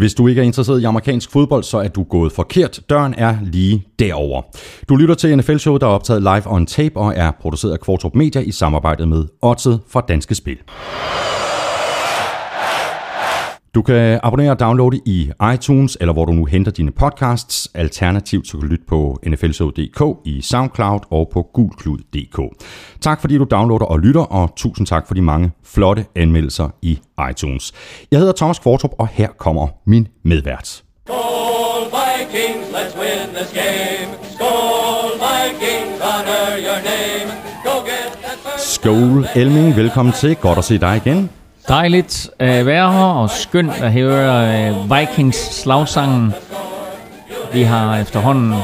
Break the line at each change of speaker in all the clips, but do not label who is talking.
Hvis du ikke er interesseret i amerikansk fodbold, så er du gået forkert. Døren er lige derover. Du lytter til NFL Show, der er optaget live on tape og er produceret af Kvartrup Media i samarbejde med Odset fra Danske Spil. Du kan abonnere og downloade i iTunes, eller hvor du nu henter dine podcasts. Alternativt så kan du lytte på nflshow.dk, i SoundCloud og på gulklud.dk. Tak fordi du downloader og lytter, og tusind tak for de mange flotte anmeldelser i iTunes. Jeg hedder Thomas Kvartrup, og her kommer min medvært.
Skål Vikings, let's win this game. Skål Vikings, honor your name. Go get that first
Skål Elming, velkommen til. Godt at se dig igen.
Dejligt at være her, og skønt at høre øh, Vikings slagsangen. Vi har efterhånden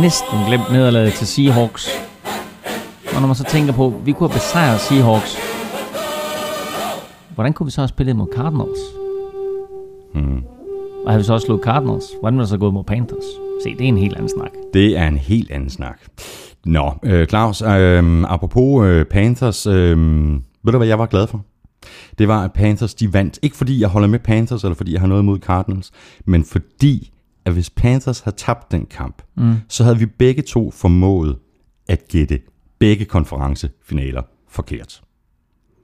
næsten glemt nederlaget til Seahawks. Og når man så tænker på, at vi kunne have besejret Seahawks, hvordan kunne vi så have spillet mod Cardinals? Hmm. Og havde vi så også slået Cardinals, hvordan ville det så gået mod Panthers? Se, det er en helt anden snak.
Det er en helt anden snak. Nå, øh, Claus, øh, apropos øh, Panthers, øh, ved du hvad jeg var glad for? Det var, at Panthers de vandt. Ikke fordi jeg holder med Panthers, eller fordi jeg har noget imod Cardinals, men fordi, at hvis Panthers havde tabt den kamp, mm. så havde vi begge to formået at gætte begge konferencefinaler forkert.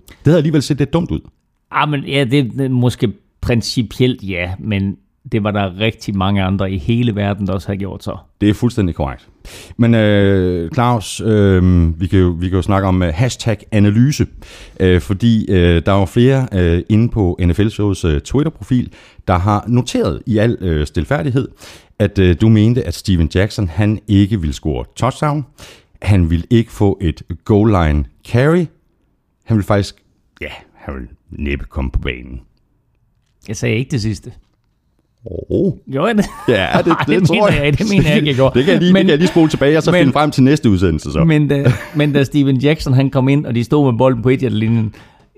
Det havde alligevel set lidt dumt ud.
Ah, men ja, det er måske principielt ja, men det var der rigtig mange andre i hele verden, der også havde gjort så.
Det er fuldstændig korrekt. Men øh, Claus, øh, vi, kan jo, vi kan jo snakke om uh, hashtag analyse, øh, fordi øh, der er jo flere øh, inde på NFL-shows øh, Twitter-profil, der har noteret i al øh, stilfærdighed, at øh, du mente, at Steven Jackson han ikke ville score touchdown. Han ville ikke få et goal line carry. Han ville faktisk, ja, han ville næppe komme på banen.
Jeg sagde ikke det sidste.
Oh.
Gjorde jeg det?
Ja, det, det,
Ej, det
tror
mener
jeg.
jeg- det mener jeg ikke, jeg gjorde.
Det kan jeg lige,
Men-
det kan jeg lige spole tilbage, og så
men-
finde frem til næste udsendelse. Så.
Men da, men da Steven Jackson han kom ind, og de stod med bolden på et linjen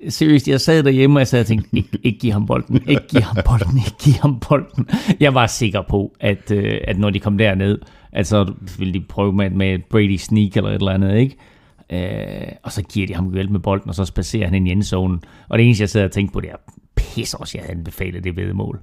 seriøst, jeg sad derhjemme, og jeg sad og tænkte, ikke, ikke give ham bolden, ikke give ham bolden, ikke give ham bolden. Jeg var sikker på, at, øh, at når de kom derned, at så ville de prøve med, med et Brady sneak eller et eller andet, ikke? Øh, og så giver de ham vel med bolden, og så spacerer han ind i endzonen. Og det eneste, jeg sad og tænkte på, det er, pisse også, jeg havde anbefalet det vedmål.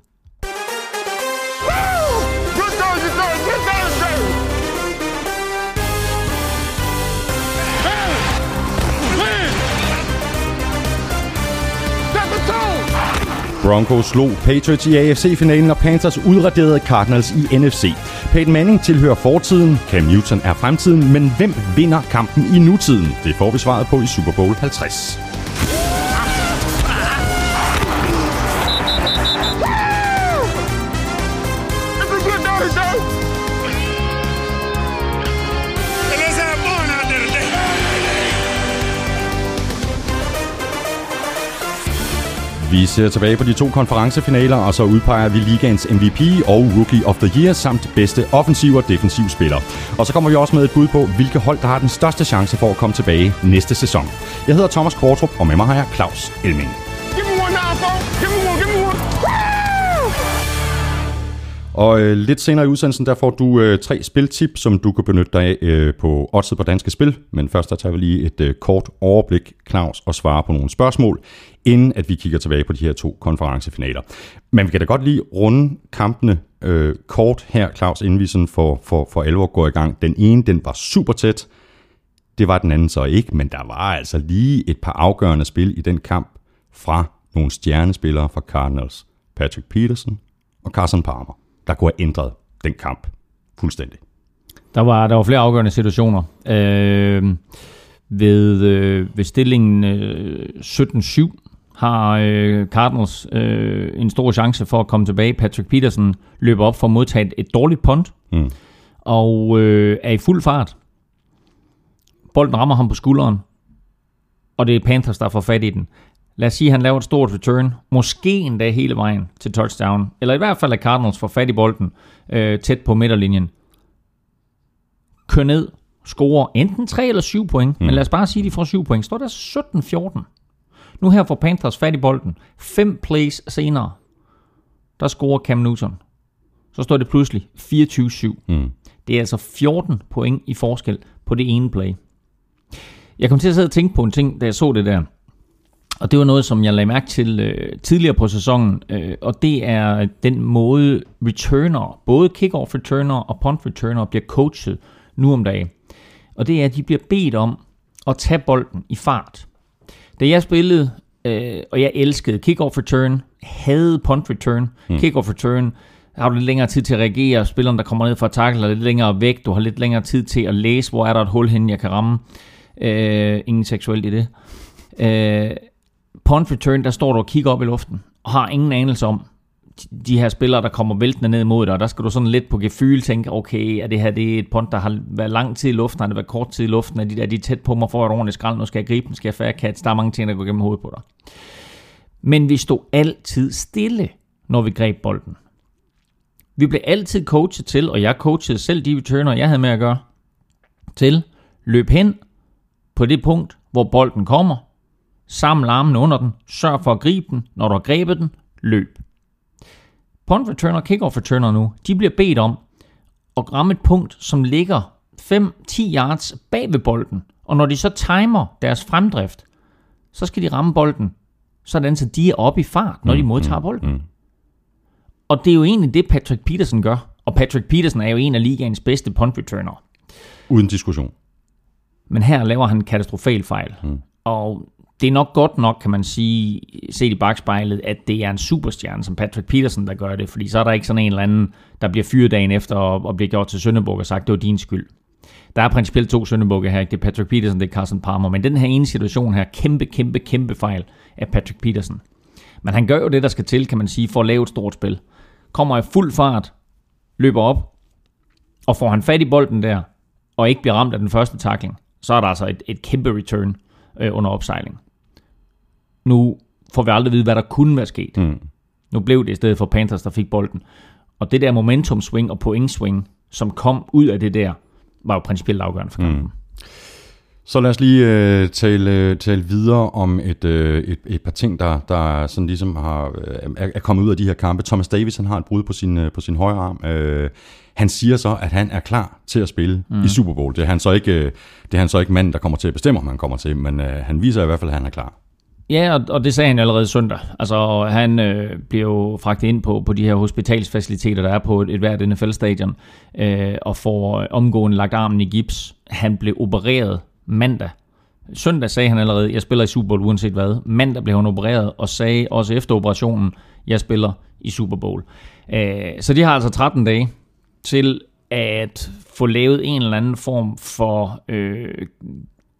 Broncos slog Patriots i AFC-finalen, og Panthers udraderede Cardinals i NFC. Peyton Manning tilhører fortiden, Cam Newton er fremtiden, men hvem vinder kampen i nutiden? Det får vi svaret på i Super Bowl 50. Vi ser tilbage på de to konferencefinaler, og så udpeger vi ligaens MVP og Rookie of the Year samt bedste offensiv og defensiv spiller. Og så kommer vi også med et bud på, hvilke hold, der har den største chance for at komme tilbage næste sæson. Jeg hedder Thomas Kvartrup, og med mig har jeg Claus Elming. Og øh, lidt senere i udsendelsen, der får du øh, tre spiltip, som du kan benytte dig af øh, på Oddset på Danske Spil. Men først der tager vi lige et øh, kort overblik, Claus, og svarer på nogle spørgsmål, inden at vi kigger tilbage på de her to konferencefinaler. Men vi kan da godt lige runde kampene øh, kort her, Claus, inden vi sådan for, for, for alvor går i gang. Den ene, den var super tæt. Det var den anden så ikke, men der var altså lige et par afgørende spil i den kamp fra nogle stjernespillere fra Cardinals. Patrick Peterson og Carson Palmer, der kunne have ændret den kamp fuldstændig.
Der var, der var flere afgørende situationer. Øh, ved, øh, ved stillingen øh, 17-7 har øh, Cardinals øh, en stor chance for at komme tilbage. Patrick Peterson løber op for at modtage et, et dårligt punt,
Mm.
og øh, er i fuld fart. Bolden rammer ham på skulderen, og det er Panthers, der får fat i den. Lad os sige, at han laver et stort return, måske endda hele vejen til touchdown, eller i hvert fald at Cardinals får fat i bolden øh, tæt på midterlinjen. Kør ned, scorer enten 3 eller 7 point, mm. men lad os bare sige, at de får 7 point. Står der 17-14. Nu her får Panthers fat i bolden. 5 plays senere, der scorer Cam Newton. Så står det pludselig 24-7.
Mm.
Det er altså 14 point i forskel på det ene play. Jeg kom til at sidde og tænke på en ting, da jeg så det der. Og det var noget, som jeg lagde mærke til øh, tidligere på sæsonen, øh, og det er den måde returner, både kick-off returner og punt returner bliver coachet nu om dagen. Og det er, at de bliver bedt om at tage bolden i fart. Da jeg spillede, øh, og jeg elskede kick-off return, havde punt return, mm. kick-off return, har du lidt længere tid til at reagere, spilleren der kommer ned fra tackle er lidt længere væk, du har lidt længere tid til at læse, hvor er der et hul hen, jeg kan ramme. Øh, ingen seksuelt i det. Øh, punt return, der står du og kigger op i luften, og har ingen anelse om, de her spillere, der kommer væltende ned mod dig, og der skal du sådan lidt på gefyl tænke, okay, er det her det er et punt, der har været lang tid i luften, har det været kort tid i luften, er de, er de tæt på mig? For et ordentligt skrald, nu skal jeg gribe den, skal jeg færre catch, der er mange ting, der går gennem hovedet på dig. Men vi stod altid stille, når vi greb bolden. Vi blev altid coachet til, og jeg coachede selv de returner, jeg havde med at gøre, til løb hen på det punkt, hvor bolden kommer, samle armene under den, sørg for at gribe den, når du har grebet den, løb. Punt returner og kickoff returner nu, de bliver bedt om at ramme et punkt, som ligger 5-10 yards bag ved bolden. Og når de så timer deres fremdrift, så skal de ramme bolden, sådan så de er oppe i fart, når de modtager bolden. Mm. Og det er jo egentlig det, Patrick Peterson gør. Og Patrick Peterson er jo en af ligaens bedste punt returner.
Uden diskussion.
Men her laver han en katastrofal fejl. Mm. Og det er nok godt nok, kan man sige, set i bagspejlet, at det er en superstjerne som Patrick Peterson, der gør det. Fordi så er der ikke sådan en eller anden, der bliver fyret dagen efter og, og bliver gjort til Sønderborg og sagt, det var din skyld. Der er principielt to Sønderbukke her. Det er Patrick Peterson, det er Carson Palmer. Men den her ene situation her, kæmpe, kæmpe, kæmpe fejl af Patrick Peterson. Men han gør jo det, der skal til, kan man sige, for at lave et stort spil. Kommer i fuld fart, løber op, og får han fat i bolden der, og ikke bliver ramt af den første tackling, så er der altså et, et kæmpe return øh, under opsejling. Nu får vi aldrig at vide, hvad der kunne være sket. Mm. Nu blev det i stedet for Panthers, der fik bolden. Og det der momentum swing og point swing, som kom ud af det der, var jo principielt afgørende for kampen. Mm.
Så lad os lige øh, tale, øh, tale videre om et, øh, et, et par ting, der, der sådan ligesom har, øh, er, er kommet ud af de her kampe. Thomas Davis han har et brud på sin, øh, på sin højre arm. Øh, han siger så, at han er klar til at spille mm. i Super Bowl. Det er han så ikke, det er han så ikke manden, der kommer til at bestemme, om han kommer til, men øh, han viser i hvert fald, at han er klar.
Ja, og, og det sagde han allerede søndag. Altså, han øh, bliver jo fragtet ind på, på de her hospitalsfaciliteter, der er på et, et hvert NFL-stadion, øh, og får øh, omgående lagt armen i gips. Han blev opereret mandag. Søndag sagde han allerede, jeg spiller i Super Bowl uanset hvad. Mandag blev han opereret, og sagde også efter operationen, jeg spiller i Super Bowl. Øh, så de har altså 13 dage til at få lavet en eller anden form for øh,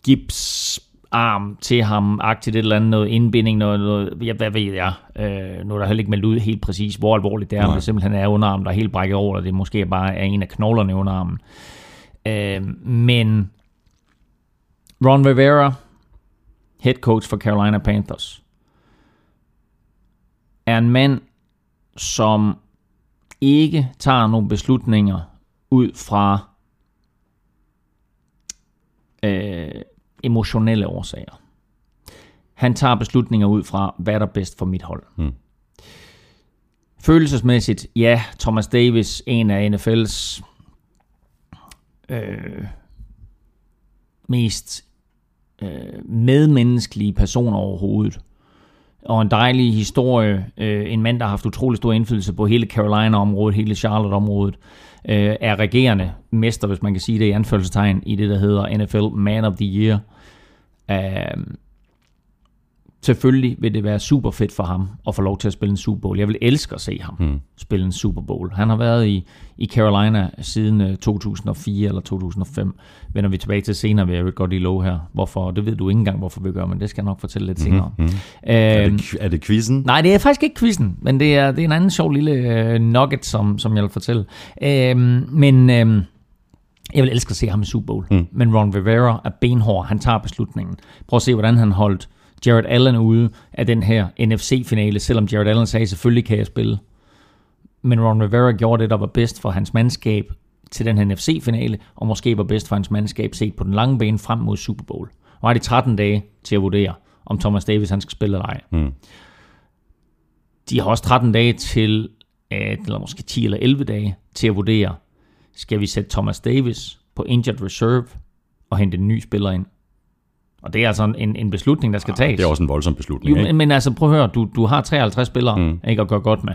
gips arm til ham, agtigt et eller andet, noget indbinding, noget, noget ja, hvad ved jeg, øh, nu er der heller ikke meldt ud helt præcis, hvor alvorligt det er, Nej. om det simpelthen er underarm, der er helt brækket over, og det måske bare er en af knoglerne i underarmen. Øh, men Ron Rivera, head coach for Carolina Panthers, er en mand, som ikke tager nogle beslutninger ud fra øh, emotionelle årsager. Han tager beslutninger ud fra, hvad er der bedst for mit hold. Mm. Følelsesmæssigt, ja, Thomas Davis, en af NFL's øh, mest øh, medmenneskelige personer overhovedet. Og en dejlig historie. Øh, en mand, der har haft utrolig stor indflydelse på hele Carolina-området, hele Charlotte-området. Øh, er regerende mester, hvis man kan sige det i anførselstegn, i det, der hedder NFL Man of the Year. Øh, selvfølgelig vil det være super fedt for ham at få lov til at spille en Super Bowl. Jeg vil elske at se ham mm. spille en Super Bowl. Han har været i, i Carolina siden 2004 øh, eller 2005. Vender vi tilbage til senere, vil jeg godt lige love her. Hvorfor? Det ved du ikke engang, hvorfor vi gør, men det skal jeg nok fortælle lidt senere. Mm-hmm.
Øh, er, det, er det quizzen?
Nej, det er faktisk ikke quizzen, men det er, det er en anden sjov lille uh, nugget, som, som jeg vil fortælle. Uh, men... Uh, jeg vil elske at se ham i Super Bowl. Mm. Men Ron Rivera er benhård. Han tager beslutningen. Prøv at se, hvordan han holdt Jared Allen ude af den her NFC-finale, selvom Jared Allen sagde, selvfølgelig kan jeg spille. Men Ron Rivera gjorde det, der var bedst for hans mandskab til den her NFC-finale, og måske var bedst for hans mandskab set på den lange bane frem mod Super Bowl. Og har de 13 dage til at vurdere, om Thomas Davis han skal spille eller ej. Mm. De har også 13 dage til, at, eller måske 10 eller 11 dage, til at vurdere, skal vi sætte Thomas Davis på injured reserve og hente en ny spiller ind? Og det er altså en, en beslutning, der skal tages.
Det er også en voldsom beslutning,
Jo,
ikke?
men, men altså prøv at høre, du, du har 53 spillere mm. ikke, at gøre godt med.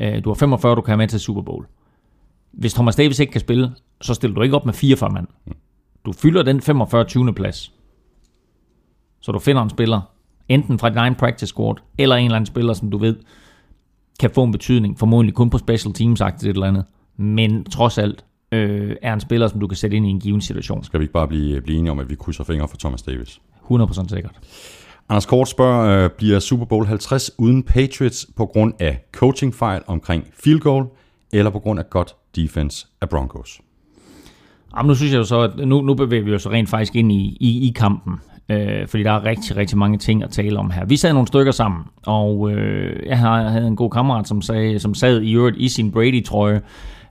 Øh, Du har 45, du kan have med til Super Bowl. Hvis Thomas Davis ikke kan spille, så stiller du ikke op med 44 mand. Du fylder den 45. 20. plads. Så du finder en spiller, enten fra din egen practice squad, eller en eller anden spiller, som du ved, kan få en betydning, formodentlig kun på special teams et eller andet, men trods alt øh, er en spiller, som du kan sætte ind i en given situation.
Skal vi ikke bare blive, blive enige om, at vi krydser fingre for Thomas Davis?
100% sikkert.
Anders Kort spørger, øh, bliver Super Bowl 50 uden Patriots på grund af coachingfejl omkring field goal, eller på grund af godt defense af Broncos?
Jamen, nu synes jeg jo så, at nu, nu bevæger vi os rent faktisk ind i, i, i kampen. Øh, fordi der er rigtig, rigtig mange ting at tale om her. Vi sad nogle stykker sammen, og øh, jeg har- havde en god kammerat, som, sagde, som sad i øvrigt i sin Brady-trøje,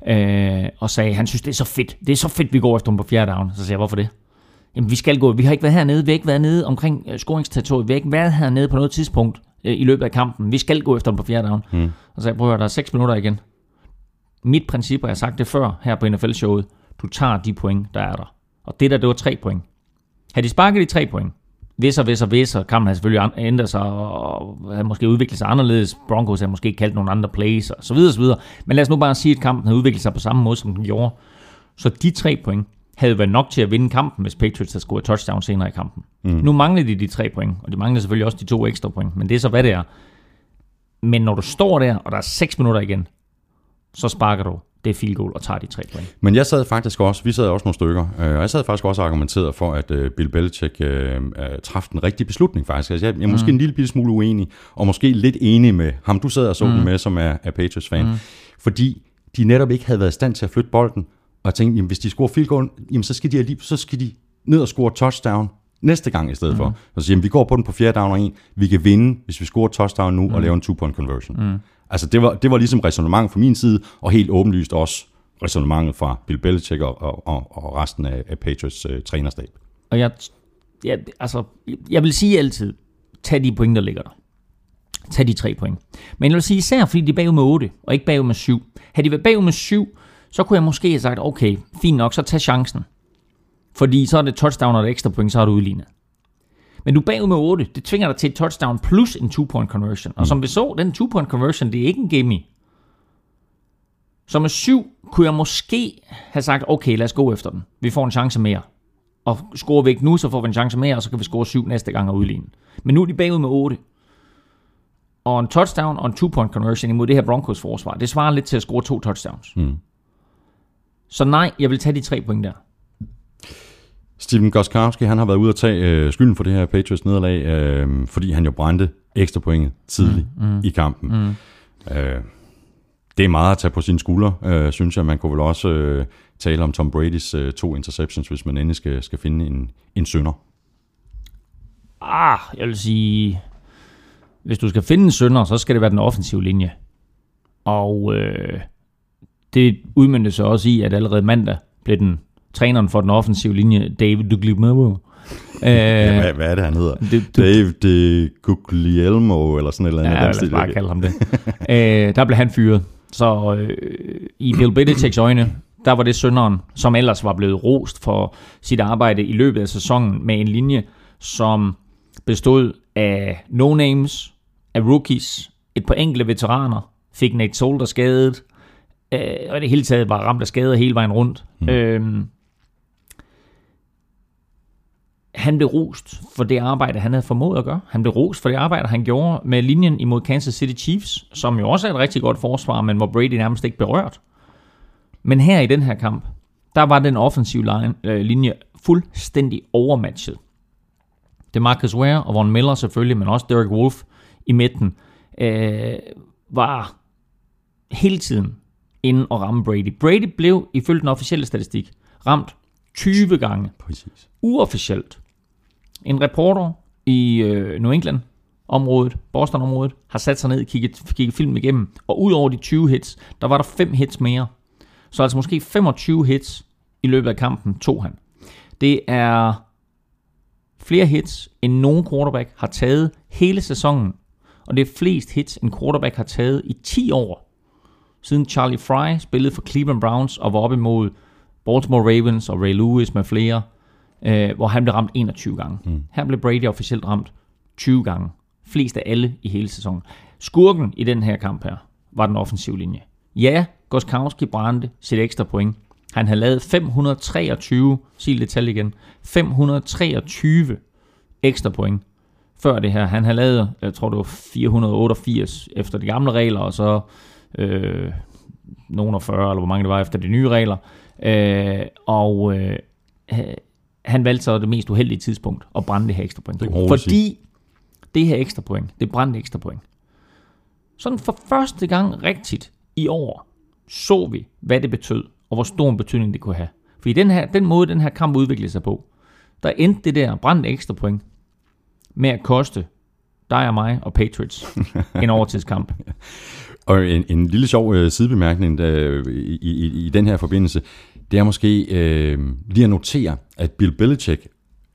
øh, og sagde, han synes, det er så fedt. Det er så fedt, vi går efter dem på fjerde down. Så sagde jeg, hvorfor det? Jamen, vi skal gå. Vi har ikke været hernede. Vi har ikke været nede omkring øh, scoringsterritoriet. Vi har ikke været hernede på noget tidspunkt øh, i løbet af kampen. Vi skal gå efter dem på fjerde down. Mm. Og så sagde jeg, prøv at høre, der er 6 minutter igen. Mit princip, og jeg har sagt det før her på NFL-showet, du tager de point, der er der. Og det der, det var tre point. Havde de sparket de tre point, hvis og hvis og hvis, og kampen havde selvfølgelig ændret sig, og havde måske udviklet sig anderledes. Broncos havde måske kaldt nogle andre plays, og så videre, så videre. Men lad os nu bare sige, at kampen havde udviklet sig på samme måde, som den gjorde. Så de tre point havde været nok til at vinde kampen, hvis Patriots havde scoret touchdown senere i kampen. Mm. Nu mangler de de tre point, og de mangler selvfølgelig også de to ekstra point, men det er så, hvad det er. Men når du står der, og der er 6 minutter igen, så sparker du det field goal og tager de tre point.
Men jeg sad faktisk også, vi sad også nogle stykker, øh, og jeg sad faktisk også og argumenterede for, at øh, Bill Belichick øh, øh, traf den rigtige beslutning faktisk. Altså, jeg, jeg er måske mm. en lille bitte smule uenig, og måske lidt enig med ham, du sad og så mm. den med, som er, er Patriots-fan. Mm. Fordi de netop ikke havde været i stand til at flytte bolden, og jeg tænkte, jamen, hvis de scorer field goal, jamen, så skal de, alligevel- så skal de ned og score touchdown næste gang i stedet mm. for. Og så siger, jamen, vi går på den på fjerde down og en. Vi kan vinde, hvis vi scorer touchdown nu mm. og laver en two-point conversion. Mm. Altså, det var, det var ligesom resonemang fra min side, og helt åbenlyst også resonemanget fra Bill Belichick og, og, og, resten af, af Patriots øh, trænerstab.
Og jeg, jeg, altså, jeg vil sige altid, tag de point, der ligger der. Tag de tre point. Men jeg vil sige især, fordi de er bagud med 8, og ikke bagud med 7. Havde de været bagud med 7, så kunne jeg måske have sagt, okay, fint nok, så tag chancen. Fordi så er det touchdown og et ekstra point, så har du udlignet. Men du er bagud med 8. Det tvinger dig til et touchdown plus en two-point conversion. Og som vi så, den two-point conversion, det er ikke en gimme. Så med 7 kunne jeg måske have sagt, okay, lad os gå efter den. Vi får en chance mere. Og scorer vi ikke nu, så får vi en chance mere, og så kan vi score 7 næste gang og udligne. Men nu er de bagud med 8. Og en touchdown og en two-point conversion imod det her Broncos forsvar, det svarer lidt til at score to touchdowns.
Mm.
Så nej, jeg vil tage de tre point der.
Steven Goskowski, han har været ude at tage øh, skylden for det her Patriots nederlag, øh, fordi han jo brændte ekstra pointet tidligt mm, mm, i kampen. Mm. Øh, det er meget at tage på sine skuldre, øh, synes jeg. Man kunne vel også øh, tale om Tom Brady's øh, to interceptions, hvis man endelig skal, skal finde en, en sønder.
Ah, jeg vil sige, hvis du skal finde en sønder, så skal det være den offensive linje. Og øh, det udmyndte sig også i, at allerede mandag blev den træneren for den offensive linje, David Duglielmo.
Ja,
Øh,
hvad, hvad er det, han hedder?
det- du-
Dave de Guglielmo, eller sådan et eller andet.
Ja, lad os bare kalde ham det. øh, der blev han fyret. Så øh, i Bill Belichicks øjne, der var det sønderen, som ellers var blevet rost for sit arbejde i løbet af sæsonen med en linje, som bestod af no-names, af rookies, et par enkelte veteraner, fik Nate Solder skadet, øh, og det hele taget var ramt af skader hele vejen rundt. Mm. Øh, han blev rost for det arbejde, han havde formået at gøre. Han blev rost for det arbejde, han gjorde med linjen imod Kansas City Chiefs, som jo også er et rigtig godt forsvar, men hvor Brady nærmest ikke berørt. Men her i den her kamp, der var den offensive line, øh, linje fuldstændig overmatchet. Det er Marcus Ware og Von Miller selvfølgelig, men også Derek Wolf i midten, øh, var hele tiden inde og ramme Brady. Brady blev, ifølge den officielle statistik, ramt 20 gange
Præcis.
uofficielt. En reporter i øh, New England området, Boston-området, har sat sig ned og kigget, kigget filmen igennem, og ud over de 20 hits, der var der 5 hits mere. Så altså måske 25 hits i løbet af kampen tog han. Det er flere hits, end nogen quarterback har taget hele sæsonen, og det er flest hits, en quarterback har taget i 10 år, siden Charlie Fry spillede for Cleveland Browns og var op imod Baltimore Ravens og Ray Lewis med flere øh, hvor han blev ramt 21 gange. Mm. Her blev Brady officielt ramt 20 gange. Flest af alle i hele sæsonen. Skurken i den her kamp her var den offensive linje. Ja, Goskowski brændte sit ekstra point. Han havde lavet 523, sig det tal igen, 523 ekstra point før det her. Han havde lavet, jeg tror det var 488 efter de gamle regler, og så øh, nogen af 40, eller hvor mange det var efter de nye regler. Øh, og øh, han valgte så det mest uheldige tidspunkt at brænde det her ekstra point.
Det
Fordi det her ekstra point, det brændte ekstra point. Sådan for første gang rigtigt i år, så vi, hvad det betød, og hvor stor en betydning det kunne have. For i den, her, den måde, den her kamp udviklede sig på, der endte det der brændte ekstra point med at koste dig og mig og Patriots en overtidskamp.
Og en, en lille sjov øh, sidebemærkning der, i, i, i den her forbindelse, det er måske øh, lige at notere, at Bill Belichick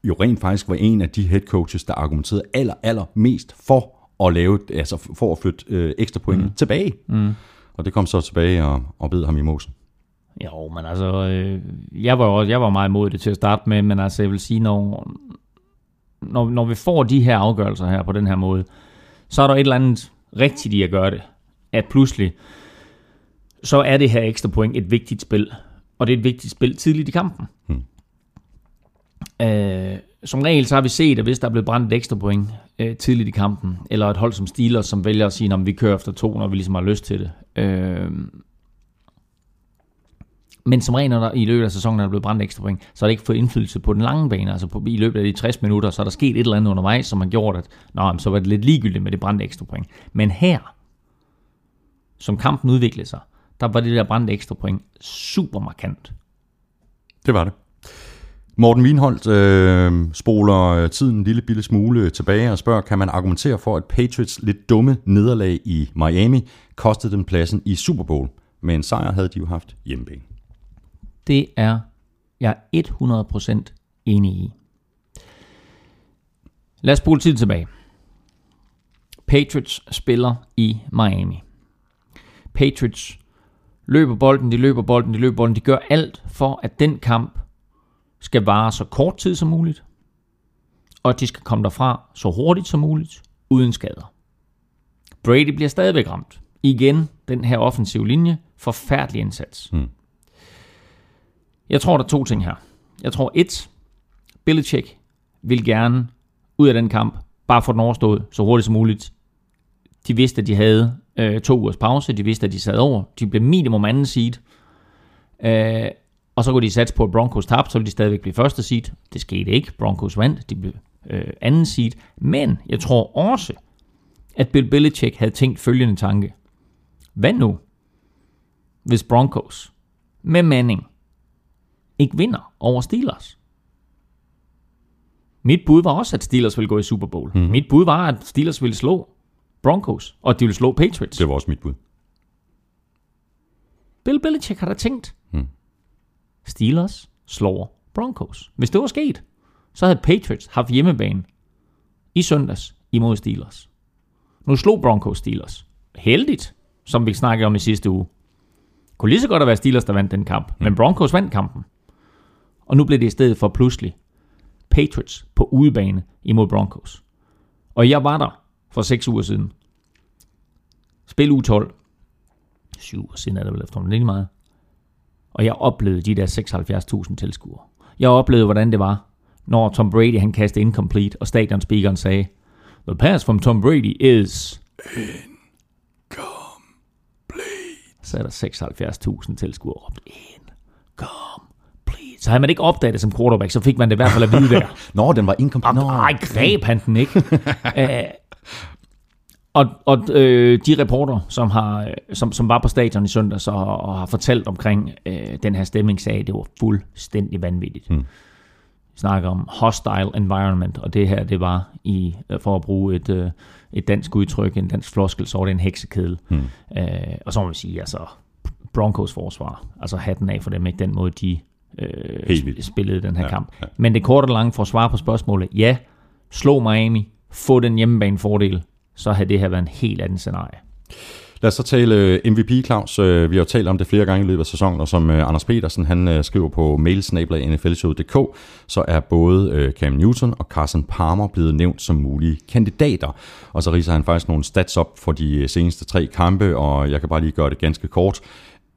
jo rent faktisk var en af de head coaches, der argumenterede aller, aller mest for at lave, altså for at flytte øh, ekstra point mm. tilbage. Mm. Og det kom så tilbage og, og bed ham i mosen.
Jo, men altså, øh, jeg, var, også, jeg var meget imod det til at starte med, men altså, jeg vil sige, når, når, når vi får de her afgørelser her på den her måde, så er der et eller andet rigtigt i at gøre det. At pludselig, så er det her ekstra point et vigtigt spil. Og det er et vigtigt spil tidligt i kampen. Hmm. Øh, som regel så har vi set, at hvis der er blevet brændt et ekstra point øh, tidligt i kampen, eller et hold som Steelers, som vælger at sige, at vi kører efter to, når vi ligesom har lyst til det. Øh, men som regel, når der i løbet af sæsonen er blevet brændt ekstra point, så har det ikke fået indflydelse på den lange bane. Altså på, i løbet af de 60 minutter, så er der sket et eller andet undervejs, som har gjort, at nå, så var det lidt ligegyldigt med det brændte ekstra point. Men her, som kampen udviklede sig, der var det der brændte ekstra point super markant.
Det var det. Morten Wienholdt øh, spoler tiden en lille bitte smule tilbage og spørger, kan man argumentere for, at Patriots lidt dumme nederlag i Miami kostede dem pladsen i Super Bowl? Med en sejr havde de jo haft hjemmebane.
Det er jeg 100% enig i. Lad os spole tiden tilbage. Patriots spiller i Miami. Patriots løber bolden, de løber bolden, de løber bolden. De gør alt for, at den kamp skal vare så kort tid som muligt, og at de skal komme derfra så hurtigt som muligt, uden skader. Brady bliver stadigvæk ramt. Igen, den her offensive linje, forfærdelig indsats. Mm. Jeg tror, der er to ting her. Jeg tror, et, Belichick vil gerne ud af den kamp, bare få den overstået så hurtigt som muligt. De vidste, at de havde øh, to ugers pause. De vidste, at de sad over. De blev minimum anden seed. Øh, og så kunne de satse på, at Broncos tabte, så ville de stadigvæk blive første seed. Det skete ikke. Broncos vandt. De blev øh, anden seed. Men jeg tror også, at Bill Belichick havde tænkt følgende tanke. Hvad nu, hvis Broncos med Manning ikke vinder over Steelers? Mit bud var også, at Steelers ville gå i Super Bowl. Mm. Mit bud var, at Steelers ville slå Broncos, og de ville slå Patriots.
Det var også mit bud.
Bill Belichick har da tænkt,
Mm.
Steelers slår Broncos. Hvis det var sket, så havde Patriots haft hjemmebane i søndags imod Steelers. Nu slog Broncos Steelers. Heldigt, som vi snakkede om i sidste uge. Kunne lige så godt have været Steelers, der vandt den kamp. Men Broncos vandt kampen. Og nu blev det i stedet for pludselig Patriots på udebane imod Broncos. Og jeg var der for seks uger siden. Spil u 12. Syv uger siden er det vel efterhånden lidt meget. Og jeg oplevede de der 76.000 tilskuere. Jeg oplevede, hvordan det var, når Tom Brady han kastede incomplete, og stadionspeakeren sagde, The pass from Tom Brady is... Incomplete. Så er der 76.000 tilskuere råbt, Incomplete. Så havde man ikke opdaget det som quarterback, så fik man det i hvert fald at vide der.
Nå, den var incomplete. Nå.
Nej, greb han den ikke. Æh, og og øh, de reporter, som, har, som, som var på stadion i søndags og, og har fortalt omkring øh, den her stemning, sagde, at det var fuldstændig vanvittigt. Hmm. Vi snakker om hostile environment, og det her, det var i, for at bruge et, øh, et dansk udtryk, en dansk floskel, så var det en heksekedel. Hmm. Øh, og så må vi sige, altså Broncos forsvar, altså hatten af for dem, ikke den måde, de øh, spillede den her
Ja,
kamp.
ja.
Men det korte og lange for at svare på spørgsmålet, ja, slå Miami, få den hjemmebane fordel, så havde det her været en helt anden scenarie.
Lad os så tale øh, MVP, Claus. Øh, vi har jo talt om det flere gange i løbet af sæsonen, og som øh, Anders Petersen han skriver på mailsnabla.nflshow.dk, så er både Cam Newton og Carson Palmer blevet nævnt som mulige kandidater. Og så riser han faktisk nogle stats op for de seneste tre kampe, og jeg kan bare lige gøre det ganske kort.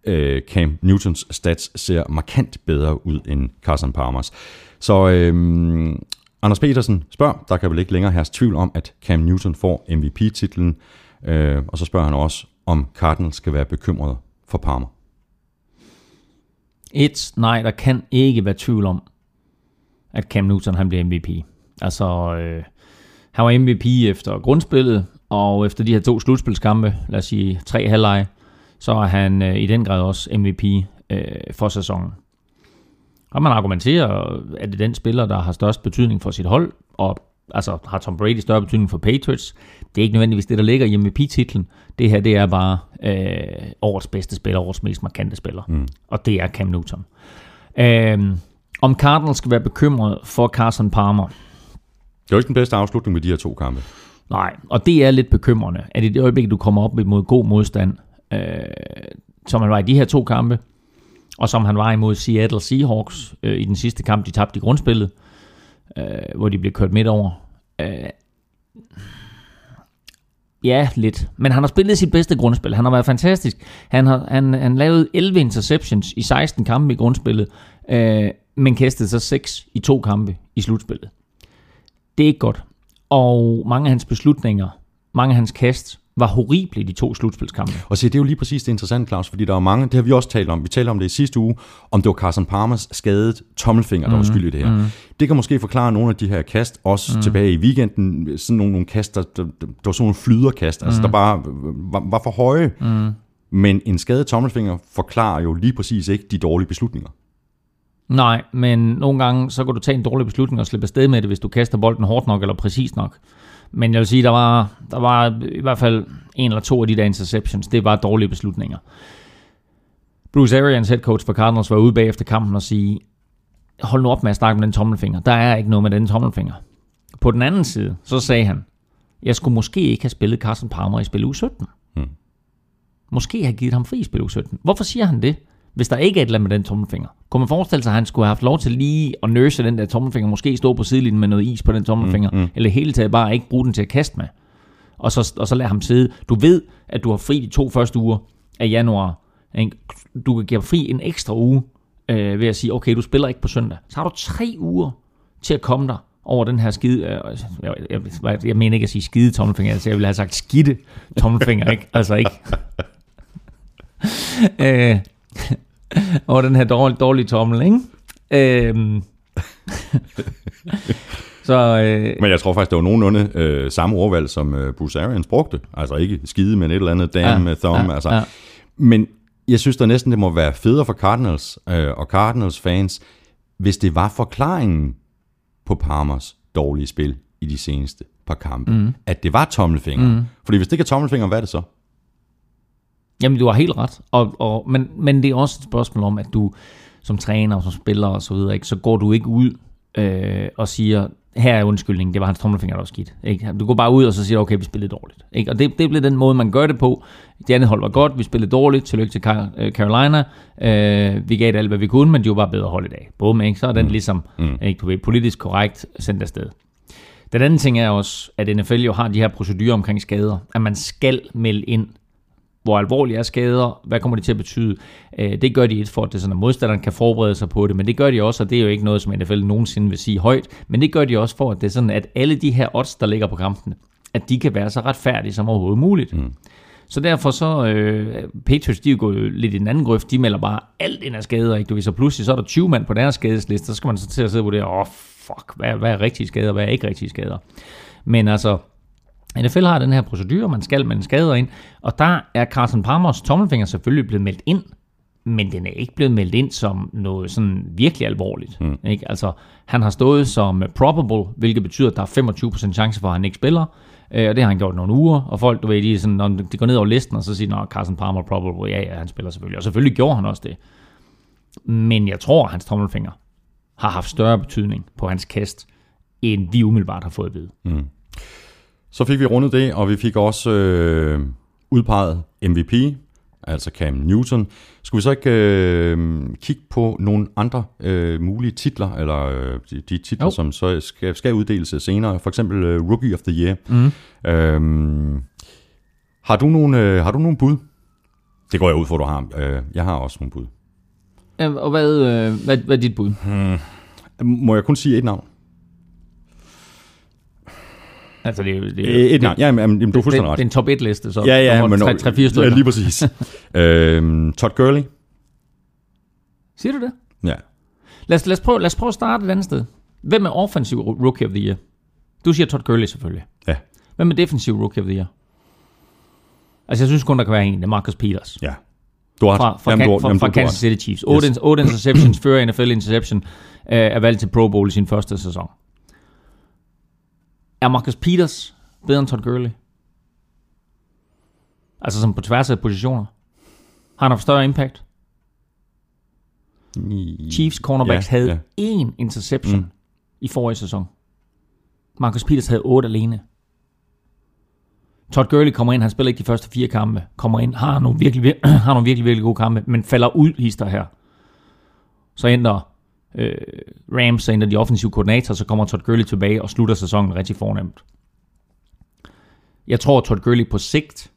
Øh, Cam Newtons stats ser markant bedre ud end Carson Palmers. Så øhm, Anders Petersen spørger, der kan vel ikke længere herske tvivl om, at Cam Newton får MVP-titlen, øh, og så spørger han også, om Cardinals skal være bekymret for Palmer.
Et, nej, der kan ikke være tvivl om, at Cam Newton han bliver MVP. Altså, øh, han var MVP efter grundspillet, og efter de her to slutspilskampe, lad os sige tre halvleje, så er han øh, i den grad også MVP øh, for sæsonen. Og man argumenterer, at det er den spiller, der har størst betydning for sit hold, og altså har Tom Brady større betydning for Patriots. Det er ikke nødvendigvis det, der ligger i MVP-titlen. Det her, det er bare øh, årets bedste spiller, årets mest markante spiller. Mm. Og det er Cam Newton. Øh, om Cardinals skal være bekymret for Carson Palmer,
Det er jo ikke den bedste afslutning med de her to kampe.
Nej, og det er lidt bekymrende, at i det øjeblik, du kommer op mod god modstand, øh, som han var i de her to kampe, og som han var imod Seattle Seahawks øh, i den sidste kamp, de tabte i grundspillet, øh, hvor de blev kørt midt over. Øh, ja, lidt. Men han har spillet sit bedste grundspil. Han har været fantastisk. Han har han, han lavet 11 interceptions i 16 kampe i grundspillet, øh, men kastede så 6 i to kampe i slutspillet. Det er ikke godt. Og mange af hans beslutninger, mange af hans kast, var horrible i de to slutspilskampe.
Og se, det er jo lige præcis det interessante, Claus, fordi der er mange, det har vi også talt om, vi talte om det i sidste uge, om det var Carson Palmers skadet tommelfinger, der mm, var skyld i det her. Mm. Det kan måske forklare nogle af de her kast, også mm. tilbage i weekenden, sådan nogle, nogle kast, der, der, der var sådan nogle flyderkast, mm. altså der bare var, var for høje. Mm. Men en skadet tommelfinger forklarer jo lige præcis ikke de dårlige beslutninger.
Nej, men nogle gange, så kan du tage en dårlig beslutning og slippe afsted med det, hvis du kaster bolden hårdt nok eller præcis nok. Men jeg vil sige, der var, der var i hvert fald en eller to af de der interceptions. Det var dårlige beslutninger. Bruce Arians head coach for Cardinals var ude bagefter kampen og sige, hold nu op med at snakke med den tommelfinger. Der er ikke noget med den tommelfinger. På den anden side, så sagde han, jeg skulle måske ikke have spillet Carson Palmer i spil u 17.
Hmm.
Måske have givet ham fri i spil u 17. Hvorfor siger han det? Hvis der ikke er et eller andet med den tommelfinger. Kunne man forestille sig, at han skulle have haft lov til lige at nurse den der tommelfinger, måske stå på sidelinjen med noget is på den tommelfinger, mm, mm. eller hele taget bare ikke bruge den til at kaste med, og så, og så lade ham sidde. Du ved, at du har fri de to første uger af januar. Ikke? Du kan give fri en ekstra uge øh, ved at sige, okay, du spiller ikke på søndag. Så har du tre uger til at komme dig over den her skide, øh, jeg, jeg, jeg, jeg mener ikke at sige skide tommelfinger, altså jeg ville have sagt skidte tommelfinger, ikke? Altså ikke. øh, over den her dårlige, dårlige tommel, ikke? Øhm. så, øh,
Men jeg tror faktisk, det var nogenlunde øh, samme ordvalg, som øh, Bruce Arians brugte. Altså ikke skide, men et eller andet damn ja, thumb. Ja, altså. ja. Men jeg synes da næsten, det må være federe for Cardinals øh, og Cardinals fans, hvis det var forklaringen på Palmers dårlige spil i de seneste par kampe. Mm. At det var tommelfinger. Mm. Fordi hvis det ikke er tommelfinger, hvad er det så?
Jamen, du har helt ret. Og, og, men, men det er også et spørgsmål om, at du som træner og som spiller og så videre, ikke, så går du ikke ud øh, og siger, her er undskyldningen, det var hans tommelfinger, der var skidt. Ikke? Du går bare ud og så siger, okay, vi spillede dårligt. Ikke? Og det, det blev den måde, man gør det på. Det andet hold var godt, vi spillede dårligt, tillykke til øh, Carolina. Øh, vi gav det alt, hvad vi kunne, men de var bare bedre hold i dag. Bum, ikke? Så er den mm. ligesom mm. ikke, du ved, politisk korrekt sendt afsted. Den anden ting er også, at NFL jo har de her procedurer omkring skader, at man skal melde ind, hvor alvorlige er skader, hvad kommer det til at betyde. Øh, det gør de et for, at det sådan, at modstanderen kan forberede sig på det, men det gør de også, og det er jo ikke noget, som NFL nogensinde vil sige højt, men det gør de også for, at det er sådan, at alle de her odds, der ligger på kampene, at de kan være så retfærdige som overhovedet muligt. Mm. Så derfor så, øh, Patriots, de er jo lidt i den anden grøft, de melder bare alt ind af skader, ikke? Du ved, så pludselig så er der 20 mand på deres skadesliste, så skal man så til at sidde og vurdere, åh oh, fuck, hvad, hvad er rigtige skader, hvad er ikke rigtige skader. Men altså, NFL har den her procedure, man skal melde skader ind, og der er Carson Palmers tommelfinger selvfølgelig blevet meldt ind, men den er ikke blevet meldt ind som noget sådan virkelig alvorligt. Mm. Ikke? Altså, han har stået som probable, hvilket betyder, at der er 25% chance for, at han ikke spiller, øh, og det har han gjort nogle uger, og folk, du ved, de, sådan, når de går ned over listen, og så siger, at Carson Palmer probable, ja, ja, han spiller selvfølgelig, og selvfølgelig gjorde han også det. Men jeg tror, at hans tommelfinger har haft større betydning på hans kast, end vi umiddelbart har fået at vide.
Mm. Så fik vi rundet det, og vi fik også øh, udpeget MVP, altså Cam Newton. Skulle vi så ikke øh, kigge på nogle andre øh, mulige titler, eller øh, de, de titler,
Jo.
som så skal, skal uddeles senere, for eksempel øh, Rookie of the Year. Mm. Øh, har, du nogle, øh, har du nogle bud? Det går jeg ud for, du har. Øh, jeg har også nogle bud.
Øh, Og hvad, øh, hvad, hvad er dit bud?
Må jeg kun sige et navn?
Altså, det, jo- det,
Øh, et navn. Ja, men, jamen, du er
det,
fuldstændig
det,
ret.
det er en top 1 liste, så
Ja, ja, men...
tre, tre, fire stykker.
Ja, lige præcis. øhm, Todd Gurley.
Siger du det?
Ja.
Lad os, lad, os prøve, lad os prøve at starte et andet sted. Hvem er offensiv rookie of the year? Du siger Todd Gurley selvfølgelig.
Ja.
Hvem er defensiv rookie of the year? Altså, jeg synes kun, der kan være en. Det er Marcus Peters.
Ja. Du har.
Fra, fra,
Jamen, du,
fra,
jamen,
fra
du, har
Kansas. City Chiefs. 8, yes. 8 interceptions før NFL interception øh, er valgt til Pro Bowl i sin første sæson. Er Marcus Peters bedre end Todd Gurley? Altså som på tværs af positioner. Har han haft større impact? Chiefs cornerbacks
Ja,
havde
ja.
én interception mm. i forrige sæson. Marcus Peters havde otte alene. Todd Gurley kommer ind, han spiller ikke de første fire kampe, kommer ind, har nogle virkelig, vir- har nogle virkelig, virkelig gode kampe, men falder ud hister her. Så ændrer øh, Rams, så ændrer de offensive koordinatorer, så kommer Todd Gurley tilbage og slutter sæsonen rigtig fornemt. Jeg tror, at Todd Gurley på sigt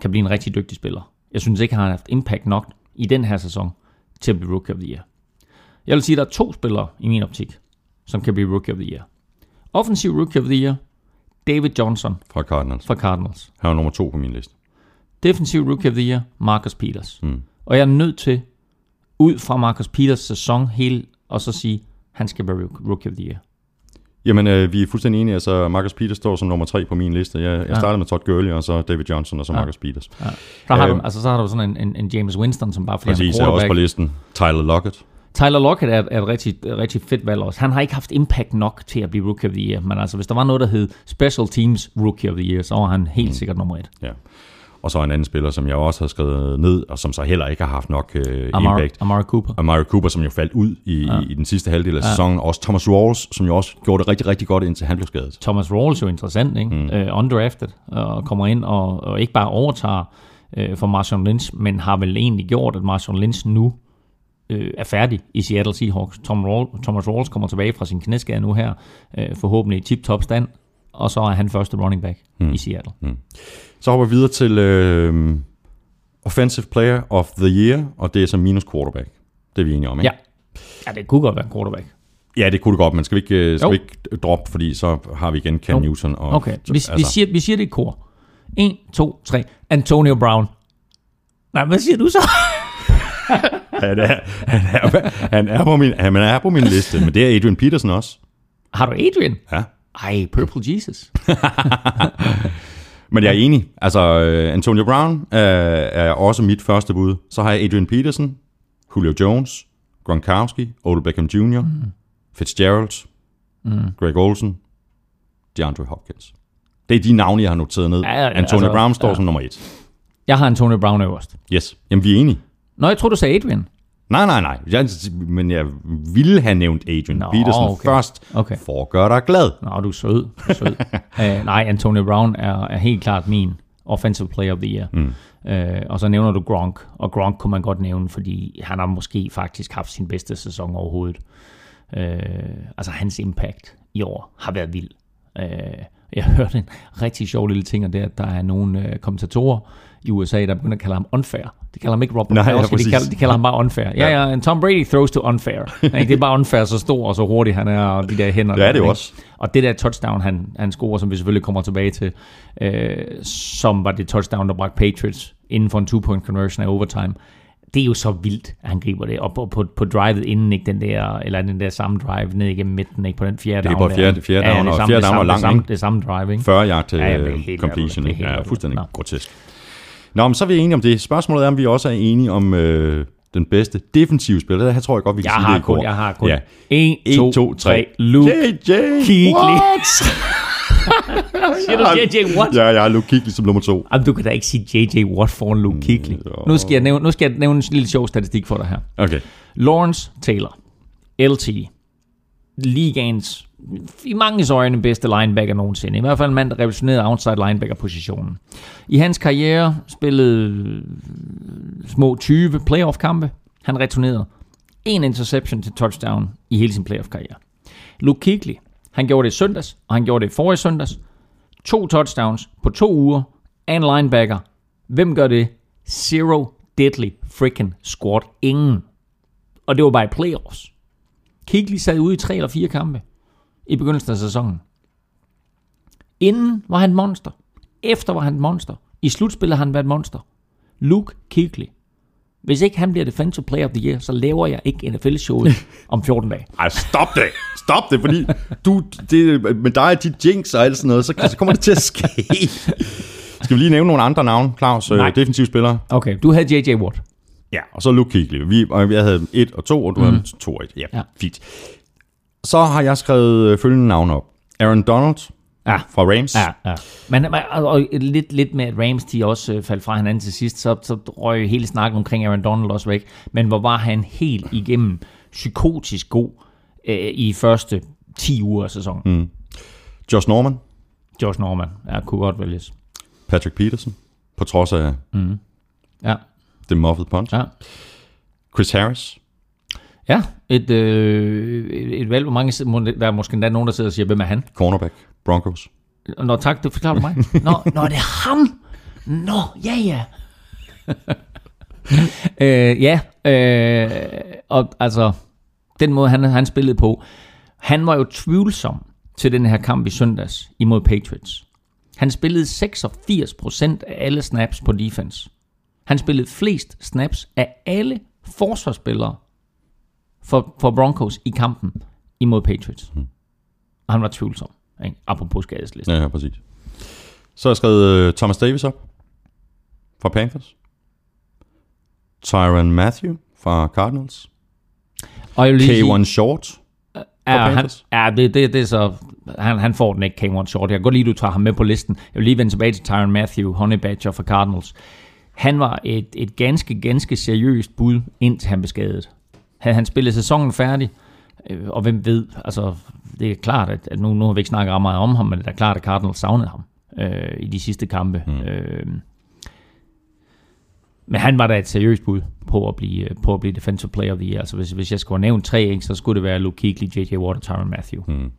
kan blive en rigtig dygtig spiller. Jeg synes ikke, han har haft impact nok i den her sæson til at blive Rookie of the Year. Jeg vil sige, at der er to spillere i min optik, som kan blive Rookie of the Year. Offensiv Rookie of the Year, David Johnson
Fra Cardinals.
fra Cardinals.
Han er nummer to på min liste.
Defensiv Rookie of the Year, Marcus Peters.
Mm.
Og jeg er nødt til, ud fra Marcus Peters sæson hele, og så sige, han skal være Rookie of the Year.
Jamen, øh, vi er fuldstændig enige. Altså, Marcus Peters står som nummer tre på min liste. Jeg, jeg
Ja.
startede med Todd Gurley, og så David Johnson, og så
Ja.
Marcus Peters.
Ja. Så, har
Øhm.
du, altså, så har du sådan en, en, en James Winston, som bare er
Præcis, er også på listen. Tyler Lockett.
Tyler Lockett er, er et rigtig, rigtig fedt valg også. Han har ikke haft impact nok til at blive Rookie of the Year, men altså hvis der var noget, der hed Special Teams Rookie of the Year, så var han helt sikkert nummer et.
Ja. Og så en anden spiller, som jeg også har skrevet ned, og som så heller ikke har haft nok øh,
Amari,
impact.
Amari Cooper.
Amari Cooper, som jo faldt ud i, ja. i, i den sidste halvdel af sæsonen. Også Thomas Rawls, som jo også gjorde det rigtig, rigtig godt, indtil han blev skadet.
Thomas Rawls jo interessant, ikke? Mm. Uh, undrafted, og kommer ind og, og ikke bare overtager uh, for Marshawn Lynch, men har vel egentlig gjort, at Marshawn Lynch nu uh, er færdig i Seattle Seahawks. Tom Rawl, Thomas Rawls kommer tilbage fra sin knæskade nu her, uh, forhåbentlig i tip-top stand, og så er han første running back mm. i Seattle.
Så hopper vi videre til øh, Offensive Player of the Year, og det er så minus quarterback. Det er vi enige om, ikke?
Ja. ja, det kunne godt være en quarterback.
Ja, det kunne det godt, men skal vi ikke, øh, skal
Jo.
vi ikke droppe, fordi så har vi igen Cam
Jo.
Newton. Og,
Okay, vi, vi, siger, vi siger det i kor. 1, 2, 3. Antonio Brown. Nej, hvad siger du så?
han, er, han, er, han, er på min, han er på min liste, men det er Adrian Peterson også.
Har du Adrian?
Ja.
Ej, Purple Jesus.
Men jeg er enig. Altså, øh, Antonio Brown er, er også mit første bud. Så har jeg Adrian Peterson, Julio Jones, Gronkowski, Odell Beckham Jr., mm. Fitzgerald, mm. Greg Olsen, DeAndre Hopkins. Det er de navne, jeg har noteret ned.
Ja, ja,
Antonio
altså,
Brown står
ja.
som nummer et.
Jeg har Antonio Brown øverst.
Yes. Jamen, vi er enige.
Nå, jeg tror du sagde Adrian.
Nej, nej, nej. Jeg, men jeg ville have nævnt Adrian
Nå,
Peterson
okay.
først,
Okay.
for at gøre dig glad.
Nå, du er sød. Du er sød. uh, nej, Antonio Brown er, er helt klart min offensive player of the year. Mm. Uh, og så nævner du Gronk, og Gronk kunne man godt nævne, fordi han har måske faktisk haft sin bedste sæson overhovedet. Uh, altså hans impact i år har været vild. Uh, jeg hørte en rigtig sjov lille ting, og det er, at der er nogle uh, kommentatorer i USA, der begynder at kalde ham unfair. De kalder ham ikke Robert
Nej, ja,
Gronkowski, de,
præcis.
kalder, de kalder ham bare unfair. Ja, ja, en Tom Brady throws to unfair. Ikke? det er bare unfair, så stor og så hurtig han er, og de der hænder.
Det er det jo også.
Og det der touchdown, han, han scorer, som vi selvfølgelig kommer tilbage til, øh, som var det touchdown, der bragte Patriots inden for en two-point conversion af overtime. Det er jo så vildt, at han griber det. Og på, på, på drivet inden, ikke den der, eller den der samme drive ned igennem midten, ikke på den fjerde
Det er
down
på fjerde- fjerde
Ja,
down,
er
og fjerde
er
down
samme-
lang,
det samme-? Det samme drive, ikke?
40 yard til
Ja,
ja,
helt
completion. ja, fuldstændig grotesk. Nå, men så er vi enige om det. Spørgsmålet er, om vi også er enige om øh, den bedste defensive spiller. Det her tror jeg godt, vi kan
Jeg
sige
har
det i
kun,
kor.
jeg har kun.
Ja.
1,
1,
2,
2,
3.
3.
Luke
JJ
Kuechly.
What?
Siger du JJ Watt?
Ja, jeg har Luke Kuechly som nummer to.
Jamen, du kan da ikke sige JJ Watt foran Luke Kuechly.
jo.
Nu skal jeg nævne, nu skal jeg nævne en lille sjov statistik for dig her.
Okay.
Lawrence Taylor, LT, ligaens i mange øjne bedste linebacker nogensinde. I hvert fald en mand, der revolutionerede outside linebacker-positionen. I hans karriere spillede øh, små 20 playoff-kampe. Han returnerede en interception til touchdown i hele sin playoff-karriere. Luke Kuechly, han gjorde det i søndags, og han gjorde det i forrige søndags. To touchdowns på to uger af en linebacker. Hvem gør det? Zero deadly freaking squad. Ingen. Og det var bare i playoffs. Kuechly sad ude i tre eller fire kampe i begyndelsen af sæsonen. Inden var han monster. Efter var han monster. I slutspillet har han været et monster. Luke Kuechly. Hvis ikke han bliver Defensive Player of the Year, så laver jeg ikke NFL-showet om 14 dage.
Ej, stop det! Stop det, fordi du, det, med dig og dit jinx og alt sådan noget, så, så kommer det til at ske. Skal vi lige nævne nogle andre navne, Claus?
Nej.
Øh, defensive spillere.
Okay, du havde J.J. Watt.
Ja, og så Luke Kuechly. Vi, og jeg havde 1 og 2, og du mm. havde 2 og 1. Ja,
Ja.
ja, fint. Så har jeg skrevet øh, følgende navne op. Aaron Donald
Ja.
fra Rams.
Ja, ja. Men og, og lidt, lidt med, at Rams de også øh, faldt fra hinanden til sidst, så, så røg hele snakken omkring Aaron Donald også væk. Men hvor var han helt igennem psykotisk god øh, i første 10 uger af sæsonen. Mm.
Josh Norman,
Josh Norman, ja, kunne godt vælges.
Patrick Peterson, på trods af
Ja,
det muffed punch.
ja.
Chris Harris,
Ja, et, øh, et, et valg, hvor mange, må- der er måske endda nogen, der sidder og siger, hvem er han?
cornerback, Broncos.
Nå tak, det forklarer du mig. Nå, nå det er ham! Nå, ja ja. øh, ja, øh, og altså, den måde han, han spillede på, han var jo tvivlsom til den her kamp i søndags imod Patriots. Han spillede 86% af alle snaps på defense. Han spillede flest snaps af alle forsvarsspillere for, for Broncos i kampen imod Patriots. Og han var tvivlsom, ikke? apropos skadeslisten.
Ja, ja, præcis. Så har jeg skrevet øh, Thomas Davis op fra Panthers. Tyron Matthew fra Cardinals.
Og jeg lige sige-
K1 Short.
Ja, han,
Panthers.
ja det, det, det er så... Han, han får den ikke, K1 Short. Jeg kan godt lide, du tager ham med på listen. Jeg vil lige vende tilbage til Tyron Matthew, Honey Badger fra Cardinals. Han var et, et ganske, ganske seriøst bud, indtil han blev skadet. Havde han spillet sæsonen færdig, øh, og hvem ved, altså det er klart, at, at nu, nu har vi ikke snakket ret meget om ham, men det er klart, at Cardinals savnede ham øh, i de sidste kampe. Mm. Øh, men han var da et seriøst bud på at blive, på at blive Defensive Player of the Year. Altså hvis, hvis jeg skulle nævnt tre, ikke, så skulle det være Luke Kuechly, J.J. Watt og Tyron Matthew. Mm.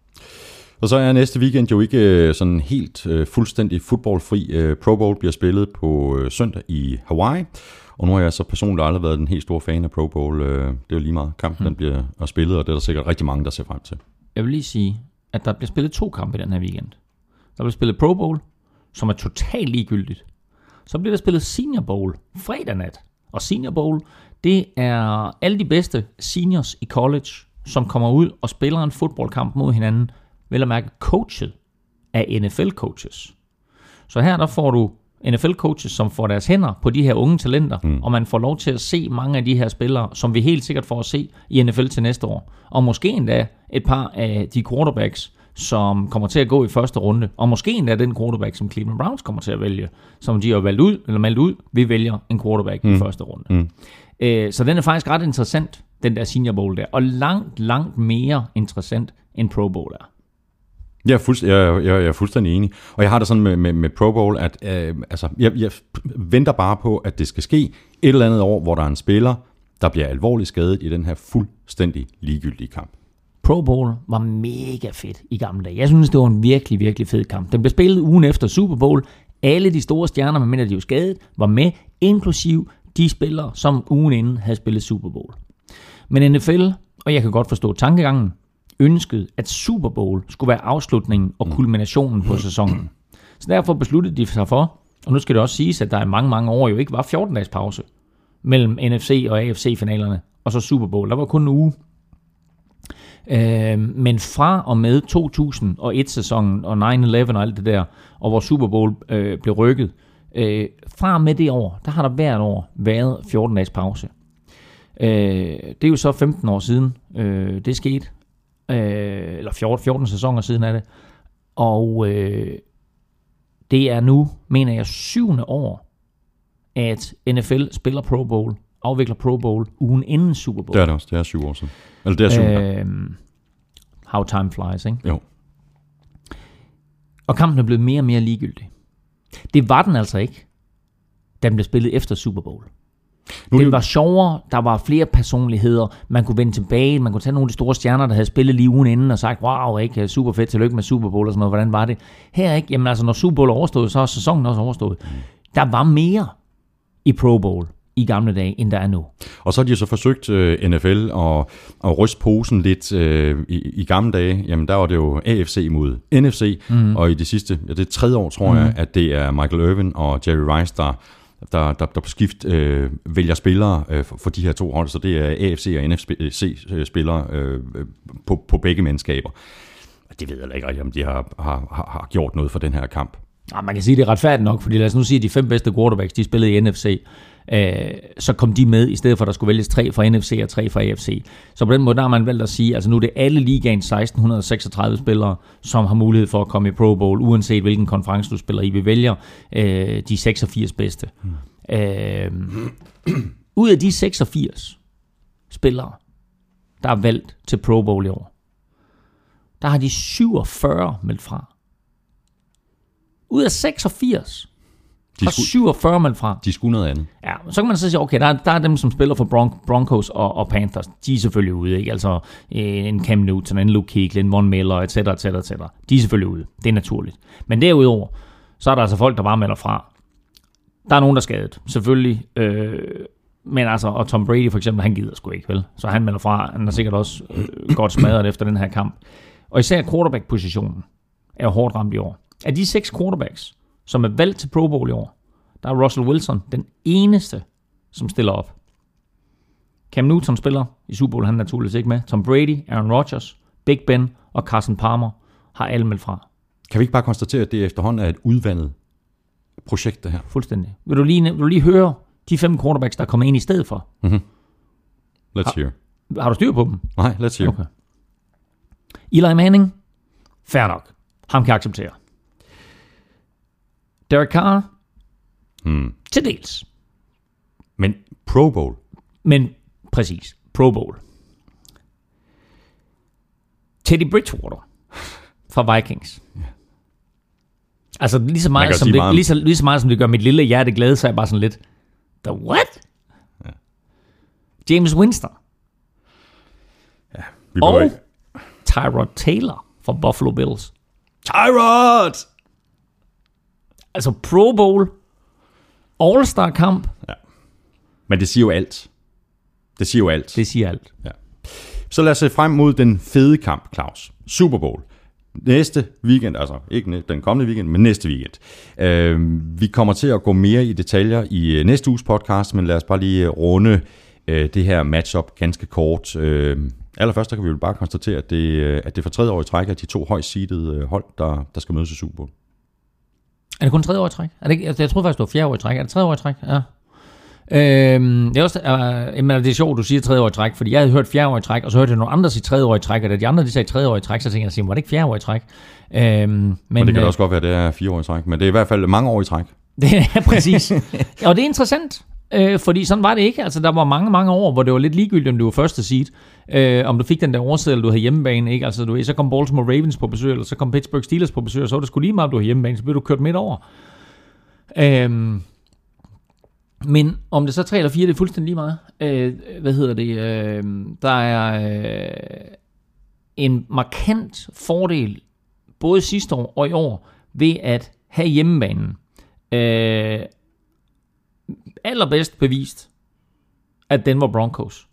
Og så er næste weekend jo ikke øh, sådan helt øh, fuldstændig fodboldfri. Øh, Pro Bowl bliver spillet på øh, søndag i Hawaii. Og nu har jeg så personligt aldrig været den helt store fan af Pro Bowl. Øh, det er jo lige meget. Kampen den bliver og spillet, og det er der sikkert rigtig mange, der ser frem til.
Jeg vil lige sige, at der bliver spillet to kampe i den her weekend. Der bliver spillet Pro Bowl, som er totalt ligegyldigt. Så bliver der spillet Senior Bowl fredag nat. Og Senior Bowl, det er alle de bedste seniors i college, som kommer ud og spiller en fodboldkamp mod hinanden, vel at mærke coachet af NFL-coaches. Så her der får du NFL-coaches, som får deres hænder på de her unge talenter, mm. og man får lov til at se mange af de her spillere, som vi helt sikkert får at se i NFL til næste år. Og måske endda et par af de quarterbacks, som kommer til at gå i første runde, og måske endda den quarterback, som Cleveland Browns kommer til at vælge, som de har valgt ud, eller meldt ud, vi vælger en quarterback mm. i første runde. Mm. Øh, så den er faktisk ret interessant, den der Senior Bowl der, og langt, langt mere interessant end Pro Bowl er.
Jeg er, fuldst, jeg, jeg, jeg er fuldstændig enig. Og jeg har det sådan med, med, med Pro Bowl, at øh, altså, jeg, jeg venter bare på, at det skal ske et eller andet år, hvor der er en spiller, der bliver alvorligt skadet i den her fuldstændig ligegyldige kamp.
Pro Bowl var mega fedt i gamle dage. Jeg synes, det var en virkelig, virkelig fed kamp. Den blev spillet ugen efter Super Bowl. Alle de store stjerner, medmindre de var skadet, var med, inklusiv de spillere, som ugen inden havde spillet Super Bowl. Men NFL, og jeg kan godt forstå tankegangen, ønskede, at Super Bowl skulle være afslutningen og kulminationen på sæsonen. Så derfor besluttede de sig for, og nu skal det også siges, at der i mange, mange år jo ikke var 14-dages pause mellem NFC og AFC-finalerne, og så Super Bowl. Der var kun en uge. Øh, men fra og med 2001-sæsonen og 9-11 og alt det der, og hvor Super Bowl øh, blev rykket, øh, fra og med det år, der har der hvert år været 14-dages pause. Øh, det er jo så 15 år siden, øh, det skete. Øh, eller 14, 14 sæsoner siden er det. Og øh, det er nu, mener jeg, syvende år, at NFL spiller Pro Bowl, afvikler Pro Bowl ugen inden Super Bowl.
Det er det også. Det er syv år siden. Eller det er syv. Øh,
how time flies, ikke?
Jo.
Og kampen er blevet mere og mere ligegyldig. Det var den altså ikke, da den blev spillet efter Super Bowl.
Nu det
var sjovere, der var flere personligheder, man kunne vende tilbage, man kunne tage nogle af de store stjerner, der havde spillet lige ugen inden og sagt, wow, ikke, super fedt, tillykke med Super Bowl og sådan noget, hvordan var det? Her ikke, jamen altså, når Super Bowl er overstået, så er sæsonen også overstået. Der var mere i Pro Bowl i gamle dage, end der er nu.
Og så har de så forsøgt øh, NFL at, at ryste posen lidt øh, i, i gamle dage. Jamen der var det jo AFC mod NFC, mm. og i det sidste, ja, det er tredje år, tror mm. jeg, at det er Michael Irvin og Jerry Rice, der, der, der, der på skift øh, vælger spillere øh, for, for de her to hold. Så det er AFC og NFC-spillere øh, øh, øh, på, på begge mandskaber. Og Det ved jeg heller ikke rigtig, om de har, har, har, har gjort noget for den her kamp.
Ja, man kan sige, det er retfærdigt nok, fordi lad os nu sige, at de fem bedste quarterbacks, de spillede i NFC, øh, så kom de med, i stedet for at der skulle vælges tre fra NFC og tre fra AFC. Så på den måde der har man valgt at sige, altså nu er det alle ligaens 1636 spillere, som har mulighed for at komme i Pro Bowl, uanset hvilken konference du spiller i. Vi vælger øh, de 86 bedste. Mm. Øh, ud af de 86 spillere, der er valgt til Pro Bowl i år, der har de 47 meldt fra. Ud af 86
De
har
skulle,
47 meldt fra.
de skulle noget andet.
Ja, så kan man så sige, okay, der, er- der er dem, som spiller for Bron- Broncos og, og Panthers. De er selvfølgelig ude, ikke? Altså øh, en Cam Newton, en Luke Kuechly, en Von Miller, etc., etc., etc. De er selvfølgelig ude. Det er naturligt. Men derudover, så er der altså folk, der bare melder fra. Der er nogen, der er skadet, selvfølgelig. Øh, men altså, og Tom Brady for eksempel, han gider sgu ikke, vel? Så han melder fra. Han er sikkert også øh, godt smadret efter den her kamp. Og især quarterback-positionen er hårdt ramt i år. Af de seks quarterbacks, som er valgt til Pro Bowl i år, der er Russell Wilson den eneste, som stiller op. Cam Newton spiller i Super Bowl, han er naturligvis ikke med. Tom Brady, Aaron Rodgers, Big Ben og Carson Palmer har alle meldt fra.
Kan vi ikke bare konstatere, at det efterhånden er et udvandet projekt, det her?
Fuldstændig. Vil du lige, vil du lige høre de fem quarterbacks, der er kommet ind i stedet for?
Let's hear.
Har du styr på dem?
Nej, let's hear.
Okay. Eli Manning? Fair nok. Ham kan jeg acceptere. Derek Carr?
Hmm.
Til dels.
Men Pro Bowl,
Men præcis. Pro Bowl. Teddy Bridgewater fra Vikings. Altså lige så, meget som det,
meget
lige, så, lige så meget som det gør mit lille hjerte glade, så er jeg bare sådan lidt, the what? Ja. James Winston
vi
og. Tyrod Taylor fra Buffalo Bills.
Tyrod!
Altså Pro Bowl, All-Star kamp,
Men det siger jo alt. Det siger jo alt.
det siger alt.
Så lad os se frem mod den fede kamp, Claus. Super Bowl. Næste weekend, altså ikke den kommende weekend, men næste weekend. Øh, vi kommer til at gå mere i detaljer i øh, næste uges podcast, men lad os bare lige øh, runde øh, det her matchup ganske kort. Øh, allerførst, kan vi jo bare konstatere, at det, øh, at det for tredje år i træk er de to højst seedede hold, der, der skal mødes i Super Bowl.
Er det kun tredje år i træk? Er det ikke, altså, jeg troede faktisk, det var fjerde år i træk. Er det tredje år i træk? Ja. Øhm, det, er også, øh, jamen, det er sjovt, du siger tredje år i træk, fordi jeg havde hørt fjerde år i træk, og så hørte jeg nogle andre sige tredje år i træk, og da de andre de sagde tredje år i træk, så tænkte jeg, siger, var det ikke fjerde år i træk? Øhm, men,
Men, det kan
øh,
også godt være, at det er fire år i træk, men det er i hvert fald mange år i træk.
Det er præcis. og det er interessant, øh, fordi sådan var det ikke. Altså, der var mange, mange år, hvor det var lidt ligegyldigt, om du var første seed, øh, om du fik den der overside, eller du havde hjemmebane. Ikke? Altså, du, så kom Baltimore Ravens på besøg, eller så kom Pittsburgh Steelers på besøg, og så var det sgu lige meget, om du havde hjemmebane, så blev du kørt midt over. Øh, men om det så er 3 eller 4, det er fuldstændig lige meget. Øh, hvad hedder det? Øh, der er øh, en markant fordel, både sidste år og i år, ved at have hjemmebanen. Øh, allerbedst bevist, at den var Broncos.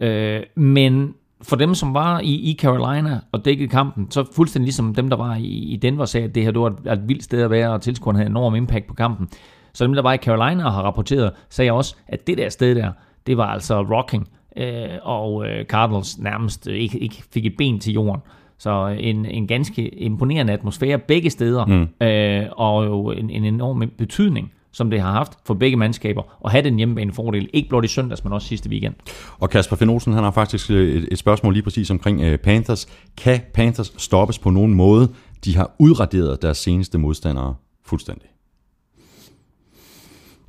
Øh, men for dem, som var i, i Carolina og dækkede kampen, så fuldstændig ligesom dem, der var i, i Denver, sagde, at det her det var et, et vildt sted at være, og tilskuerne havde enorm impact på kampen. Så dem, der var i Carolina og har rapporteret, sagde også, at det der sted der, det var altså rocking, øh, og øh, Cardinals nærmest øh, ikke, ikke fik et ben til jorden. Så en, en ganske imponerende atmosfære begge steder, mm. øh, og jo en, en enorm betydning, som det har haft for begge mandskaber, at have den hjemmebane fordel, ikke blot i søndags, men også sidste weekend.
Og Kasper Finn han har faktisk øh, et, et spørgsmål lige præcis omkring øh, Panthers. Kan Panthers stoppes på nogen måde? De har udraderet deres seneste modstandere fuldstændig.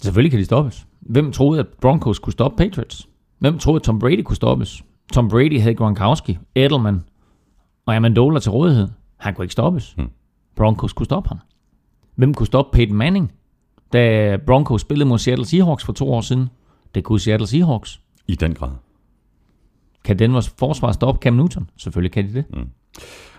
Selvfølgelig kan de stoppes. Hvem troede, at Broncos kunne stoppe Patriots? Hvem troede, at Tom Brady kunne stoppes? Tom Brady havde Gronkowski, Edelman Og Amendola til rådighed. Han kunne ikke stoppes.
Hmm.
Broncos kunne stoppe ham. Hvem kunne stoppe Peyton Manning, da Broncos spillede mod Seattle Seahawks for to år siden? Det kunne Seattle Seahawks.
I den grad.
Kan Denvers forsvar stoppe Cam Newton? Selvfølgelig kan de det.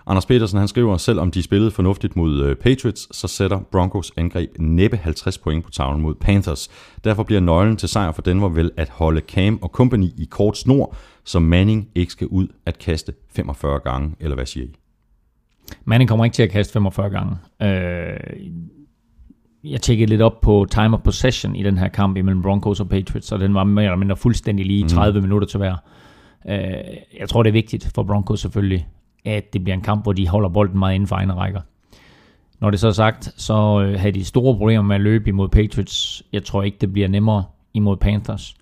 Anders Petersen han skriver, selvom de spillede fornuftigt mod øh, Patriots, så sætter Broncos angreb næppe 50 point på tavlen mod Panthers. Derfor bliver nøglen til sejr for Denver vel at holde Cam og company i kort snor, så Manning ikke skal ud at kaste 45 gange, eller hvad siger I?
Manning kommer ikke til at kaste 45 gange. Øh, jeg tjekkede lidt op på time of possession i den her kamp imellem Broncos og Patriots, og den var mere eller mindre fuldstændig lige 30 mm. minutter til hver. Øh, jeg tror, det er vigtigt for Broncos selvfølgelig, at det bliver en kamp, hvor de holder bolden meget inden for egne rækker. Når det så er sagt, så øh, havde de store problemer med at løbe imod Patriots. Jeg tror ikke, det bliver nemmere imod Panthers.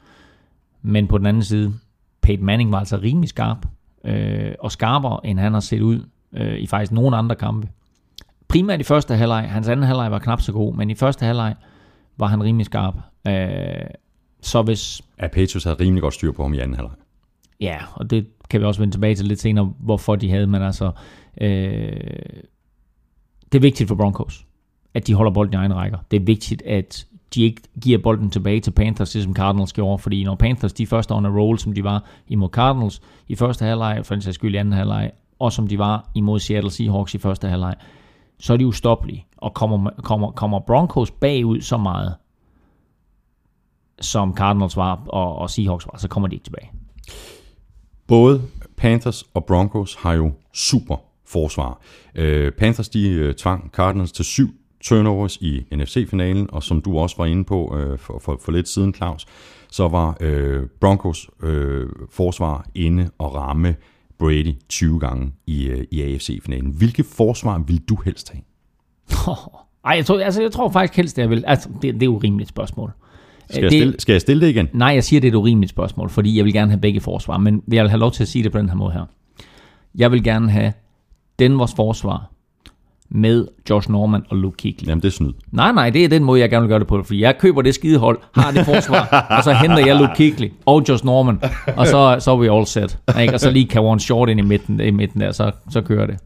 Men på den anden side, Peyton Manning var altså rimelig skarp, øh, og skarpere, end han har set ud øh, i faktisk nogle andre kampe. Primært i første halvleg. Hans anden halvleg var knap så god, men i første halvleg var han rimelig skarp. Øh, så hvis
Patriots havde rimelig godt styr på ham i anden halvleg.
Ja, og det kan vi også vende tilbage til lidt senere, hvorfor de havde, men altså, øh, det er vigtigt for Broncos, at de holder bolden i egen rækker. Det er vigtigt, at de ikke giver bolden tilbage til Panthers, det som Cardinals gjorde, fordi når Panthers, de første on a roll, som de var imod Cardinals i første halvleg, for den sags skyld i anden halvleg, og som de var imod Seattle Seahawks i første halvleg, så er de ustoppelige, og kommer, kommer, kommer Broncos bagud så meget, som Cardinals var, og, og Seahawks var, så kommer de ikke tilbage.
Både Panthers og Broncos har jo super forsvar. Øh, Panthers de øh, tvang Cardinals til syv turnovers i NFC-finalen, og som du også var inde på øh, for, for, for lidt siden, Claus, så var øh, Broncos øh, forsvar inde og ramme Brady 20 gange i, øh, i AFC-finalen. Hvilke forsvar vil du helst have?
Ej, jeg tror, altså, jeg tror faktisk helst, at jeg vil... Altså, det, det er jo et rimeligt spørgsmål.
Skal jeg,
det,
stille, skal jeg stille det igen?
Nej, jeg siger, det er et urimeligt spørgsmål, fordi jeg vil gerne have begge forsvar, men jeg vil have lov til at sige det på den her måde her. Jeg vil gerne have Denvers forsvar med Josh Norman og Luke Kuechly.
Jamen, det er snyd.
Nej, nej, det er den måde, jeg gerne vil gøre det på, fordi jeg køber det skidehold, har det forsvar, og så henter jeg Luke Kuechly og Josh Norman, og så, så er vi all set. Ikke? Og så lige Kawan Short ind i midten, i midten der, så, så kører det.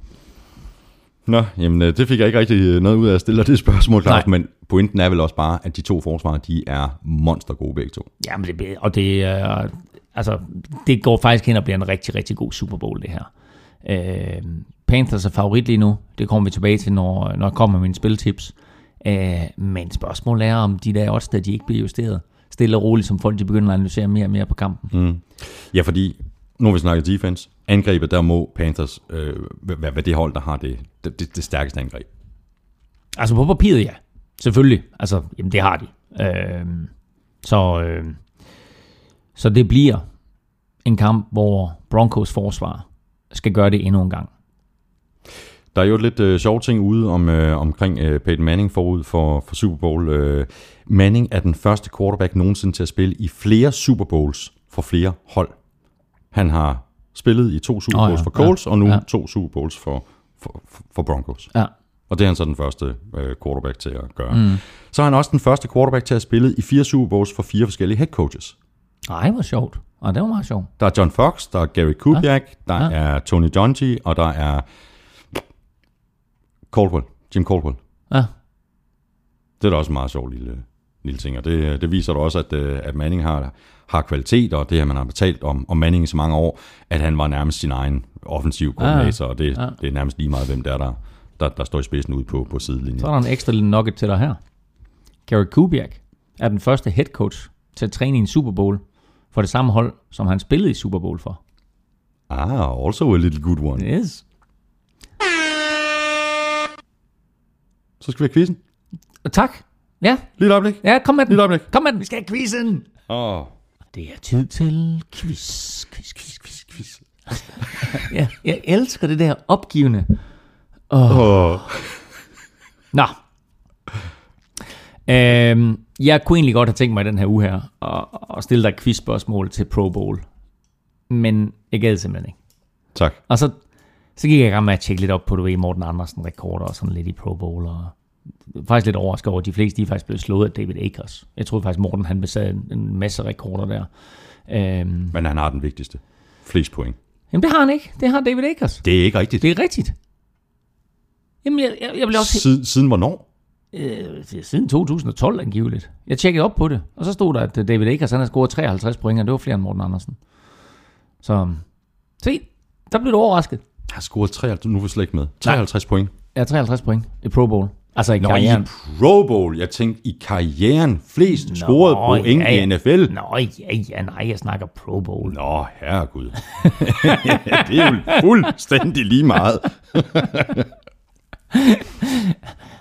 Nå, jamen øh, det fik jeg ikke rigtig øh, noget ud af at stille det spørgsmål, Claus, men pointen er vel også bare, at de to forsvar, de er monster gode begge to.
Jamen, det, og det, er, altså, det går faktisk hen og bliver en rigtig, rigtig god Super Bowl, det her. Øh, Panthers er favorit lige nu. Det kommer vi tilbage til, når, når jeg kommer med mine spiltips. Øh, men spørgsmålet er, om de der odds, der de ikke bliver justeret. Stille og roligt, som folk de begynder at analysere mere og mere på kampen.
Mm. Ja, fordi nu har vi snakket defense. Angrebet, der må Panthers øh, være hvad det hold, der har det, det, det, det stærkeste angreb.
Altså på papiret, ja. Selvfølgelig. Altså, jamen det har de. Øh, så, øh, så det bliver en kamp, hvor Broncos forsvar skal gøre det endnu en gang.
Der er jo et lidt øh, sjovt ting ude om, øh, omkring øh, Peyton Manning forud for, for Super Bowl. Øh, Manning er den første quarterback nogensinde til at spille i flere Super Bowls for flere hold. Han har spillet i to Super Bowls
ja,
for Colts,
ja,
og nu
ja.
to Super Bowls for, for, for Broncos.
Ja.
Og det er han så den første øh, quarterback til at gøre. Mm. Så er han også den første quarterback til at have spillet i fire Super Bowls for fire forskellige head coaches.
Ej, hvor sjovt. Og det var meget sjovt.
Der er John Fox, der er Gary Kubiak, ja. der
Ja.
er Tony Dungy, og der er Caldwell, Jim Caldwell.
Ja.
Det er da også en meget sjov lille, lille ting, og det, det viser da også, at, øh, at Manning har, har kvalitet, og det her, man har betalt om, om Manning i så mange år, at han var nærmest sin egen offensiv koordinator, og det,
Ja.
det er nærmest lige meget, hvem der er, der, der, der står i spidsen ude på, på sidelinjen.
Så er der en ekstra lille nugget til dig her. Gary Kubiak er den første head coach til at træne i en Super Bowl for det samme hold, som han spillede i Super Bowl for.
Ah, also a little good one.
Yes.
Så skal vi have quizzen.
Tak. Ja,
Lille øjeblik.
ja, kom med den.
Lille øjeblik.
Kom med den, vi skal have quizzen.
Åh, oh,
Det er tid til quiz, quiz, quiz, quiz, quiz. ja, jeg elsker det der opgivende.
oh.
Nå. Øhm, jeg kunne egentlig godt have tænkt mig i den her uge her at, at stille dig et quizspørgsmål til Pro Bowl. Men jeg gad simpelthen ikke.
Tak.
Og så, så gik jeg i gang med at tjekke lidt op på, du ved, Morten Andersen rekorder og sådan lidt i Pro Bowl. Og faktisk lidt overrasket over, at de fleste de er faktisk blevet slået af David Akers. Jeg troede faktisk, Morten han besad en, en masse rekorder der. Øhm,
Men han har den vigtigste. Flest point.
Jamen, det har han ikke. Det har David Akers.
Det er ikke rigtigt.
Det er rigtigt. Jamen, jeg, jeg, jeg blev også...
Siden, siden hvornår?
Øh, siden 2012 angiveligt. Jeg tjekkede op på det, og så stod der, at David Akers han havde scoret 53 point, og det var flere end Morten Andersen. Så se, der blev du overrasket.
Har scoret 53, nu er vi slet ikke med. 53 point.
Ja, 53 point i Pro Bowl. Altså i
Nå,
karrieren.
i Pro Bowl. Jeg tænkte, i karrieren flest Nå, scoret point
ja, ja.
i NFL.
Nå, ja, ja, nej, jeg snakker Pro Bowl.
Nå, herregud. det er jo fuldstændig lige meget.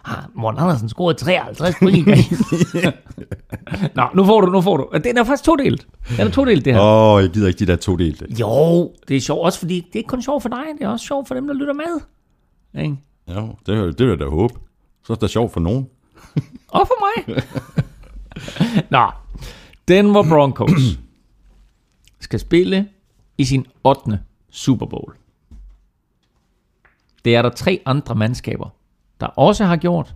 Har Morten Andersen scoret 53 point i? Nå, nu får du, nu får du. Den er faktisk todelt. Den er todelt, det her.
Åh, oh, jeg gider ikke de der to delte.
Jo, det er sjovt også, fordi det er ikke kun sjovt for dig, det er også sjovt for dem, der lytter med. Ikke?
Jo, det, det vil jeg da håbe. Så er det sjovt for nogen.
Og for mig. Nå, Denver Broncos skal spille i sin 8. Super Bowl. Det er der tre andre mandskaber, der også har gjort.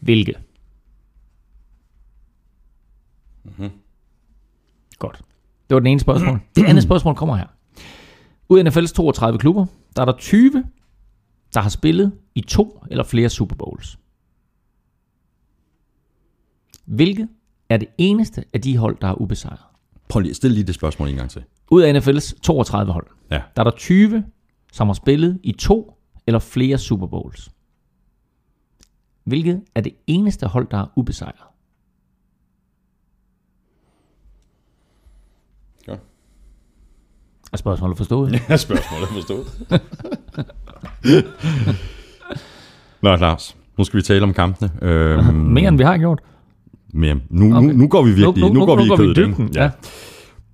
Hvilke? Mm-hmm. Godt. Det var den ene spørgsmål. Det andet spørgsmål kommer her. Ud af NFL's 32 klubber, der er der 20, der har spillet i to eller flere Super Bowls. Hvilket er det eneste af de hold, der er ubesejret?
Prøv lige at stille lige det spørgsmål en gang til.
Ud af NFL's 32 hold,
Ja.
der er der 20, som har spillet i to eller flere Super Bowls. Hvilket er det eneste hold, der er ubesejret?
Ja.
Er spørgsmålet forstået?
Ja, spørgsmålet er forstået. Nå, Lars. Nu skal vi tale om kampene. Øhm,
Mere end vi har gjort.
mere. Nu, okay. Nu, nu går vi virkelig, nu, nu, går vi i
går
kødet.
i dybden. Ja.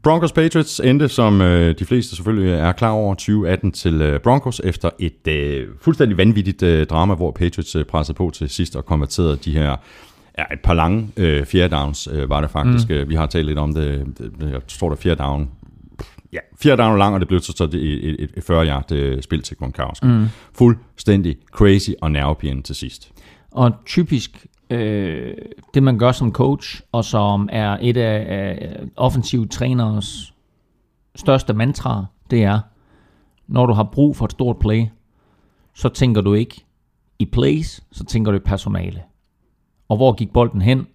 Broncos Patriots endte, som øh, de fleste selvfølgelig er klar over, 2018 til øh, Broncos efter et øh, fuldstændig vanvittigt øh, drama, hvor Patriots øh, pressede på til sidst og konverterede de her ja, et par lange øh, fjerde downs, øh, var det faktisk. Mm. Vi har talt lidt om det. det jeg står der fjerde down. Ja, fjerde down lang, og det blev så, så det, et, et, et 40 yard øh, spil til Gronkowski. Mm. Fuldstændig crazy og nervepirrende til sidst.
Og typisk øh, det, man gør som coach, og som er et af, af offensiv træners største mantraer, det er, når du har brug for et stort play, så tænker du ikke i plays, så tænker du i personale. Og hvor gik bolden hen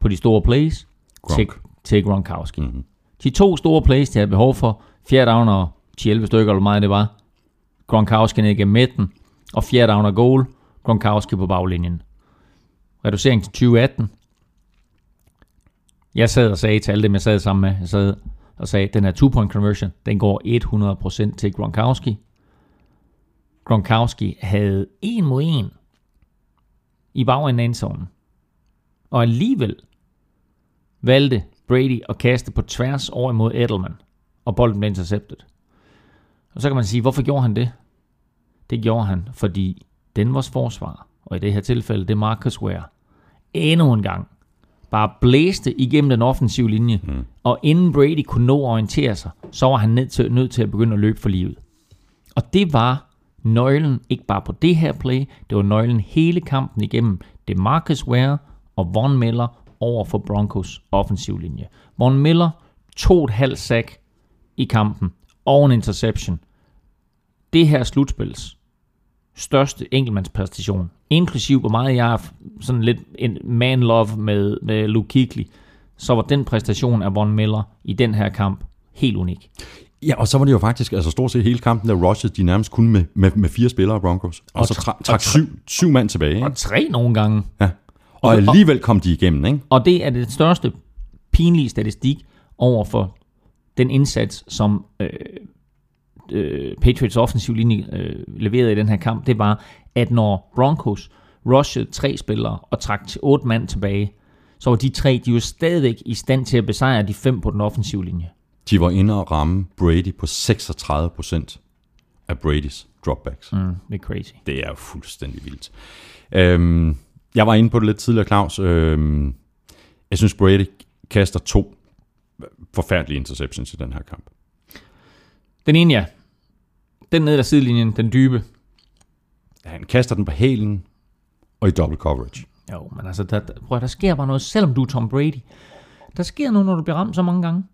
på de store plays? Til,
Gronk.
til Gronkowski. Mm-hmm. De to store plays, de havde behov for, fjerde down og 10-11 stykker, eller meget det var, Gronkowski ned igennem midten, og fjerde down og goal, Gronkowski på baglinjen. Reducering til 2018. Jeg sad og sagde til alle dem, jeg sad sammen med, jeg sad og sagde, den her two-point conversion, den går 100% til Gronkowski. Gronkowski havde en mod en i bagenden af endzonen. Og alligevel valgte Brady at kaste på tværs over imod Edelman, og bolden blev intercepted. Og så kan man sige, hvorfor gjorde han det? Det gjorde han, fordi Denvers forsvar, og i det her tilfælde, det er Marcus Ware, endnu en gang bare blæste igennem den offensive linje, mm. og inden Brady kunne nå at orientere sig, så var han nødt til, nødt til at begynde at løbe for livet. Og det var nøglen, ikke bare på det her play, det var nøglen hele kampen igennem. Det er Marcus Ware og Von Miller over for Broncos offensiv linje. Von Miller tog et halvt sack i kampen og en interception. Det her slutspils største enkeltmandspræstation, inklusiv hvor meget jeg er sådan lidt en man love med, med Luke Kuechly, så var den præstation af Von Miller i den her kamp helt unik.
Ja, og så var det jo faktisk, altså stort set hele kampen, der rushede de nærmest kun med, med, med fire spillere Broncos. Og, og så
tra-
trak
tra-
syv, syv mand tilbage. Ikke?
Og tre nogle gange.
Ja. Og alligevel kom de igennem, ikke?
Og det er det største pinlige statistik over for den indsats, som øh, øh, Patriots offensiv linje øh, leverede i den her kamp. Det var, at når Broncos rushede tre spillere og trak til otte mand tilbage, så var de tre, de var stadigvæk i stand til at besejre de fem på den offensive linje.
De var inde og ramme Brady på 36% af Bradys dropbacks. Mm,
det er crazy.
Det er jo fuldstændig vildt. Øhm, jeg var inde på det lidt tidligere, Claus. Øhm, jeg synes, Brady kaster to forfærdelige interceptions i den her kamp.
Den ene, ja. Den nede af sidelinjen, den dybe.
Han kaster den på hælen og i double coverage.
Jo, men altså, der, der, prøv, der sker bare noget, selvom du er Tom Brady. Der sker noget, når du bliver ramt så mange gange.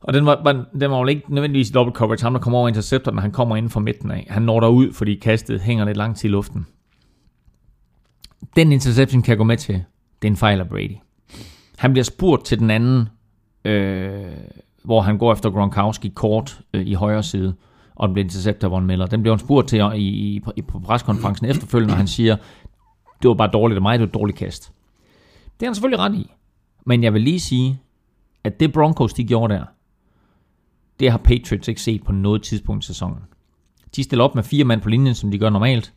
Og den var, var, den var jo ikke nødvendigvis i double coverage. Ham, der kommer over interceptoren, når han kommer ind fra midten af. Han når derud, fordi kastet hænger lidt langt til i luften. Den interception kan jeg gå med til. Det er en fejl af Brady. Han bliver spurgt til den anden, øh, hvor han går efter Gronkowski kort øh, i højre side, og den bliver interceptet af Von Miller. Den bliver han spurgt til i, i, i, på preskonferencen efterfølgende, og han siger, det var bare dårligt af mig, det var et dårligt kast. Det er han selvfølgelig ret i. Men jeg vil lige sige, at det Broncos, de gjorde der, det har Patriots ikke set på noget tidspunkt i sæsonen. De stiller op med fire mand på linjen, som de gør normalt.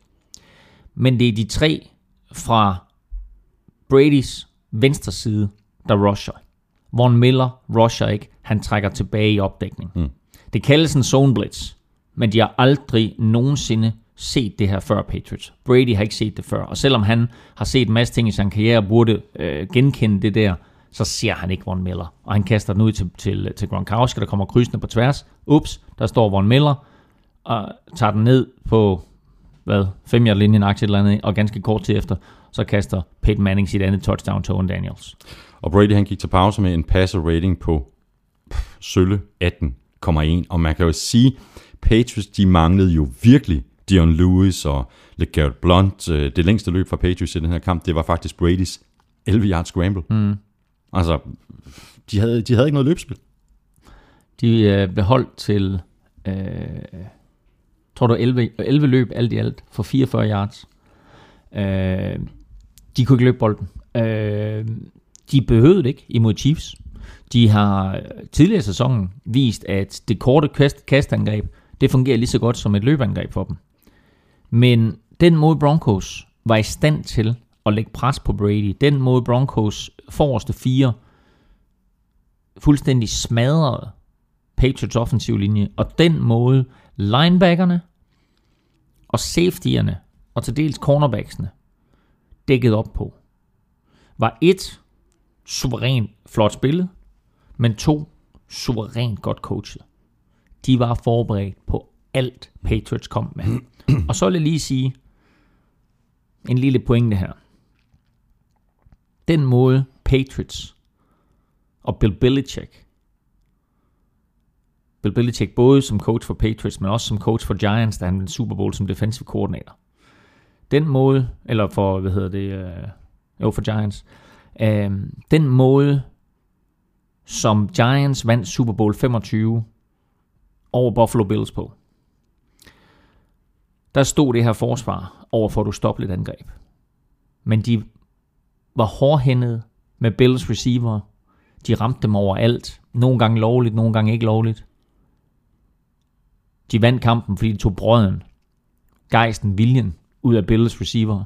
Men det er de tre fra Bradys venstre side, der rusher. Von Miller rusher ikke. Han trækker tilbage i opdækning. Mm. Det kaldes en zone blitz, men de har aldrig nogensinde set det her før, Patriots. Brady har ikke set det før, og selvom han har set en masse ting i sin karriere og burde øh, genkende det der, så ser han ikke Von Miller. Og han kaster den ud til, til, til Gronkowski, der kommer krydsende på tværs. Ups, der står Von Miller, og tager den ned på, hvad, 5 linjen aktie eller andet, og ganske kort tid efter, så kaster Peyton Manning sit andet touchdown til Owen Daniels.
Og Brady han gik til pause med en passer rating på pff, sølle 18,1. Og man kan jo sige, Patriots de manglede jo virkelig Dion Lewis og LeGarrette Blunt. Øh, Det længste løb fra Patriots i den her kamp, det var faktisk Bradys 11 yard scramble. Mm. Altså, de havde, de havde ikke noget løbspil.
De øh, blev holdt til, øh, tror du, 11, 11 løb alt i alt for 44 yards. Øh, de kunne ikke løbe bolden. Øh, de behøvede det ikke imod Chiefs. De har øh, tidligere i sæsonen vist, at det korte kast, kastangreb, det fungerer lige så godt som et løbeangreb for dem. Men den måde Broncos var i stand til at lægge pres på Brady, den måde Broncos forreste fire fuldstændig smadrede Patriots offensiv linje, og den måde linebackerne og safetyerne og til dels cornerbacksene dækket op på, var et suverænt flot spillet, men to suverænt godt coachet. De var forberedt på alt Patriots kom med. Og så vil jeg lige sige en lille pointe her. Den måde Patriots og Bill Belichick Bill Belichick både som coach for Patriots, men også som coach for Giants, da han vandt Super Bowl som defensive coordinator. Den måde, eller for, hvad hedder det, øh, jo for Giants, øh, den måde, som Giants vandt Super Bowl 25 over Buffalo Bills på, der stod det her forsvar over for et ustoppeligt angreb. Men de var hårdhændede med Bills receiver. De ramte dem overalt. Nogle gange lovligt, nogle gange ikke lovligt. De vandt kampen, fordi de tog brøden, gejsten, viljen ud af Bills receiver.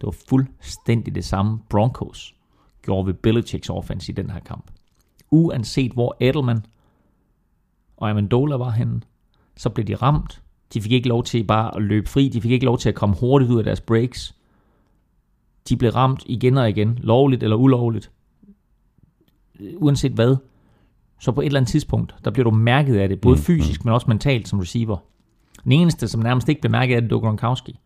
Det var fuldstændig det samme Broncos gjorde ved Belichicks offense i den her kamp. Uanset hvor Edelman og Amendola var henne, så blev de ramt. De fik ikke lov til bare at løbe fri. De fik ikke lov til at komme hurtigt ud af deres breaks. De blev ramt igen og igen, lovligt eller ulovligt. Uanset hvad, så på et eller andet tidspunkt, der bliver du mærket af det, både mm, fysisk, men også mentalt som receiver. Den eneste, som nærmest ikke blev mærket af det, det var Gronkowski.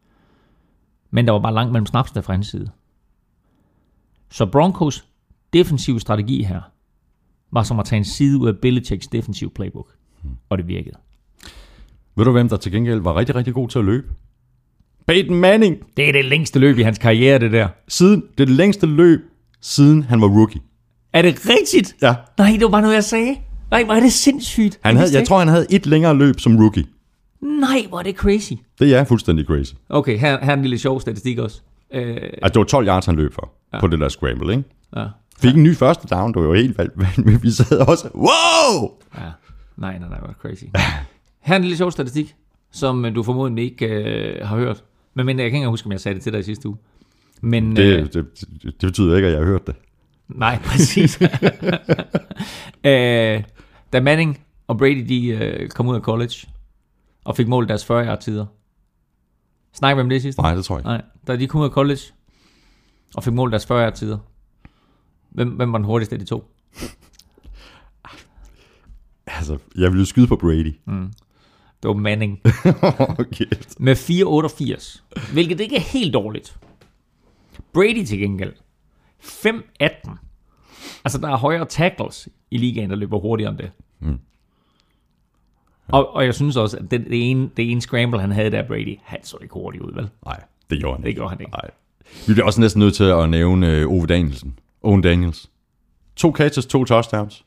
Men der var bare langt mellem snapsene fra hans side. Så Broncos defensive strategi her, var som at tage en side ud af Belichicks defensive playbook. Og det virkede.
Ved du hvem, der til gengæld var rigtig, rigtig god til at løbe? Peyton Manning!
Det er det længste løb i hans karriere, det der.
Siden, det er det længste løb, siden han var rookie.
Er det rigtigt?
Ja.
Nej, det var bare noget, jeg sagde. Nej, hvor er det sindssygt.
Han havde, jeg tror, han havde et længere løb som rookie.
Nej, hvor er det crazy.
Det er fuldstændig crazy.
Okay, her, her er en lille sjov statistik også. Øh,
Altså, det var 12 yards, han løb for, ja. på det der scramble, ikke?
ja.
Fik en ny første down, det var jo helt vanvittigt. Vi sad også, wow!
ja. Nej, nej, nej, det crazy. Her er en lille sjov statistik, som øh, du formodentlig ikke øh, har hørt. Men, men jeg kan ikke huske, om jeg sagde det til dig i sidste uge. Men, øh,
Det, det, det, det betyder ikke, at jeg har hørt det.
Nej, præcis. øh, da Manning og Brady de, øh, kom ud af college og fik målt deres 40 tider. Snakker vi om det sidste?
Nej, det tror jeg ikke.
Nej. Da de kom ud af college og fik målt deres 40 tider. Hvem, hvem var den hurtigste af de to?
Altså, jeg ville skyde på Brady.
Det var Manning.
okay.
Med 4,88. Hvilket ikke er helt dårligt. Brady til gengæld. 5,18. Altså, der er højere tackles i ligaen, der løber hurtigere end det.
Mm.
Og, og jeg synes også, at det, det, ene, det ene scramble, han havde der, Brady, han så ikke hurtigt ud, vel?
Nej, det gjorde han
Det gjorde han ikke.
Nej. Vi bliver også næsten nødt til at nævne øh, Ove Danielsen. Owen Daniels. To catches, to touchdowns.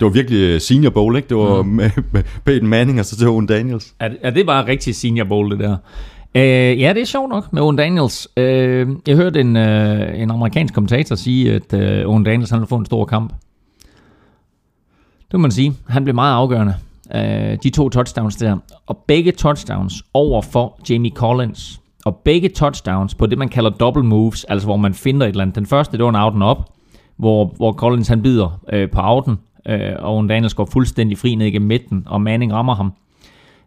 Det var virkelig øh, senior bowl, ikke? Det var mm. med, med Peyton Manning og så til Owen Daniels.
Er, er det bare rigtig senior bowl, det der? Øh, ja, det er sjovt nok med Owen Daniels. Øh, jeg hørte en, øh, en amerikansk kommentator sige, at øh, Owen Daniels han ville få en stor kamp. Det må man sige. Han blev meget afgørende. Øh, de to touchdowns der. Og begge touchdowns over for Jamie Collins. Og begge touchdowns på det, man kalder double moves, altså hvor man finder et eller andet. Den første, det var en out and up, hvor, hvor Collins han bider øh, på outen, øh, og Owen Daniels går fuldstændig fri ned igennem midten, og Manning rammer ham.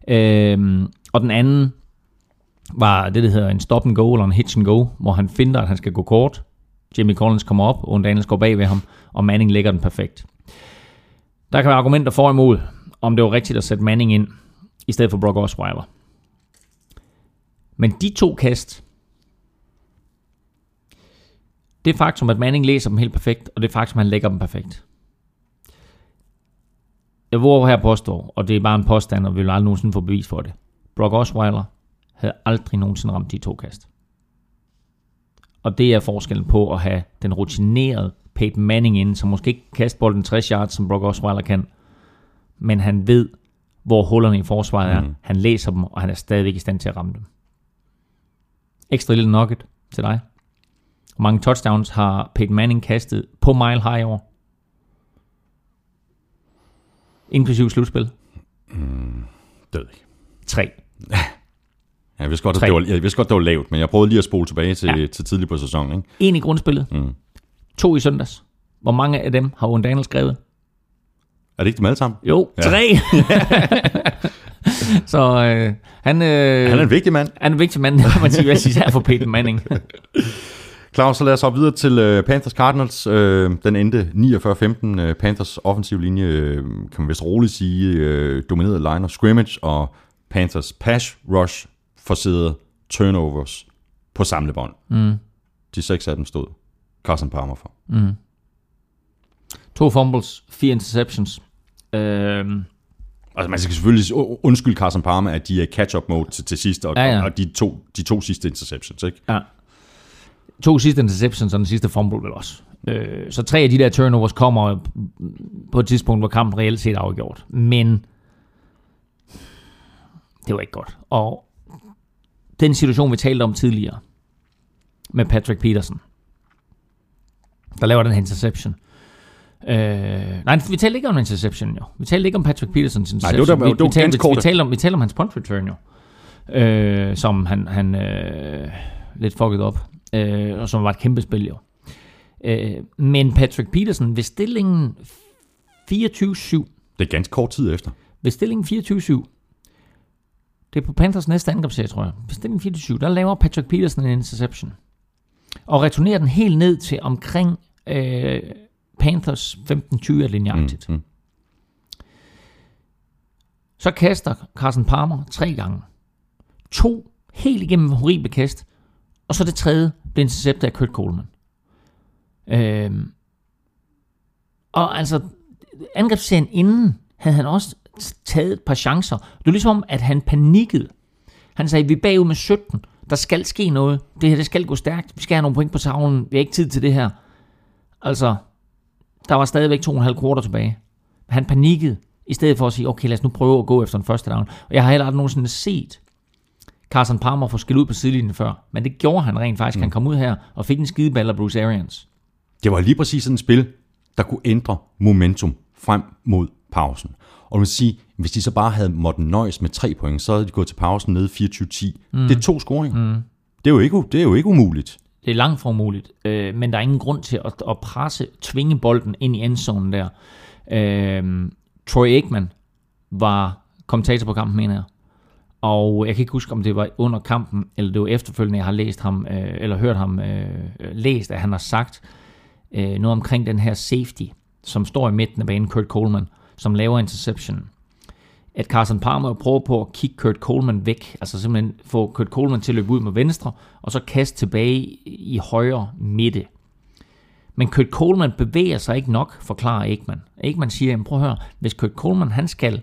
Øh, og den anden var det, der hedder en stop and go, eller en hitch and go, hvor han finder, at han skal gå kort. Jimmy Collins kommer op, og Daniels går bag ved ham, og Manning lægger den perfekt. Der kan være argumenter for og imod, om det var rigtigt at sætte Manning ind, i stedet for Brock Osweiler. Men de to kast, det faktum, at Manning læser dem helt perfekt, og det faktum, at han lægger dem perfekt. Jeg våger her påstår, og det er bare en påstand, og vi vil aldrig nogensinde få bevis for det. Brock Osweiler havde aldrig nogensinde ramt de to kast. Og det er forskellen på at have den rutinerede Peyton Manning inde, som måske ikke kan kaste bolden 60 yards, som Brock Osweiler kan, men han ved, hvor hullerne i forsvaret er.
Mhm.
Han læser dem, og han er stadigvæk i stand til at ramme dem. Ekstra lille nugget til dig. Hvor mange touchdowns har Peyton Manning kastet på Mile High i år? Inklusive slutspil?
Det ved jeg ikke.
Tre.
Jeg vidste godt, at
Tre.
det var, jeg vidste godt, det var lavt, men jeg prøvede lige at spole tilbage til,
Ja.
til tidligt på sæsonen. Ikke?
En i grundspillet.
Mm.
To i søndags. Hvor mange af dem har Owen Daniel skrevet?
Er det ikke dem alle sammen?
Jo,
Ja.
tre. så øh, han, øh,
Han er en vigtig mand.
han er en vigtig mand, man sige, hvad siger for Peyton Manning.
Claus, så lad os hoppe videre til uh, Panthers Cardinals. Uh, den endte 49-15. Uh, Panthers offensiv linje, uh, kan man vist roligt sige, uh, dominerede line of scrimmage, og Panthers pass rush forserede turnovers på samlebånd.
Mm.
De seks af dem stod Carson Palmer for.
To fumbles, fire interceptions. Øhm,
Altså man skal selvfølgelig undskylde Carson Palmer, at de er catch-up mode til, til sidst, og,
Ja, ja.
og de, to, de to sidste interceptions. Ikke?
ja. To sidste interceptions og den sidste fumble vel også. Øh, så tre af de der turnovers kommer på et tidspunkt, hvor kampen reelt set er afgjort. Men det var ikke godt. Og den situation, vi talte om tidligere, med Patrick Peterson, der laver den her interception. Øh, nej, vi talte ikke om interception, jo. Vi talte ikke om Patrick Petersons interception.
det var da-
vi,
det var
vi, talte, vi, talte om, vi talte om hans punt return, jo. Øh, som han, han øh, lidt fucket op. Øh, og som var et kæmpe spil, jo. Øh, men Patrick Peterson, ved stillingen 24-7,
Det er ganske kort tid efter.
ved stillingen 24-7, det er på Panthers næste angrebsserie, tror jeg. Ved stillingen 24-7, der laver Patrick Peterson en interception. Og returnerer den helt ned til omkring øh, Panthers 15-20 linjeagtigt.
Mm, mm.
Så kaster Carson Palmer tre gange. To helt igennem horrible kast. Og så det tredje blev interceptet af Kurt Coleman. Øhm, og altså, angrebsserien inden havde han også taget et par chancer. Det var ligesom om, at han panikkede. Han sagde, vi er bagud med 17. Der skal ske noget. Det her, det skal gå stærkt. Vi skal have nogle point på tavlen. Vi har ikke tid til det her. Altså, der var stadigvæk to og en halv kvarter tilbage. Han panikkede, i stedet for at sige, okay, lad os nu prøve at gå efter den første down. Og jeg har heller aldrig nogensinde set Carson Palmer få skilt ud på sidelinjen før. Men det gjorde han rent faktisk. Mm. Han kom ud her og fik en skideball af Bruce Arians.
Det var lige præcis sådan et spil, der kunne ændre momentum frem mod pausen. Og man sige, hvis de så bare havde måttet nøjes med tre point, så havde de gået til pausen nede 24-10. Mm. Det er to scoringer. Mm. Det, er jo ikke, det er jo ikke umuligt.
Det er langt fra umuligt, øh, men der er ingen grund til at, at presse, tvinge bolden ind i endzonen der. Øh, Troy Aikman var kommentator på kampen, mener jeg. Og jeg kan ikke huske, om det var under kampen, eller det var efterfølgende, jeg har læst ham, øh, eller hørt ham øh, læst, at han har sagt øh, noget omkring den her safety, som står i midten af banen, Kurt Coleman, som laver interception. At Carson Palmer prøver på at kigge Kurt Coleman væk, altså simpelthen få Kurt Coleman til at løbe ud med venstre, og så kaste tilbage i højre midte. Men Kurt Coleman bevæger sig ikke nok, forklarer Ekman. Ekman siger, jamen prøv at høre, hvis Kurt Coleman han skal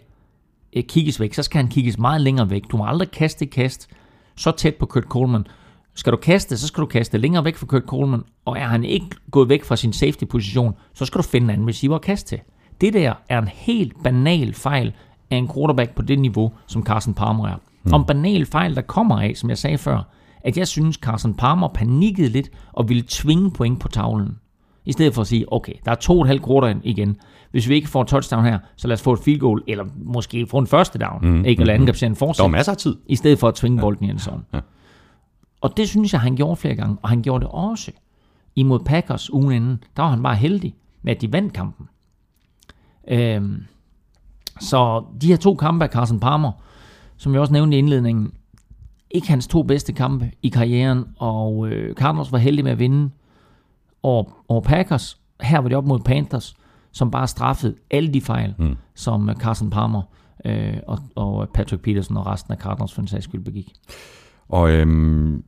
eh, kigges væk, så skal han kigges meget længere væk. Du må aldrig kaste et kast så tæt på Kurt Coleman. Skal du kaste, så skal du kaste længere væk fra Kurt Coleman, og er han ikke gået væk fra sin safety-position, så skal du finde en anden receiver at kaste til. Det der er en helt banal fejl af en quarterback på det niveau, som Carson Palmer er. Mm. Og en banal fejl, der kommer af, som jeg sagde før, at jeg synes, Carson Palmer panikkede lidt og ville tvinge point på tavlen. I stedet for at sige, okay, der er to og et halvt quarter igen. Hvis vi ikke får touchdown her, så lad os få et field goal, eller måske få en første down, mm, ikke? Eller angrebsserien
Der
fortsætte
var masser af tid.
i stedet for at tvinge bolden i en zone.
Ja.
Og det synes jeg, han gjorde flere gange, og han gjorde det også imod Packers ugen inden. Der var han bare heldig med, at de vandt kampen. Øhm, så de her to kampe af Carson Palmer, som jeg også nævnte i indledningen, ikke hans to bedste kampe i karrieren, og øh, Cardinals var heldige med at vinde over, over Packers. Her var de op mod Panthers, som bare straffede alle de fejl, mm. som øh, Carson Palmer øh, og, og Patrick Peterson og resten af Cardinals for en sags skyld begik.
Og øhm,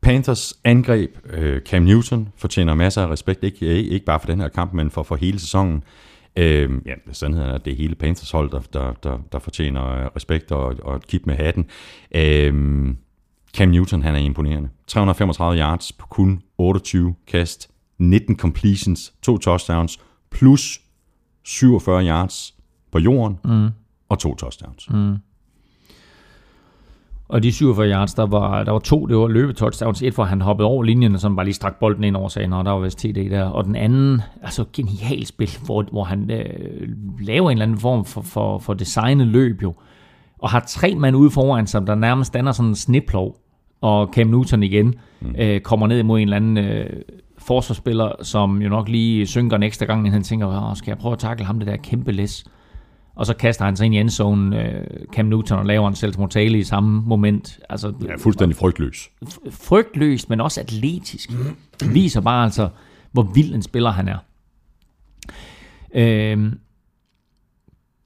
Panthers angreb, øh, Cam Newton, fortjener masser af respekt, ikke, ikke ikke bare for den her kamp, men for, for hele sæsonen. Øhm, ja, sandheden er, at det er hele Panthers hold, der, der, der, der fortjener øh, respekt og, og et kip med hatten. Øhm, Cam Newton, han er imponerende. 335 yards på kun 28 kast, 19 completions, to touchdowns, plus 47 yards på jorden mm. og to touchdowns. Mm.
Og de 47 yards, der var, der var to, det var løbetouchdowns. Et, hvor han hoppede over linjen, og sådan bare lige strak bolden ind over sagen, og der var vist TD der. Og den anden, altså genial spil, hvor, hvor han øh, laver en eller anden form for, for, for designet løb jo. Og har tre mand ude foran sig, der nærmest danner sådan en sniplov. Og Cam Newton igen mm. øh, kommer ned imod en eller anden øh, forsvarsspiller, som jo nok lige synker en ekstra gang, inden han tænker, skal jeg prøve at takle ham det der kæmpe læs? Og så kaster han sig ind i endzone, øh, Cam Newton, og laver en selv mortale i samme moment. Altså,
Ja, fuldstændig frygtløs.
frygtløst, men også atletisk. Viser bare altså, hvor vild en spiller han er. Øhm,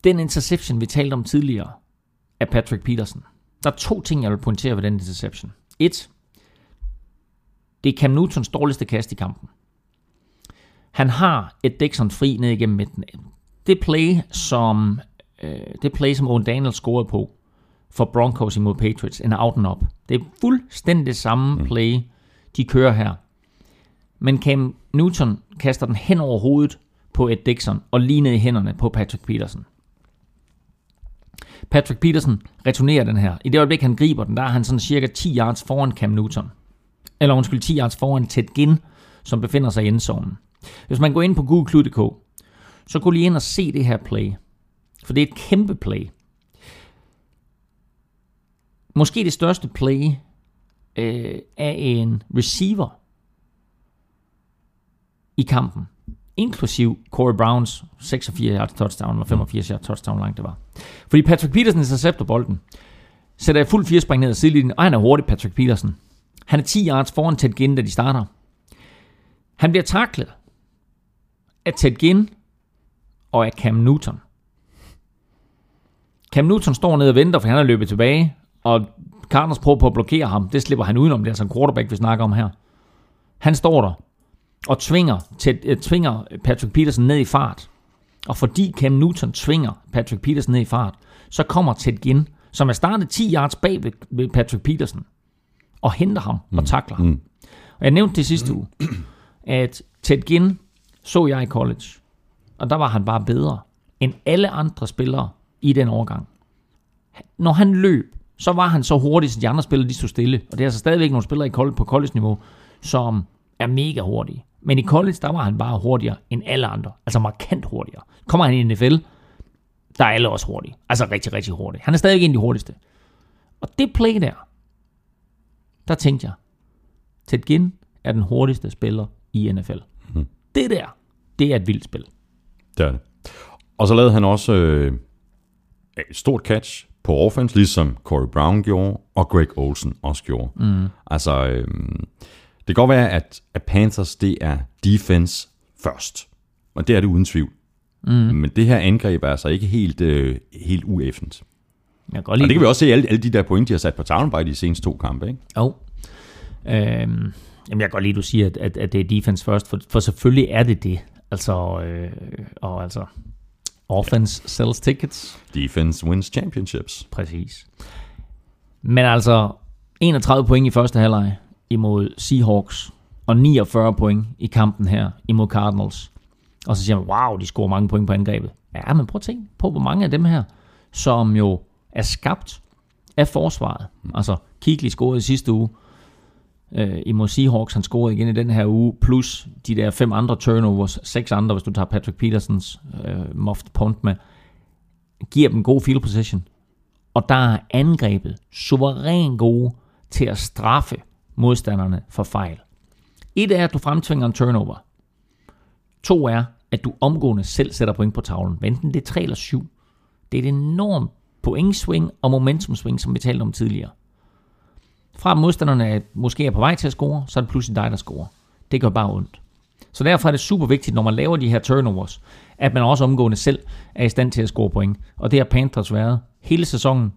den interception, vi talte om tidligere, af Patrick Peterson. Der er to ting, jeg vil pointere ved den interception. Et, det er Cam Newtons dårligste kast i kampen. Han har et Dixon fri ned igennem midten. Det play, som, øh, det play, som Owen Daniels scorede på for Broncos imod Patriots, en out and up. Det er fuldstændig det samme play, de kører her. Men Cam Newton kaster den hen over hovedet på Ed Dixon og lige ned i hænderne på Patrick Peterson. Patrick Peterson returnerer den her. I det øjeblik, han griber den, der er han sådan cirka 10 yards foran Cam Newton. Eller undskyld, 10 yards foran Ted Ginn, som befinder sig i endzonen. Hvis man går ind på google.dk, så gå lige ind og se det her play. For det er et kæmpe play. Måske det største play øh, af en receiver i kampen. Inklusiv Corey Browns 86 yards touchdown, eller 85 yards touchdown, langt det var. Fordi Patrick Peterson intercepter bolden. Sætter fuld firespring ned ad sidelinjen, og han er hurtig, Patrick Peterson. Han er 10 yards foran Ted Ginn, da de starter. Han bliver taklet af Ted Ginn og af Cam Newton. Cam Newton står nede og venter, for han er løbet tilbage, og Cardinals prøver på at blokere ham. Det slipper han udenom. Det er altså en quarterback, vi snakker om her. Han står der og tvinger, øh, tvinger Patrick Peterson ned i fart. Og fordi Cam Newton tvinger Patrick Peterson ned i fart, så kommer Ted Ginn, som er startet 10 yards bag ved, ved Patrick Peterson, og henter ham og takler ham.
Mm.
Og jeg nævnte det sidste uge, at Ted Ginn så jeg i college, og der var han bare bedre end alle andre spillere i den overgang. Når han løb, så var han så hurtig, så de andre spillere de stod stille. Og det er altså stadigvæk nogle spillere i college, på college-niveau, som er mega hurtige. Men i college, der var han bare hurtigere end alle andre. Altså markant hurtigere. Kommer han i NFL, der er alle også hurtige. Altså rigtig, rigtig hurtige. Han er stadig en af de hurtigste. Og det play der, der tænkte jeg, Ted Ginn er den hurtigste spiller i NFL. Mm. Det der, det er et vildt spil.
Det er det. Og så lavede han også øh, et stort catch på offense, ligesom Corey Brown gjorde, og Greg Olsen også gjorde. Mm. Altså, øh, det kan godt være, at, at Panthers, det er defense først. Og det er det uden tvivl. Mm. Men det her angreb er altså ikke helt, øh, helt ueffent.
Jeg kan godt
Og det kan vi også se i alle, alle de der point, de har sat på tavlen bare i de seneste to kampe. Ikke?
Jo. Øhm, jamen, jeg kan godt lide, at du siger, at, at, at det er defense først, for, for selvfølgelig er det det. Altså, øh, og altså, offense sells tickets.
Defense wins championships.
Præcis. Men altså, 31 point i første halvleg imod Seahawks, og 49 point i kampen her imod Cardinals. Og så siger man, wow, de scorer mange point på angrebet. Ja, men prøv at tænke på, hvor mange af dem her, som jo er skabt af forsvaret. Altså, Kigley scorede i sidste uge øh, imod Seahawks, han scorede igen i den her uge, plus de der fem andre turnovers, seks andre, hvis du tager Patrick Petersons øh, muffed punt med, giver dem god field position. Og der er angrebet suveræn gode til at straffe modstanderne for fejl. Et er, at du fremtvinger en turnover. To er, at du omgående selv sætter point på tavlen. Enten det er 3 eller 7. Det er et enormt pointswing og momentumswing, som vi talte om tidligere. Fra modstanderne er, måske er på vej til at score, så er det pludselig dig, der scorer. Det gør bare ondt. Så derfor er det super vigtigt, når man laver de her turnovers, at man også omgående selv er i stand til at score point. Og det har Panthers været hele sæsonen,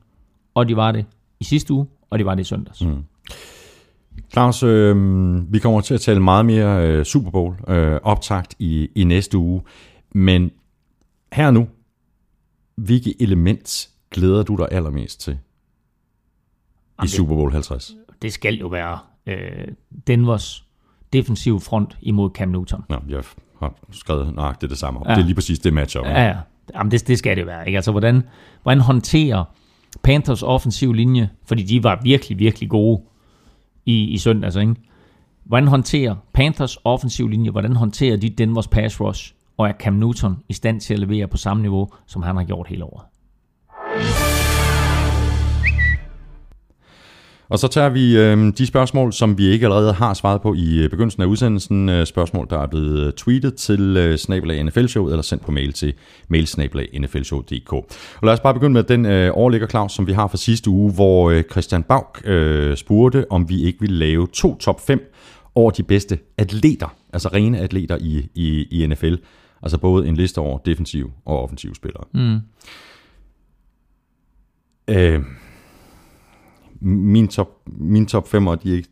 og de var det i sidste uge, og de var det i søndags. Mm.
Claus, øh, vi kommer til at tale meget mere øh, Super Bowl øh, optakt i, i næste uge, men her nu, hvilke element glæder du dig allermest til i Super Bowl 50?
Det skal jo være øh, Denvers defensiv front imod Cam Newton.
Nå, jeg har skrevet nøjagtigt det samme. Ja. Det er lige præcis det matchup.
Ja, ja. Jamen, det, det skal det være. Ikke? Altså, hvordan, hvordan håndterer Panthers offensiv linje, fordi de var virkelig, virkelig gode i, i søndags, ikke? Hvordan håndterer Panthers offensiv linje, hvordan håndterer de Denvers pass rush, og er Cam Newton i stand til at levere på samme niveau, som han har gjort hele året?
Og så tager vi øh, de spørgsmål, som vi ikke allerede har svaret på i øh, begyndelsen af udsendelsen. Øh, spørgsmål, der er blevet øh, tweetet til øh, snabelag NFL Show, eller sendt på mail til mailsnabelag.nflshow.dk. Og lad os bare begynde med den øh, overligger, Claus, som vi har fra sidste uge, hvor øh, Christian Bauk øh, spurgte, om vi ikke ville lave to top 5 over de bedste atleter, altså rene atleter i, i, i NFL. Altså både en liste over defensiv og offensiv spillere.
Mm.
Øh, min top, min top 5, de er ikke,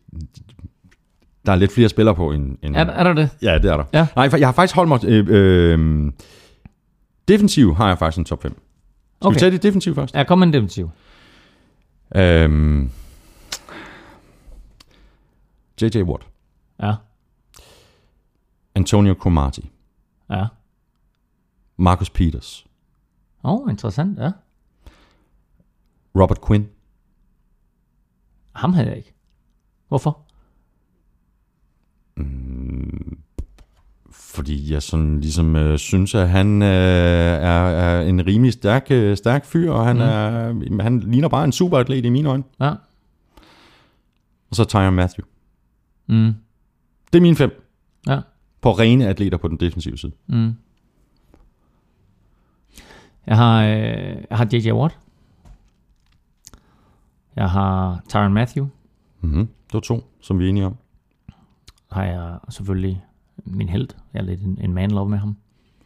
der er lidt flere spillere på end... end
Er, er der det?
Ja, det er der.
Ja.
Nej, jeg har faktisk holdt mig... Øh, øh, defensiv har jeg faktisk en top 5. Skal. Okay. vi tage det defensiv først?
Ja, kom med en defensiv.
Øhm, J.J. Watt.
Ja,
Antonio Cromartie.
ja.
Marcus Peters.
Åh, oh, interessant, ja.
Robert Quinn.
Ham havde jeg ikke. Hvorfor?
Fordi jeg sådan ligesom øh, synes, at han øh, er, er en rimelig stærk, øh, stærk fyr, og han, mm. er, han ligner bare en superatlet i mine øjne.
Ja.
Og så Tyron Matthew.
Mm.
Det er mine fem
Ja.
på rene atleter på den defensive side.
Mm. Jeg har, øh, jeg har J.J. Watt. Jeg har Tyron Matthew.
Mm-hmm. Det var to, som vi er enige om.
Har jeg selvfølgelig min held. Jeg er lidt en, en man love med ham.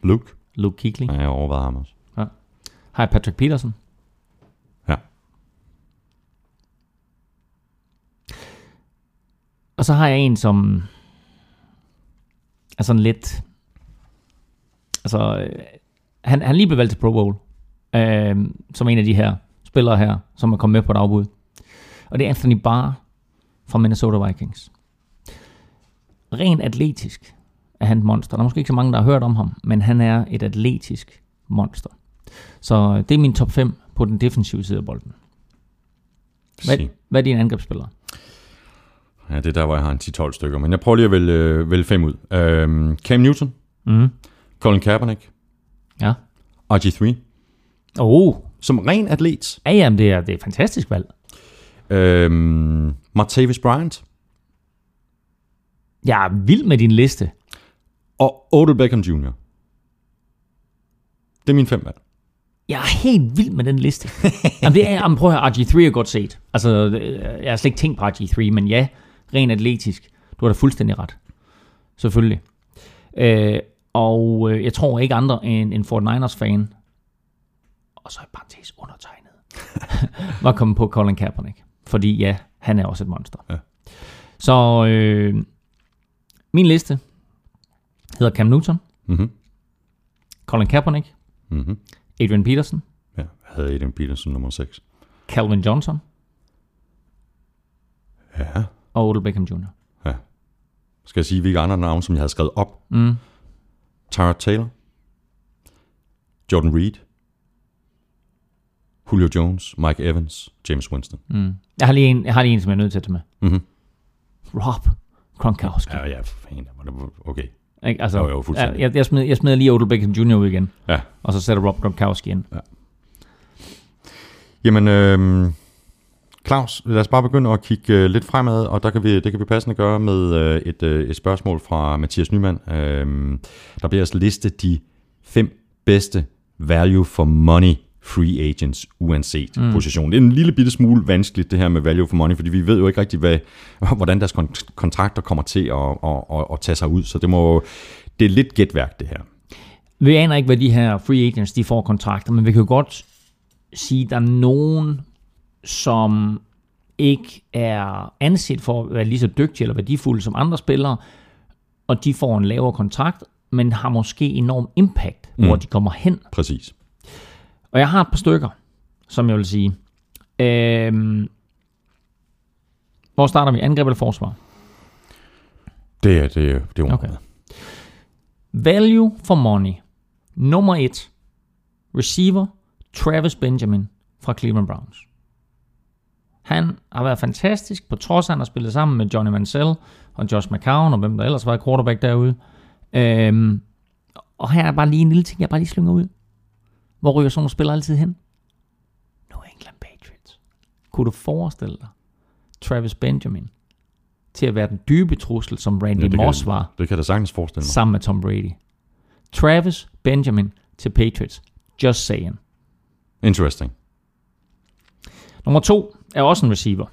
Luke.
Luke Kuechly.
Ja, jeg overvejede ham også.
Har jeg Patrick Peterson.
Ja.
Og så har jeg en, som er sådan lidt... Altså, øh, han, han lige blevet valgt til Pro Bowl. Øh, som en af de her spillere her, som er kommet med på et afbud. Og det er Anthony Barr fra Minnesota Vikings. Rent atletisk er han et monster. Der er måske ikke så mange, der har hørt om ham, men han er et atletisk monster. Så det er min top 5 på den defensive side af bolden. Hvad, hvad er dine angrebsspillere?
Ja, det er der, hvor jeg har en 10-12 stykker. Men jeg prøver lige at vælge, øh, vælge fem ud. Øhm, Cam Newton.
Mm.
Colin Kaepernick.
Ja.
RG3.
Oh,
Som ren atlet.
ja, jamen, det er, det er et fantastisk valg.
Øhm, Martavis Bryant.
Jeg er vild med din liste.
Og Odell Beckham Jr. Det er mine fem valg.
Jeg er helt vild med den liste. jamen, det er, jamen, prøv at høre, RG3 er godt set. Altså, øh, jeg har slet ikke tænkt på RG3, men ja, rent atletisk. Du har da fuldstændig ret. Selvfølgelig. Øh, og øh, jeg tror ikke andre end en 49ers-fan, og så i parentes undertegnet, var kommet på Colin Kaepernick. Fordi ja, han er også et monster.
Ja.
Så øh, min liste hedder Cam Newton,
Mhm.
Colin Kaepernick,
Mhm.
Adrian Peterson,
Ja, jeg havde Aiden Peterson nummer 6.
Calvin Johnson
Ja.
og Odell Beckham Jr.
ja. Skal jeg sige, hvilke andre navne, som jeg havde skrevet op?
Mm.
Tara Taylor. Jordan Reed. Julio Jones. Mike Evans. James Winston.
Mm. Jeg har lige en, jeg har lige en som jeg er nødt til at tage med.
Mhm.
Rob Gronkowski.
Ja, ja, for fanden. Okay.
Ikke? Altså,
Jo, jo, fuldstændig.
jeg, jeg, smider, jeg smider lige Odell Beckham Jr. ud igen,
Ja.
og så sætter Rob Gronkowski ind.
Jamen, øh, Claus, lad os bare begynde at kigge øh, lidt fremad, og der kan vi, det kan vi passende gøre med øh, et, øh, et spørgsmål fra Mathias Nyman. Øh, der bliver altså listet de fem bedste value for money free agents, uanset mm. position. Det er en lille bitte smule vanskeligt, det her med value for money, fordi vi ved jo ikke rigtig, hvad, hvordan deres kont- kontrakter kommer til at, at, at, at tage sig ud, så det, må, det er lidt gætværk, det her.
Vi aner ikke, hvad de her free agents de får kontrakter, men vi kan jo godt sige, at der er nogen, som ikke er anset for at være lige så dygtige eller værdifulde som andre spillere, og de får en lavere kontrakt, men har måske enorm impact, mm. hvor de kommer hen.
Præcis.
Og jeg har et par stykker, som jeg vil sige. Øhm, hvor starter vi? Angreb eller forsvar?
Det er det, det er
Okay. Value for money. Nummer et. Receiver Travis Benjamin fra Cleveland Browns. Han har været fantastisk, på trods af, at han har spillet sammen med Johnny Mansell og Josh McCown, og hvem der ellers var i quarterback derude. Øhm, og her er bare lige en lille ting, jeg bare lige slynger ud. Hvor ryger sådan nogle spillere altid hen? New England Patriots. Kunne du forestille dig Travis Benjamin til at være den dybe trussel, som Randy
det,
Moss
kan,
var?
det kan jeg da sagtens forestille mig.
sammen med Tom Brady. Travis Benjamin til Patriots. Just saying.
Interesting.
Nummer to er også en receiver.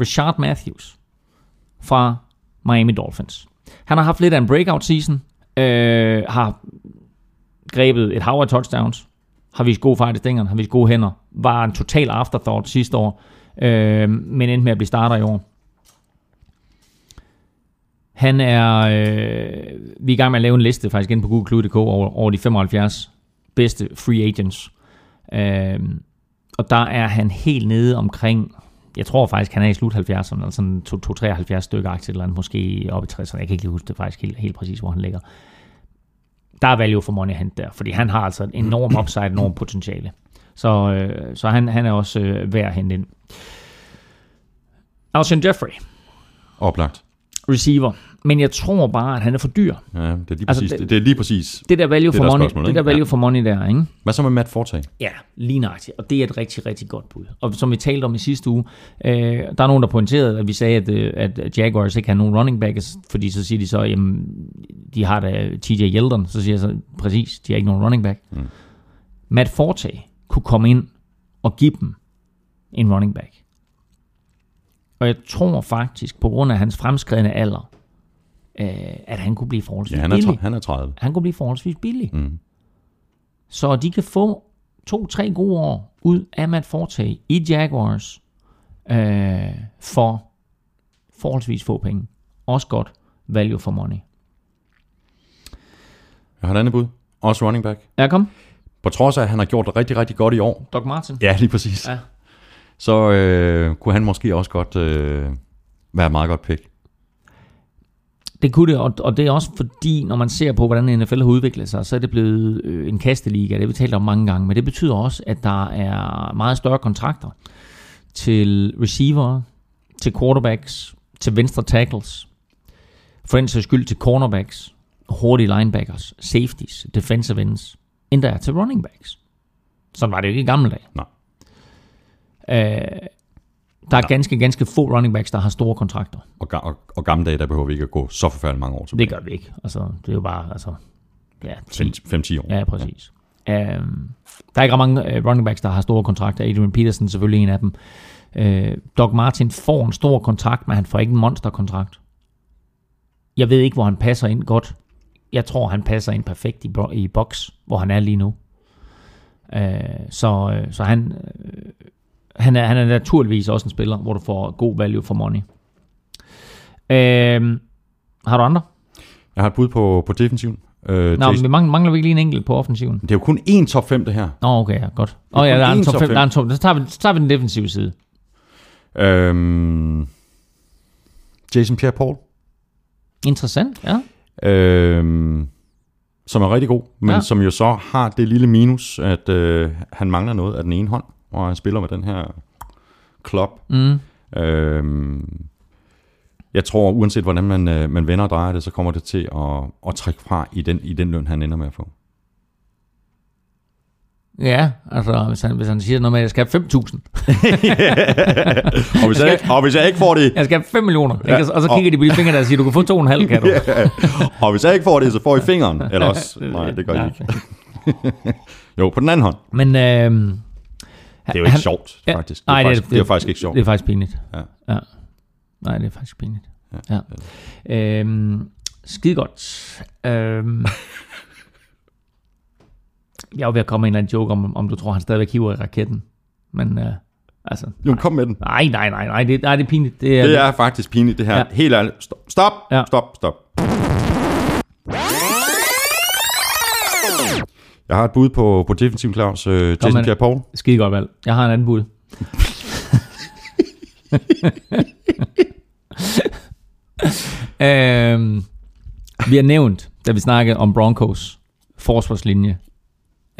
Richard Matthews fra Miami Dolphins. Han har haft lidt af en breakout season. Øh, har grebet et hav af touchdowns. Har vist god fart i stængerne. Har vist gode hænder. Var en total afterthought sidste år. Øh, men endte med at blive starter i år. Han er... Øh, vi er i gang med at lave en liste faktisk ind på google.dk over, over de 75 bedste free agents. Øh, og der er han helt nede omkring, jeg tror faktisk, han er i slut 70'erne, eller sådan 2-73 stykker aktier, eller andet, måske op i 60'erne. Jeg kan ikke lige huske det faktisk helt, helt præcis, hvor han ligger. Der er value for money at hente der, fordi han har altså en enorm upside, enorm potentiale. Så, øh, så han, han er også øh, værd at hente ind. Alshon Jeffrey,
Oplagt.
receiver. Men jeg tror bare, at han er for dyr.
Ja, det er lige
Altså,
præcis,
det-
det, det er lige præcis.
Det der value
Det
for
der
money, det der value
Ja.
for money der, ikke?
Hvad så med Matt Forte?
Ja, lige nøjagtigt. Og det er et rigtig, rigtig godt bud. Og som vi talte om i sidste uge, øh, der er nogen, der pointerede, at vi sagde, at, øh, at Jaguars ikke har nogen running backs, fordi så siger de så, jamen, de har da TJ Yeldon. Så siger jeg så, præcis, de har ikke nogen running back. Mm. Matt Forte kunne komme ind og give dem en running back. Og jeg tror faktisk, på grund af hans fremskredende alder, øh, at han kunne blive forholdsvis
Ja, han er,
billig
han er 30.
han kunne blive forholdsvis billig.
Mm.
Så de kan få to-tre gode år ud af Matt Forte i Jaguars øh, for forholdsvis få penge. Også godt value for money.
Jeg har et andet bud. Også running back.
Ja, kom.
På trods af, at han har gjort det rigtig, rigtig godt i år.
Doc Martin.
Ja, lige præcis.
Ja.
Så øh, kunne han måske også godt øh, være et meget godt pick.
Det kunne det, og, og det er også fordi, når man ser på, hvordan NFL har udviklet sig, så er det blevet øh, en kasteliga. Det har vi talt om mange gange, men det betyder også, at der er meget større kontrakter til receiver, til quarterbacks, til venstre tackles, for den sags skyld til cornerbacks, hurtige linebackers, safeties, defensive ends, end der er til running backs. Sådan var det jo ikke i gamle dage.
Nej.
Øh, der er ganske, ganske få running backs, der har store kontrakter.
Og, og, og gamle dage, der behøver vi ikke at gå så forfærdeligt mange år tilbage.
Det gør vi ikke. Altså, det er jo bare, altså, ja, 10,
5-10 år.
Ja, præcis. Ja. Um, der er ikke ret mange uh, running backs, der har store kontrakter. Adrian Peterson er selvfølgelig en af dem. Uh, Doc Martin får en stor kontrakt, men han får ikke en monsterkontrakt. Jeg ved ikke, hvor han passer ind godt. Jeg tror, han passer ind perfekt i, i box, hvor han er lige nu. Uh, så, så han, uh, han, er, han er naturligvis også en spiller, hvor du får god value for money. Øhm, har du andre?
Jeg har et bud på, på defensiven. Øh,
Nå, men vi mangler, mangler vi ikke lige en enkelt på offensiven?
det er jo kun én top 5, det her.
Nå, okay, ja, godt. Åh oh, ja, der er en top
top
5.
fem.
Der er en top, så, tager vi, så tager vi den defensive side.
Øhm, Jason Pierre-Paul,
Interessant, ja.
øhm, som er rigtig god, men
ja.
som jo så har det lille minus, at øh, han mangler noget af den ene hånd, og han spiller med den her klub.
Mm.
Øhm, jeg tror, uanset hvordan man, øh, man vender og drejer det, så kommer det til at, at trække fra i den, i den løn, han ender med at få.
Ja, altså hvis han, hvis han siger noget med, at jeg skal have 5.000.
Og hvis, jeg, ikke, og hvis jeg ikke får det,
Jeg skal have 5 millioner. Ja,
Ja,
og så
og-
kigger de på de fingre der og siger, du kan få 2,5, kan du?
og hvis jeg ikke får det, så får I fingeren. Eller også, nej, det gør I ikke. Jo, på den anden hånd.
Men øh,
Det er jo ikke
Han-
sjovt,
Ja,
faktisk. Det er,
nej, det er-
faktisk, det er faktisk ikke sjovt.
det er faktisk pinligt.
Ja.
ja. Nej, det er faktisk pinligt.
Ja.
Ja. Øhm, skide godt. Øhm, jeg var ved at komme med en eller anden joke om, om du tror, han stadigvæk hiver i raketten. Men øh, altså,
Jo, kom med den.
nej, nej, nej, nej, det, nej, det er pinligt. Det er,
Det er faktisk pinligt, det her.
Ja.
Helt ærligt. Stop, stop,
ja.
stop, stop. Jeg har et bud på, på defensiv Claus. Øh, Jason
men-
Pierre-Paul.
skide godt valg. Jeg har en anden bud. øhm, vi har nævnt, da vi snakkede om Broncos forsvarslinje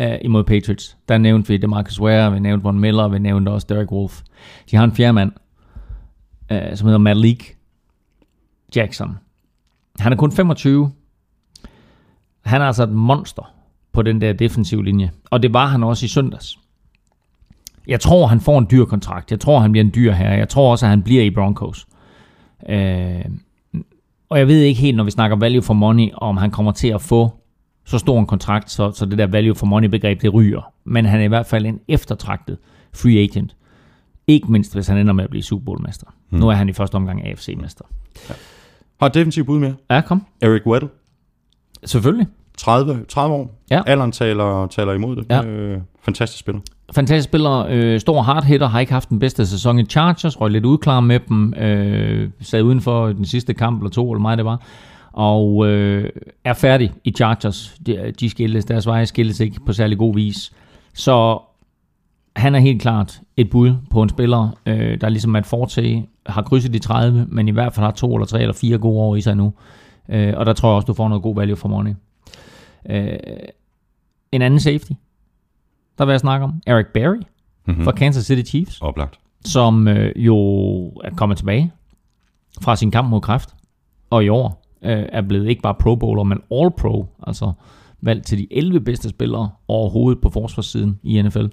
øh, imod Patriots, der nævnte vi DeMarcus Ware, vi nævnte Von Miller, vi nævnte også Derek Wolf. De har en fjerde mand, øh, som hedder Malik Jackson. Han er kun 25. Han er altså et monster på den der defensive linje. Og det var han også i søndags. Jeg tror, han får en dyr kontrakt. Jeg tror, han bliver en dyr her. Jeg tror også, at han bliver i Broncos. Øh, og jeg ved ikke helt, når vi snakker value for money, om han kommer til at få så stor en kontrakt, så, så det der value for money begreb, det ryger. Men han er i hvert fald en eftertragtet free agent. Ikke mindst, hvis han ender med at blive Super Bowl-mester. Hmm. Nu er han i første omgang AFC-mester.
Har et defensiv bud mere.
Ja, kom.
Eric Weddle.
Selvfølgelig.
30, 30 år.
Ja.
Alderen taler, taler imod det.
Ja.
Øh, fantastisk spiller.
Fantastisk spiller, øh, stor hard hitter, har ikke haft den bedste sæson i Chargers, røg lidt udklar med dem, øh, sad uden for den sidste kamp, eller to, eller meget det var, og øh, er færdig i Chargers. De, de skilles, deres veje skilles ikke på særlig god vis. Så han er helt klart et bud på en spiller, øh, der ligesom Matt Forte har krydset de 30, men i hvert fald har to eller tre eller fire gode år i sig nu. Øh, og der tror jeg også, du får noget god value for money. Øh, en anden safety, der vil jeg snakke om, Eric Berry
Mm-hmm.
fra Kansas City Chiefs,
Oplagt.
som øh, jo er kommet tilbage fra sin kamp mod kræft, og i år øh, er blevet ikke bare Pro Bowler, men All Pro, altså valgt til de 11 bedste spillere overhovedet på forsvarssiden i NFL.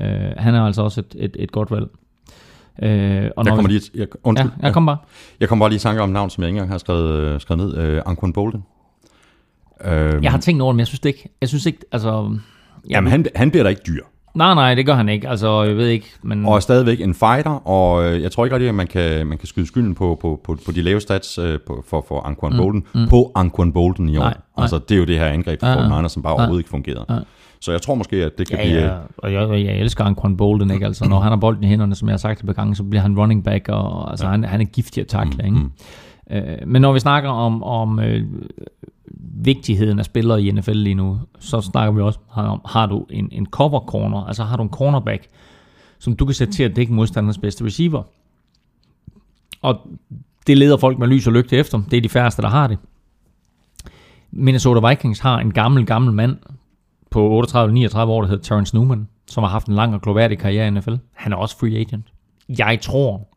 Øh, han er altså også et, et, et godt valg. Øh, og
Jeg kommer
vi-
lige, jeg, undskyld,
Ja, jeg kom bare.
jeg kommer bare lige i tanke om navn, som jeg ikke engang har skrevet, øh, skrevet ned. Øh, Anquan Bolden. Øh,
Jeg har tænkt over det, men jeg synes det ikke. Jeg synes ikke, altså...
Jamen, han, han bliver da ikke dyr.
Nej, nej, det gør han ikke. Altså, jeg ved ikke, men...
Og er stadigvæk en fighter, og øh, jeg tror ikke rigtig, at man kan, man kan skyde skylden på, på, på, på de lave stats øh, på, for, for Anquan mm, Bolden, mm. på Anquan Bolden i år.
Nej, nej.
Altså, det er jo det her angreb for
Ja,
ja,
ja.
Niners, som bare overhovedet ikke fungerede.
Ja.
Så jeg tror måske, at det kan
Ja,
blive...
ja, og jeg, jeg elsker Anquan Bolden, ikke? Altså, når han har bolden i hænderne, som jeg har sagt et par gange, så bliver han running back, og altså, han, han er giftig at takle, ikke?
Mm.
Øh, men når vi snakker om, om øh, vigtigheden af spillere i NFL lige nu, så snakker vi også om, har du en, en cover corner, altså har du en cornerback, som du kan sætte til at dække modstanders bedste receiver. Og det leder folk med lys og lygte efter. Det er de færreste, der har det. Minnesota Vikings har en gammel, gammel mand på 38-39 år, der hedder Terrence Newman, som har haft en lang og gloværdig karriere i NFL. Han er også free agent. Jeg tror,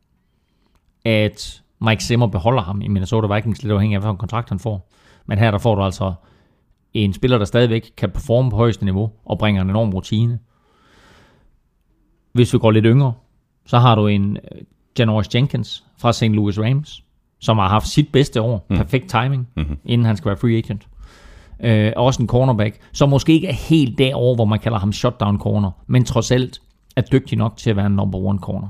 at Mike Zimmer beholder ham i Minnesota Vikings, lidt afhængig af, hvilken kontrakt han får. Men her der får du altså en spiller, der stadigvæk kan performe på højeste niveau og bringer en enorm rutine. Hvis vi går lidt yngre, så har du en øh, Janoris Jenkins fra St. Louis Rams, som har haft sit bedste år. Mm. Perfekt timing, mm-hmm. inden han skal være free agent. Øh, også en cornerback, som måske ikke er helt derovre, hvor man kalder ham shutdown corner, men trods alt er dygtig nok til at være en number one corner.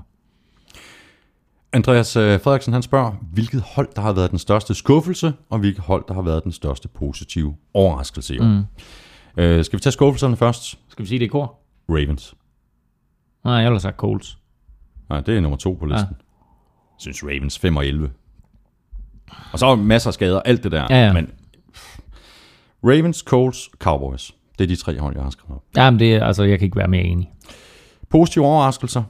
Andreas øh, Frederiksen, han spørger, hvilket hold, der har været den største skuffelse, og hvilket hold, der har været den største positive overraskelse i år. Mm. Øh, skal vi tage skuffelserne først?
Skal vi sige det i kor?
Ravens.
Nej, jeg vil have sagt Colts.
Nej, det er nummer to på listen. Ja. Jeg synes Ravens 5 og 11. Og så er masser af skader, alt det der.
Ja, ja.
Men Ravens, Colts, Cowboys. Det er de tre hold, jeg har skrevet op.
Jamen, det, er- altså, jeg kan ikke være mere enig.
Positive overraskelser.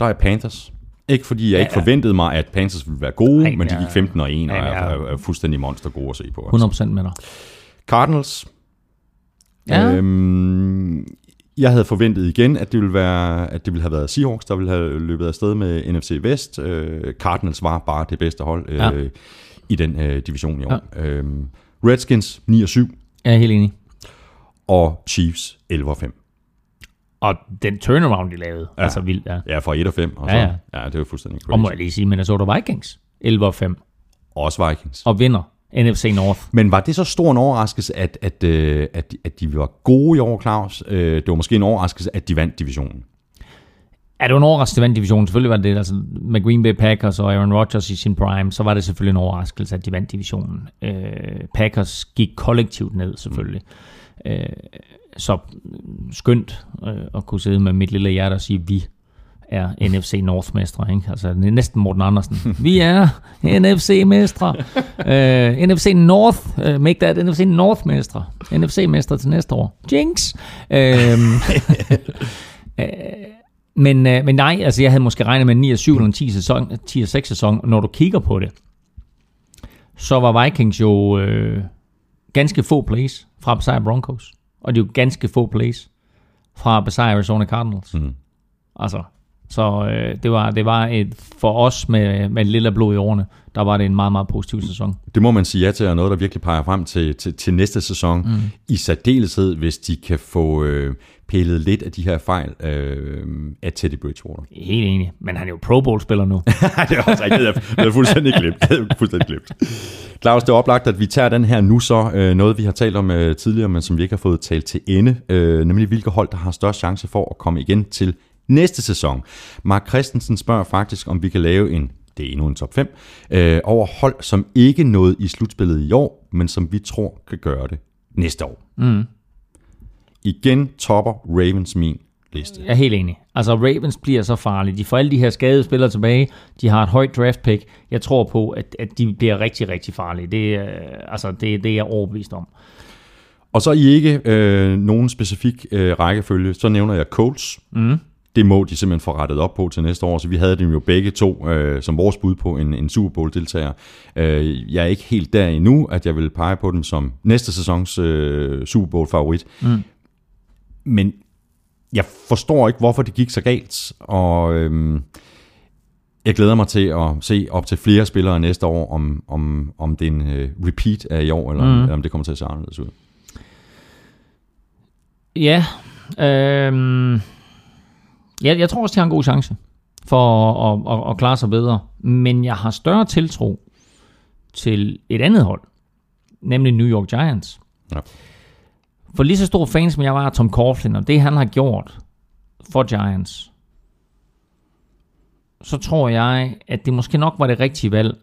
Der er Panthers. Ikke fordi jeg ikke
Ja.
forventede mig, at Panthers ville være gode,
Nej,
men de gik 15 og 1 og er, er, er fuldstændig monster gode at se på. Altså.
100% med dig.
Cardinals.
Ja.
Øhm, jeg havde forventet igen, at det ville være, at det ville have været Seahawks, der ville have løbet afsted med NFC Vest. Øh, Cardinals var bare det bedste hold øh,
Ja.
i den øh, division i år. Ja. Øhm, Redskins 9 og 7
Jeg er helt enig.
og Chiefs 11 og 5.
Og den turnaround, de lavede, ja. altså vildt, ja.
Ja, fra 1 og 5. Og
Ja,
så,
ja.
ja. det er jo fuldstændig crazy.
Og må jeg lige sige, Minnesota Vikings, 11 og 5,
Også Vikings.
og vinder NFC North.
Men var det så stor en overraskelse, at, at, øh, at, at de var gode i år, Claus? Øh, det var måske en overraskelse, at de vandt divisionen.
Ja, det var en overraskelse, vandt divisionen. Selvfølgelig var det det. Altså, med Green Bay Packers og Aaron Rodgers i sin prime, så var det selvfølgelig en overraskelse, at de vandt divisionen. Øh, Packers gik kollektivt ned, selvfølgelig. Mm. Øh, så skønt øh, at kunne sidde med mit lille hjerte og sige, vi er NFC North-mestre. Ikke? Altså, det er næsten Morten Andersen. Vi er NFC-mestre. uh, NFC North. Uh, make that NFC North-mestre. NFC-mestre til næste år. Jinx! Uh, men, øh, men nej, altså jeg havde måske regnet med en 9 og 7 eller en 10, sæson, 10 og 6 sæson. Når du kigger på det, så var Vikings jo øh, ganske få plays fra besejre Broncos. Og det er jo ganske få plays fra at besejre Arizona Cardinals.
Mhm.
Altså, så øh, det var, det var et, for os med, med et lille blod i årene, der var det en meget, meget positiv sæson.
Det må man sige ja til, og noget, der virkelig peger frem til, til, til næste sæson. Mm. I særdeleshed, hvis de kan få øh, pillet lidt af de her fejl øh, af Teddy Bridgewater.
Helt enig. Men han er jo Pro Bowl-spiller nu.
det er også rigtigt. Jeg det er fuldstændig glemt. Er fuldstændig glemt. Claus, det er oplagt, at vi tager den her nu så. Øh, noget, vi har talt om øh, tidligere, men som vi ikke har fået talt til ende. Øh, nemlig, hvilke hold, der har størst chance for at komme igen til næste sæson. Mark Christensen spørger faktisk, om vi kan lave en, det er endnu en top 5, øh, over hold, som ikke nåede i slutspillet i år, men som vi tror kan gøre det næste år. Mm. Igen topper Ravens min liste.
Jeg er helt enig. Altså, Ravens bliver så farlige. De får alle de her skadede spillere tilbage. De har et højt draft pick. Jeg tror på, at, at de bliver rigtig, rigtig farlige. Det, er, altså, det, det er jeg overbevist om.
Og så i ikke øh, nogen specifik øh, rækkefølge, så nævner jeg Colts. Mm. Det må de simpelthen få rettet op på til næste år, så vi havde dem jo begge to øh, som vores bud på en, en Super Bowl-deltager. Øh, jeg er ikke helt der endnu, at jeg vil pege på dem som næste sæsons øh, Super Bowl-favorit. Mm. Men jeg forstår ikke, hvorfor det gik så galt, og øh, jeg glæder mig til at se op til flere spillere næste år, om, om, om det er en øh, repeat af i år, eller, mm. eller om det kommer til at se anderledes ud.
Ja, øhm, ja, jeg tror også, de har en god chance for at, at, at klare sig bedre. Men jeg har større tiltro til et andet hold, nemlig New York Giants.
Ja.
For lige så stor fan som jeg var af Tom Coughlin, og det han har gjort for Giants, så tror jeg, at det måske nok var det rigtige valg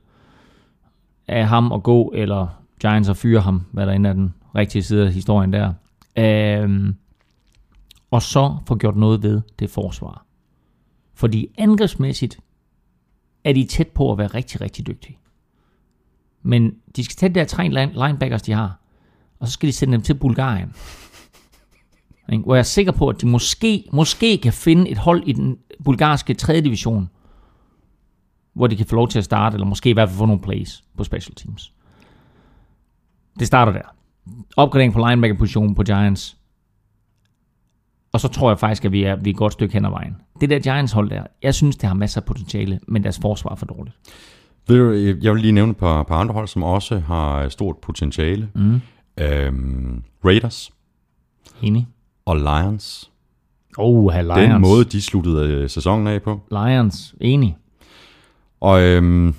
af ham at gå, eller Giants at fyre ham, hvad der end er den rigtige side af historien der. Øhm, og så få gjort noget ved det forsvar. Fordi angrebsmæssigt er de tæt på at være rigtig, rigtig dygtige. Men de skal tage de der tre linebackers, de har, og så skal de sende dem til Bulgarien. Hvor jeg er sikker på, at de måske, måske kan finde et hold i den bulgarske 3. division, hvor de kan få lov til at starte, eller måske i hvert fald få nogle plays på special teams. Det starter der. Opgradering på linebacker-positionen på Giants. Og så tror jeg faktisk, at vi er, vi er et godt stykke hen ad vejen. Det der Giants-hold der, jeg synes, det har masser af potentiale, men deres forsvar er for dårligt.
Ved du, øh, jeg vil lige nævne et par, par andre hold, som også har stort potentiale. Mm. Øhm, Raiders
Enig?
og Lions.
Oh, Lions.
Den måde, de sluttede øh, sæsonen af på.
Lions, enig.
Og, øhm,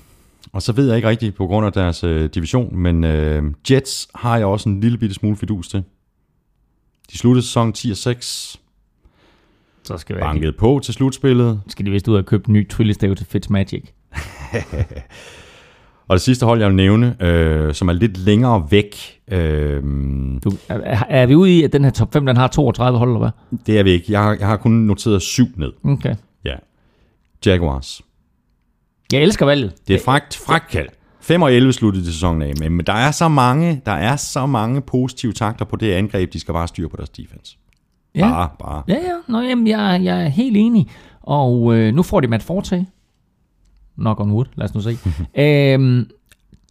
og så ved jeg ikke rigtigt på grund af deres øh, division, men øh, Jets har jeg også en lille bitte smule fidus til. De sluttede sæsonen 10 og 6,
Så skal, vi,
banket på til slutspillet.
skal de vist ud og købe en ny tryllestav til Fitzmagic.
Og det sidste hold, jeg vil nævne, øh, som er lidt længere væk, øh,
Du, er, er, vi ude i, at den her top 5, den har 32 hold, eller hvad?
det er vi ikke. Jeg har, jeg har kun noteret syv ned.
Okay.
Ja. Jaguars.
Jeg elsker valget.
Det er fragt, fragt kald. 5 og 11 sluttede de sæsonen af men der er så mange, der er så mange positive takter på det angreb, de skal bare styre på deres defense.
Ja.
Bare, bare.
Ja, ja. Nå, jamen, jeg, jeg er helt enig. Og øh, nu får de Matt Forte. Knock on wood, lad os nu se. øhm,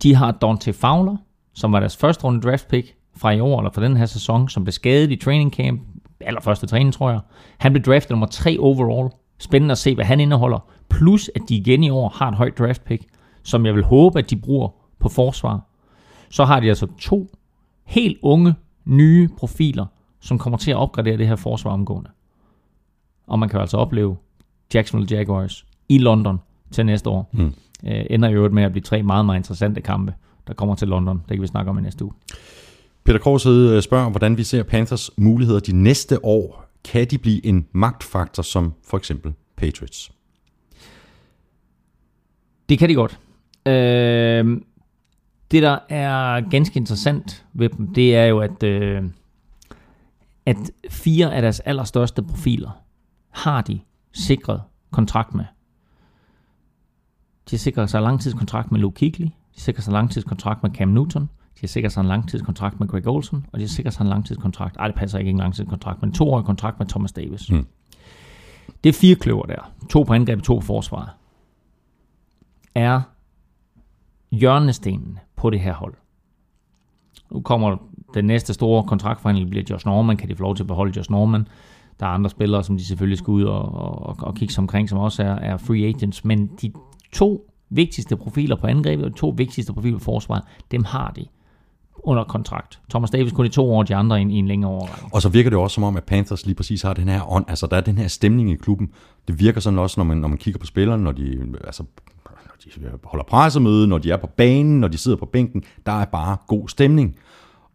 de har Dante Fowler, som var deres første runde draft pick fra i år, eller fra den her sæson, som blev skadet i training camp. Allerførste træning, tror jeg. Han blev draftet nummer 3 overall. Spændende at se, hvad han indeholder. Plus, at de igen i år har et højt draft pick, som jeg vil håbe, at de bruger på forsvar. Så har de altså to helt unge, nye profiler, som kommer til at opgradere det her forsvar omgående. Og man kan altså opleve Jacksonville Jaguars i London til næste år. Mm. Øh, ender i øvrigt med at blive tre meget, meget interessante kampe, der kommer til London. Det kan vi snakke om i næste uge.
Peter Korshed spørger, hvordan vi ser Panthers muligheder de næste år. Kan de blive en magtfaktor som for eksempel Patriots?
Det kan de godt. Øh, det, der er ganske interessant ved dem, det er jo, at, øh, at fire af deres allerstørste profiler har de sikret kontrakt med. De har sikret sig en langtidskontrakt med Luke Kuechly, de har sikret sig en langtidskontrakt med Cam Newton, de har sikret sig en langtidskontrakt med Greg Olsen, og de har sikret sig en langtidskontrakt, ej det passer ikke en langtidskontrakt, men en toårig kontrakt med Thomas Davis.
Mm.
Det er fire kløver der. To på angreb, to på forsvar. Er hjørnestenen på det her hold. Nu kommer den næste store kontraktforhandling, bliver Josh Norman. Kan de få lov til at beholde Josh Norman? Der er andre spillere, som de selvfølgelig skal ud og, og, og kigge sig omkring, som også er, er free agents. Men de to vigtigste profiler på angrebet og de to vigtigste profiler på forsvaret, dem har de under kontrakt. Thomas Davis kun i to år, de andre i en, i en længere årrække.
Og så virker det også som om, at Panthers lige præcis har den her ånd. Altså, der er den her stemning i klubben. Det virker sådan også, når man, når man kigger på spillerne, når de, altså, når de holder pressemøde, når de er på banen, når de sidder på bænken. Der er bare god stemning.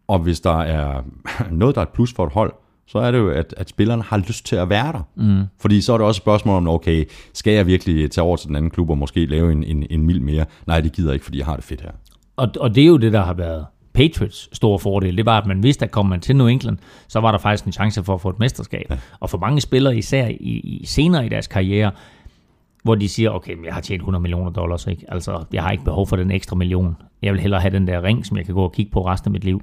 Og hvis der er noget, der er et plus for et hold, så er det jo, at, at spillerne har lyst til at være der. Mm. Fordi så er det også et spørgsmål om, okay, skal jeg virkelig tage over til den anden klub og måske lave en, en, en mil mere? Nej, det gider jeg ikke, fordi jeg har det fedt her.
Og, og det er jo det, der har været Patriots store fordel. Det var, at man vidste, at kom man til New England, så var der faktisk en chance for at få et mesterskab. Ja. Og for mange spillere, især i, i senere i deres karriere, hvor de siger, okay, jeg har tjent 100 millioner dollars, ikke? altså jeg har ikke behov for den ekstra million. Jeg vil hellere have den der ring, som jeg kan gå og kigge på resten af mit liv.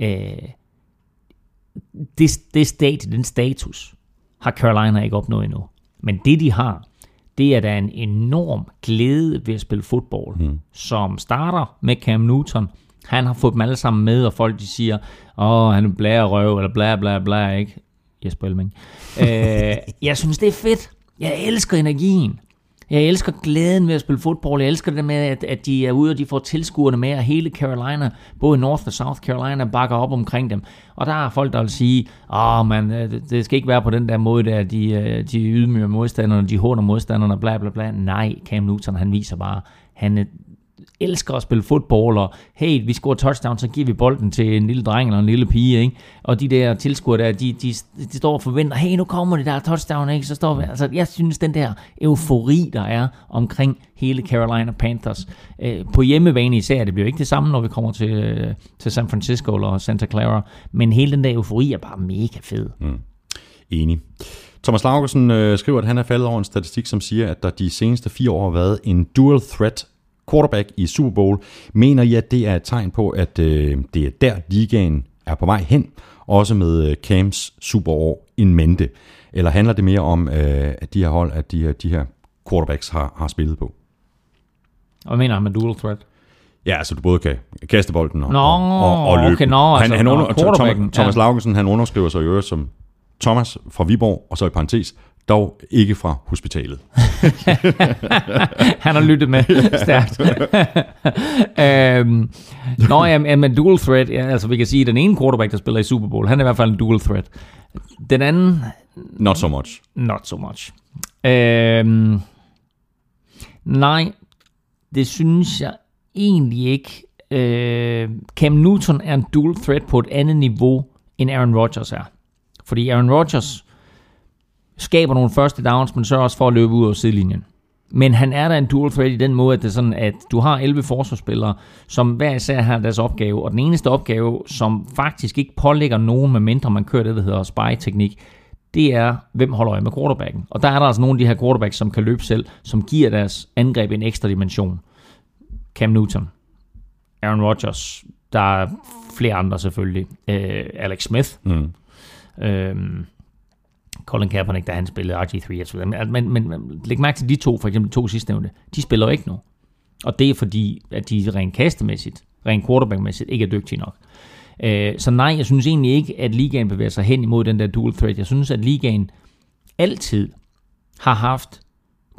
Øh, det, det stat, den status, har Carolina ikke opnået endnu. Men det, de har, det er da en enorm glæde ved at spille fodbold, mm. som starter med Cam Newton. Han har fået dem alle sammen med, og folk de siger, åh, han er blære røv, eller bla bla bla, ikke? Jesper Elming. øh, jeg synes, det er fedt. Jeg elsker energien. Jeg elsker glæden ved at spille fodbold. Jeg elsker det med, at, at de er ude, og de får tilskuerne med, og hele Carolina, både North og South Carolina, bakker op omkring dem. Og der er folk, der vil sige, åh oh, man, øh, det skal ikke være på den der måde, der de, øh, de ydmyger modstanderne, de håner modstanderne, bla bla bla. Nej, Cam Newton, han viser bare, han elsker at spille fodbold, og hey, vi scorer touchdown, så giver vi bolden til en lille dreng eller en lille pige, ikke? Og de der tilskuere der, de, de, de står og forventer, hey, nu kommer det der touchdown, ikke? Så står vi, altså, jeg synes, den der eufori, der er omkring hele Carolina Panthers, øh, på hjemmebane især, det bliver ikke det samme, når vi kommer til, øh, til San Francisco eller Santa Clara, men hele den der eufori er bare mega fed.
Mm. Enig. Thomas Laugersen øh, skriver, at han er faldet over en statistik, som siger, at der de seneste fire år har været en dual threat quarterback i Super Bowl. Mener I, at det er et tegn på, at øh, det er der, ligaen er på vej hen, også med øh, Cams superår in mente? Eller handler det mere om, øh, at de her hold, at de, de her quarterbacks har, har spillet på?
Hvad mener han med dual threat?
Ja, altså du både kan kaste bolden og,
Nå,
og, og, og løbe.
okay,
han,
altså,
han
nå,
under,
quarterbacken,
Thomas, Thomas
ja.
Laugensen, han underskriver sig i øvrigt som Thomas fra Viborg, og så i parentes, dog ikke fra hospitalet.
Han har lyttet med stærkt. øhm, nå, ja, men dual threat, ja, altså vi kan sige, at den ene quarterback, der spiller i Super Bowl, han er i hvert fald en dual threat. Den anden,
Not so much.
not so much. Øhm, nej, det synes jeg egentlig ikke. Øh, Cam Newton er en dual threat på et andet niveau, end Aaron Rodgers er. Fordi Aaron Rodgers skaber nogle første downs, men sørger også for at løbe ud af sidelinjen. Men han er der en dual threat i den måde, at det er sådan, at du har 11 forsvarsspillere, som hver især har deres opgave, og den eneste opgave, som faktisk ikke pålægger nogen, med mindre man kører det, der hedder spy-teknik, det er, hvem holder øje med quarterbacken. Og der er der altså nogle af de her quarterbacks, som kan løbe selv, som giver deres angreb en ekstra dimension. Cam Newton, Aaron Rodgers. Der er flere andre selvfølgelig. Øh, Alex Smith.
Mm.
Øh, Colin Kaepernick, da han spillede RG3 og så videre. Men, men, men læg mærke til de to, for eksempel de to sidstnævnte. De spiller jo ikke nu. Og det er fordi, at de rent kastemæssigt, rent quarterbackmæssigt, ikke er dygtige nok. Øh, så nej, jeg synes egentlig ikke, at ligaen bevæger sig hen imod den der dual threat. Jeg synes, at ligaen altid har haft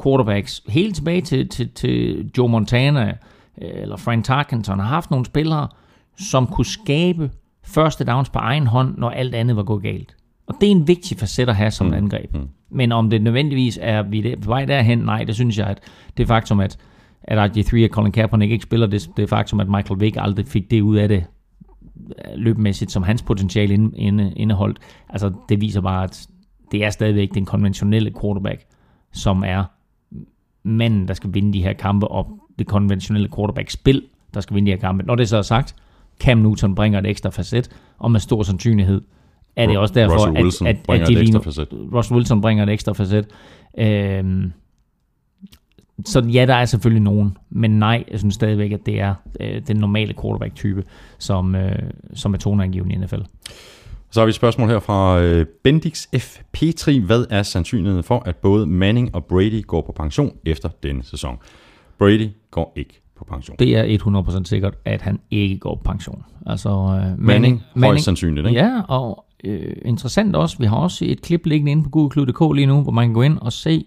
quarterbacks, helt tilbage til, til, til Joe Montana øh, eller Frank Tarkenton, har haft nogle spillere, som kunne skabe første downs på egen hånd, når alt andet var gået galt. Og det er en vigtig facet at have som mm. angreb. Mm. Men om det nødvendigvis er vi er på vej derhen, nej, det synes jeg, at det faktum, at, at RG3 og Colin Kaepernick ikke spiller, det, det faktum, at Michael Vick aldrig fik det ud af det øh, løbmæssigt, som hans potentiale inde, indeholdt, altså det viser bare, at det er stadigvæk den konventionelle quarterback, som er manden, der skal vinde de her kampe, og det konventionelle quarterback-spil, der skal vinde de her kampe. Når det så er sagt, Cam Newton bringer et ekstra facet, og med stor sandsynlighed er det også derfor,
Russell Wilson
at, at, at de lige. Russell Wilson bringer et ekstra facet. Øhm, så ja, der er selvfølgelig nogen, men nej, jeg synes stadigvæk, at det er øh, den normale quarterback-type, som, øh, som er toneangivende i NFL.
Så har vi et spørgsmål her fra øh, Bendix F. Petri. Hvad er sandsynligheden for, at både Manning og Brady går på pension efter denne sæson? Brady går ikke på pension.
Det er 100% sikkert, at han ikke går på pension. Altså, øh, Manning,
Manning, højst sandsynligt, ikke?
Ja, og øh, interessant også, vi har også et klip liggende inde på google.dk lige nu, hvor man kan gå ind og se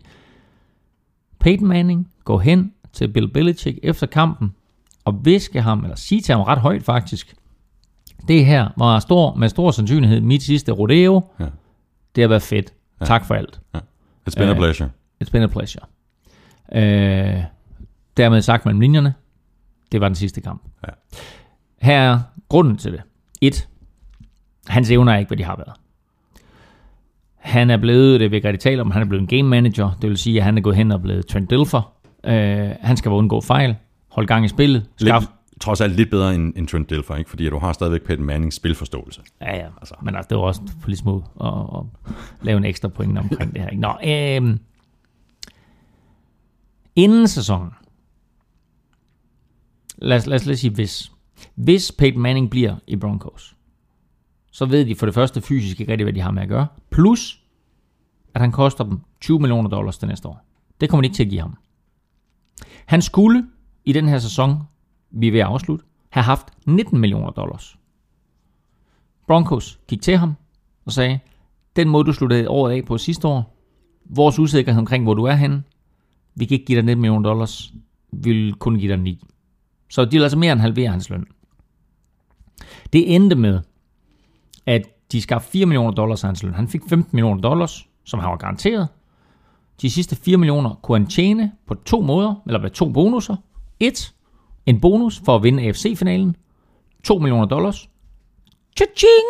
Peyton Manning gå hen til Bill Belichick efter kampen og viske ham, eller sige til ham ret højt faktisk, det her var stor, med stor sandsynlighed mit sidste rodeo.
Ja.
Det har været fedt. Ja. Tak for alt.
It's been a
Øh,
pleasure.
It's been a pleasure. Øh, dermed sagt mellem linjerne, det var den sidste kamp.
Ja.
Her er grunden til det. Et, hans evner er ikke, hvad de har været. Han er blevet, det vil jeg tale om, han er blevet en game manager. Det vil sige, at han er gået hen og blevet Trent Dilfer. Øh, han skal undgå fejl, holde gang i spillet, skaffe
trods alt lidt bedre end, end Trent Dilfer, ikke? fordi du har stadigvæk Peyton Mannings spilforståelse.
Ja, ja. Altså. Men altså, det var også for lidt små at, at lave en ekstra point omkring det her. ikke? Nå, øhm, inden sæsonen, lad os, lad os lige sige hvis. Hvis Peyton Manning bliver i Broncos, så ved de for det første fysisk ikke rigtig, hvad de har med at gøre. Plus, at han koster dem 20 millioner dollars det næste år. Det kommer de ikke til at give ham. Han skulle i den her sæson, vi er ved at afslutte, have haft 19 millioner dollars. Broncos gik til ham og sagde, den måde du sluttede året af på sidste år, vores usikkerhed omkring, hvor du er henne, vi kan ikke give dig 19 millioner dollars, vi vil kun give dig 9. Så de vil altså mere end halvere hans løn. Det endte med, at de skabte 4 millioner dollars af hans løn. Han fik 15 millioner dollars, som han var garanteret. De sidste 4 millioner kunne han tjene på to måder, eller med to bonusser. Et, en bonus for at vinde AFC-finalen. 2 millioner dollars. Cha-ching!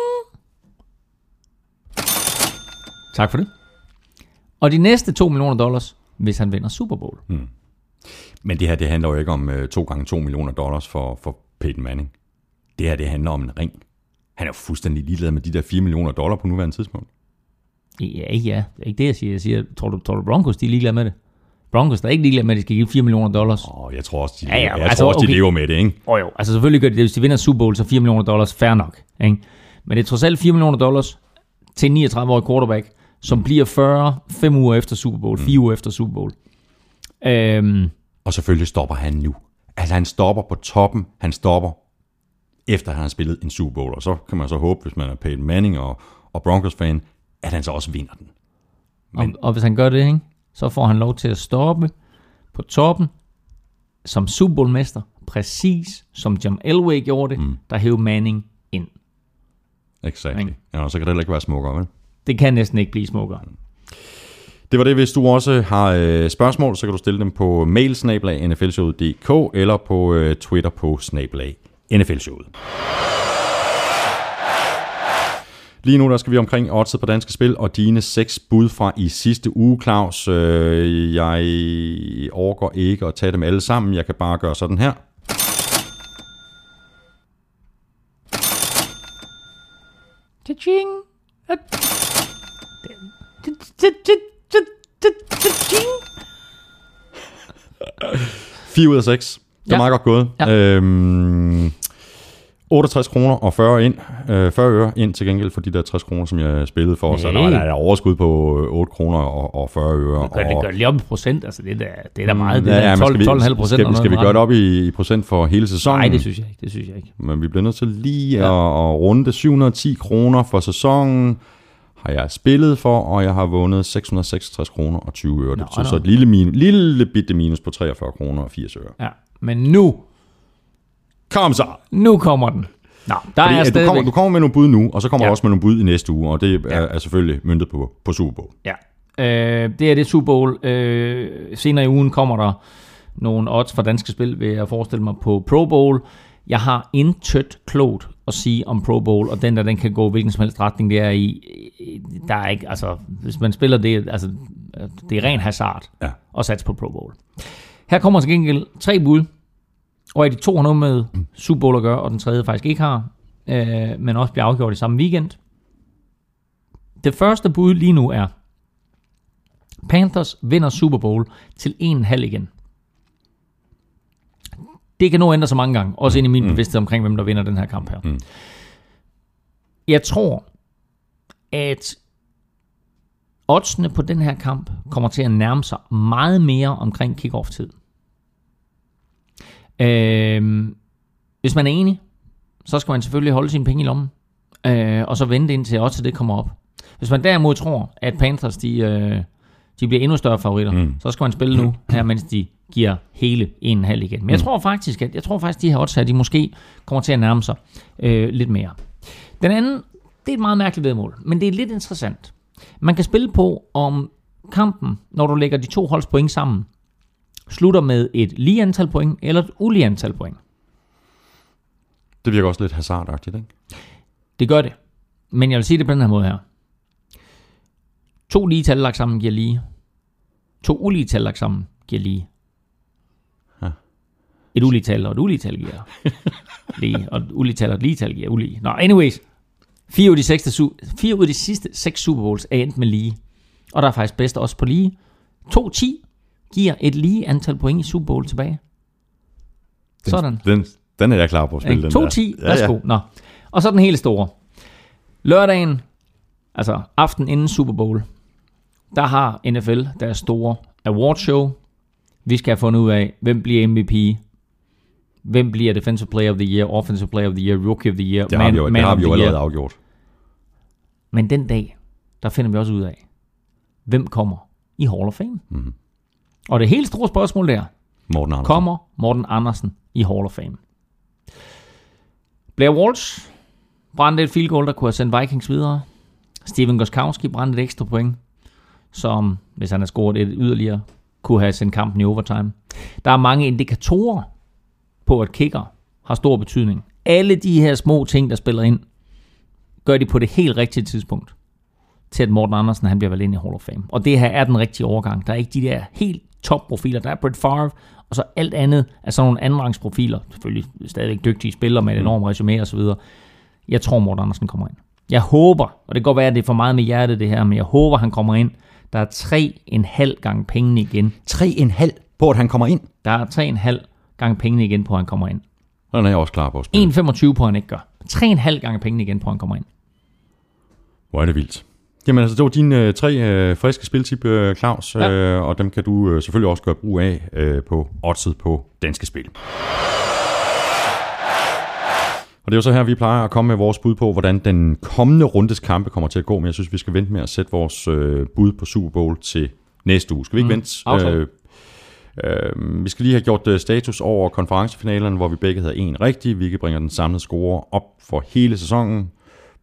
Tak for det. Og de næste 2 millioner dollars, hvis han vinder Super Bowl. Mm.
Men det her, det handler jo ikke om øh, 2 gange 2 millioner dollars for, for Peyton Manning. Det her, det handler om en ring. Han er jo fuldstændig ligeglad med de der 4 millioner dollar på nuværende tidspunkt.
Ja, ja. Det ikke det, jeg siger. Jeg siger, tror du, tror du Broncos, de er ligeglade med det? Broncos, der er ikke ligeglade med, at de skal give 4 millioner dollars.
Og jeg tror også, de,
Ja, ja,
jeg
altså,
tror også, de
okay.
lever med det, ikke?
Åh oh, jo, altså selvfølgelig gør de det, hvis de vinder Super Bowl, så 4 millioner dollars, fair nok. Ikke? Men det er trods alt 4 millioner dollars til en 39-årig quarterback, som bliver 40 fem uger efter Super Bowl, 4 uger efter Super Bowl. Øhm,
Og selvfølgelig stopper han nu. Altså han stopper på toppen, han stopper efter han har spillet en Super Bowl. Og så kan man så håbe, hvis man er Peyton Manning og, og Broncos-fan, at han så også vinder den.
og, og hvis han gør det, ikke, så får han lov til at stoppe på toppen som Super Bowl-mester, præcis som John Elway gjorde det, mm. der hævde Manning ind. Ikke?
Ja, og så kan det heller ikke være smukkere, vel?
Det kan næsten ikke blive smukkere.
Det var det. Hvis du også har øh, spørgsmål, så kan du stille dem på mail nflshowet.dk eller på øh, Twitter på snablag nflshowet. Lige nu der skal vi omkring oddset på danske spil, og dine seks bud fra i sidste uge, Claus. Øh, jeg overgår ikke at tage dem alle sammen. Jeg kan bare gøre sådan her.
Cha-ching!
4 ud af 6. Det er
Ja.
meget godt gået.
Ja.
Øhm, 68 kroner og 40, ind, øh, 40 øre ind til gengæld for de der 60 kroner, som jeg spillede for. Så der,
Hey.
der er overskud på øh, 8 kroner og, og 40 øre.
Det gør, det
og,
gør lige op i procent, altså det er da, det er da meget. Det
Ja,
er
ja,
da
men
12,
skal vi,
12,5 procent.
Skal, skal vi gøre det op i, i procent for hele sæsonen?
Nej, det synes jeg ikke. Det synes jeg ikke.
Men vi bliver nødt til lige ja. at, at runde 710 kroner for sæsonen. Har jeg spillet for, og jeg har vundet 666 kroner og 20 øre. Det betyder så et lille, min, lille bitte minus på 43 kroner og 80 øre.
Ja. Men nu,
Kom så!
nu kommer den. Nå, der
Fordi,
er
at du,
stadigvæk...
kommer, du kommer med nogle bud nu, og så kommer
Ja.
ja. du også med nogle bud i næste uge, og det er,
Ja.
er selvfølgelig myndet på, på Super Bowl.
Ja. Øh, det er det Super Bowl. Øh, senere i ugen kommer der nogle odds fra danske spil, vil jeg forestille mig, på Pro Bowl. Jeg har intet klogt at sige om Pro Bowl, og den der, den kan gå hvilken som helst retning, det er i. Der er ikke, altså, hvis man spiller det, altså, det er ren hazard
Ja.
at satse på Pro Bowl. Her kommer til gengæld tre bud, og er de to har noget med Super Bowl at gøre, og den tredje faktisk ikke har, øh, men også bliver afgjort i samme weekend. Det første bud lige nu er, Panthers vinder Super Bowl til 1,5 igen. Det kan nå ændre sig mange gange, også ind i min bevidsthed omkring, hvem der vinder den her kamp her.
Mm.
Jeg tror, at oddsene på den her kamp kommer til at nærme sig meget mere omkring kickoff-tid. Øhm, hvis man er enig, så skal man selvfølgelig holde sine penge i lommen, øh, og så vente indtil også det kommer op. Hvis man derimod tror, at Panthers de, øh, de bliver endnu større favoritter, mm. så skal man spille nu, her mens de giver hele 1,5 igen. Men jeg tror faktisk, at jeg tror faktisk, de her odds her, de måske kommer til at nærme sig øh, lidt mere. Den anden, det er et meget mærkeligt vedmål, men det er lidt interessant. Man kan spille på, om kampen, når du lægger de to holds point sammen, slutter med et lige antal point eller et ulige antal point.
Det virker også lidt hazardagtigt, ikke?
Det gør det. Men jeg vil sige det på den her måde her. To lige tal lagt sammen giver lige. To ulige tal lagt sammen giver lige.
Ja.
Et ulige tal og et ulige tal giver lige. Og et ulige tal og et lige tal giver ulige. Nå, anyways. Fire ud, af de seks, fire ud af de sidste seks Super Bowls er endt med lige. Og der er faktisk bedst også på lige. 2-10 giver et lige antal point i Super Bowl tilbage.
Den,
Sådan.
Den, den er jeg klar på at spille, den
2-10,
der.
værsgo. Nå. Og så den helt store. Lørdagen, altså aften inden Super Bowl, der har NFL deres store awardshow. Vi skal have fundet ud af, hvem bliver MVP, hvem bliver Defensive Player of the Year, Offensive Player of the Year, Rookie of the Year,
Det har vi jo, det
man
har
of
vi jo allerede
Year.
afgjort.
Men den dag, der finder vi også ud af, hvem kommer i Hall of Fame.
Mhm.
Og det helt store spørgsmål der,
Morten Andersen.
kommer Morten Andersen i Hall of Fame. Blair Walsh brændte et field goal, der kunne have sendt Vikings videre. Steven Goskowski brændte et ekstra point, som, hvis han har scoret et yderligere, kunne have sendt kampen i overtime. Der er mange indikatorer på, at kicker har stor betydning. Alle de her små ting, der spiller ind, gør de på det helt rigtige tidspunkt til at Morten Andersen han bliver valgt ind i Hall of Fame. Og det her er den rigtige overgang. Der er ikke de der helt top profiler. Der er Brett Favre, og så alt andet er sådan nogle andenrangsprofiler. Selvfølgelig stadigvæk dygtige spillere med et enormt resume og så videre. Jeg tror, Morten Andersen kommer ind. Jeg håber, og det kan godt være, at det er for meget med hjertet det her, men jeg håber, han kommer ind. Der er tre en halv gang pengene igen.
3,5 på, at han kommer ind.
Der er tre en halv gang pengene igen på, at han kommer ind.
Den er jeg også klar på at spille.
1,25 på, at han ikke gør. Tre en halv gang pengene igen på, at han kommer ind.
Hvor er det vildt. Jamen altså, det var dine øh, tre øh, friske spiltip, øh, Claus,
Ja.
øh, og dem kan du øh, selvfølgelig også gøre brug af øh, på oddset på Danske Spil. Og det er jo så her, vi plejer at komme med vores bud på, hvordan den kommende rundes kampe kommer til at gå, men jeg synes, vi skal vente med at sætte vores øh, bud på Super Bowl til næste uge. Skal vi ikke mm. vente?
aftale.
øh, vi skal lige have gjort øh, status over konferencefinalerne, hvor vi begge havde en rigtig. Vi kan bringe den samlede score op for hele sæsonen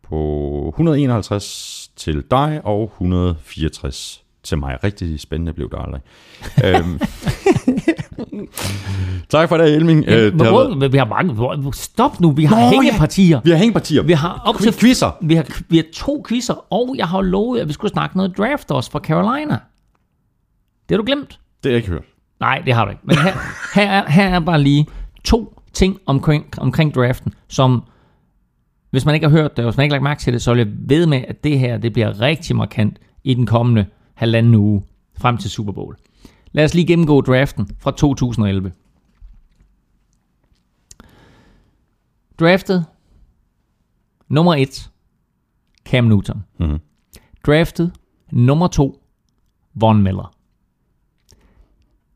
på 151 til dig og 164 til mig. Rigtig spændende blev det aldrig. øhm. tak for det, Elming.
Ja,
Øh, det har været-
vi har mange... Stop nu, vi har
Nå, ja.
hængepartier.
Vi har hængepartier.
Vi har op til
quizzer.
Vi har, vi har to quizzer, og jeg har lovet, at vi skulle snakke noget draft også fra Carolina. Det har du glemt.
Det har jeg ikke hørt.
Nej, det har du ikke. Men her, her, er, her er bare lige to ting omkring, omkring draften, som hvis man ikke har hørt det, og hvis man ikke har lagt mærke til det, så vil jeg ved med, at det her det bliver rigtig markant i den kommende halvanden uge frem til Super Bowl. Lad os lige gennemgå draften fra 2011. Draftet Nummer 1. Cam Newton.
Mhm.
Draftet nummer 2. Von Miller.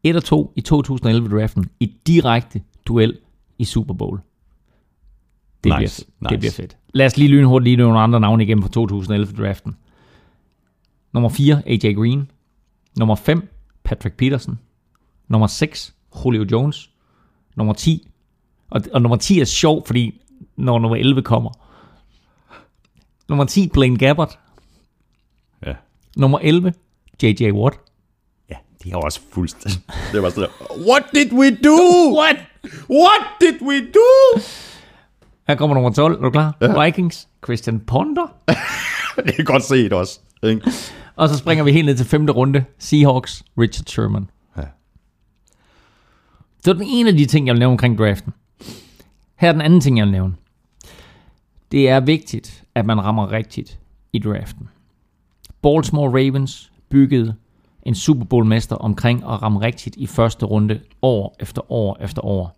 1 og 2 i 2011-draften i direkte duel i Super Bowl. Det,
Nice,
bliver,
nice.
det bliver fedt. Lad os lige lynhurtigt lige nogle andre navne igennem fra 2011-draften. Nummer 4, AJ Green. Nummer 5, Patrick Peterson. Nummer 6, Julio Jones. Nummer 10, og, og nummer 10 er sjov, fordi når nummer 11 kommer. Nummer 10, Blaine Gabbert.
Ja.
Nummer 11, J.J. Watt.
Ja, det er også fuldstændig. Det var sådan der, What did we do?
What?
What did we do?
Her kommer nummer 12. Er du klar? Ja. Vikings, Christian Ponder.
det er godt set også. Ikke?
Og så springer vi helt ned til femte runde. Seahawks, Richard Sherman.
Ja.
Det var den ene af de ting, jeg vil nævne omkring draften. Her er den anden ting, jeg vil nævne. Det er vigtigt, at man rammer rigtigt i draften. Baltimore Ravens byggede en Super Bowl-mester omkring at ramme rigtigt i første runde år efter år efter år.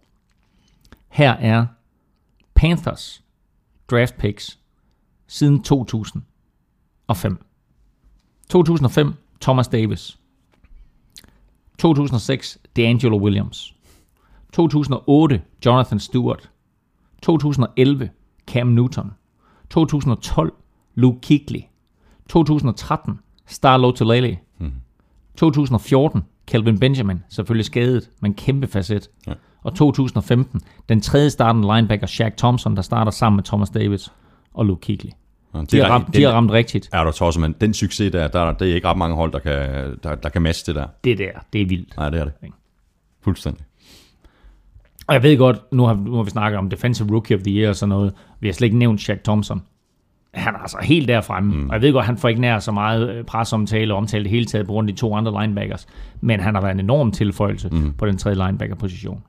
Her er Panthers draft picks siden 2005. 2005, Thomas Davis. 2006, D'Angelo Williams. 2008, Jonathan Stewart. 2011, Cam Newton. 2012, Luke Kuechly. 2013, Star Lotulelei. 2014, Calvin Benjamin, selvfølgelig skadet, men kæmpe facet.
Ja.
Og 2015, den tredje startende linebacker, Shaq Thompson, der starter sammen med Thomas Davis og Luke Kuechly.
Ja, det
De har, ramt,
den-
de har ramt rigtigt.
Er du tosset, men den succes der, der, der er ikke ret mange hold, der kan, der, der kan matche det der.
Det der, det er vildt.
Nej, det er det. Fuldstændig.
Og jeg ved godt, nu har, nu har vi snakket om Defensive Rookie of the Year og sådan noget. Vi har slet ikke nævnt Shaq Thompson. Han er altså helt derfremme. Mm. Og jeg ved godt, han får ikke nær så meget øh, presseomtale og omtale det hele taget på grund af de to andre linebackers. Men han har været en enorm tilføjelse mm. på den tredje linebacker-position.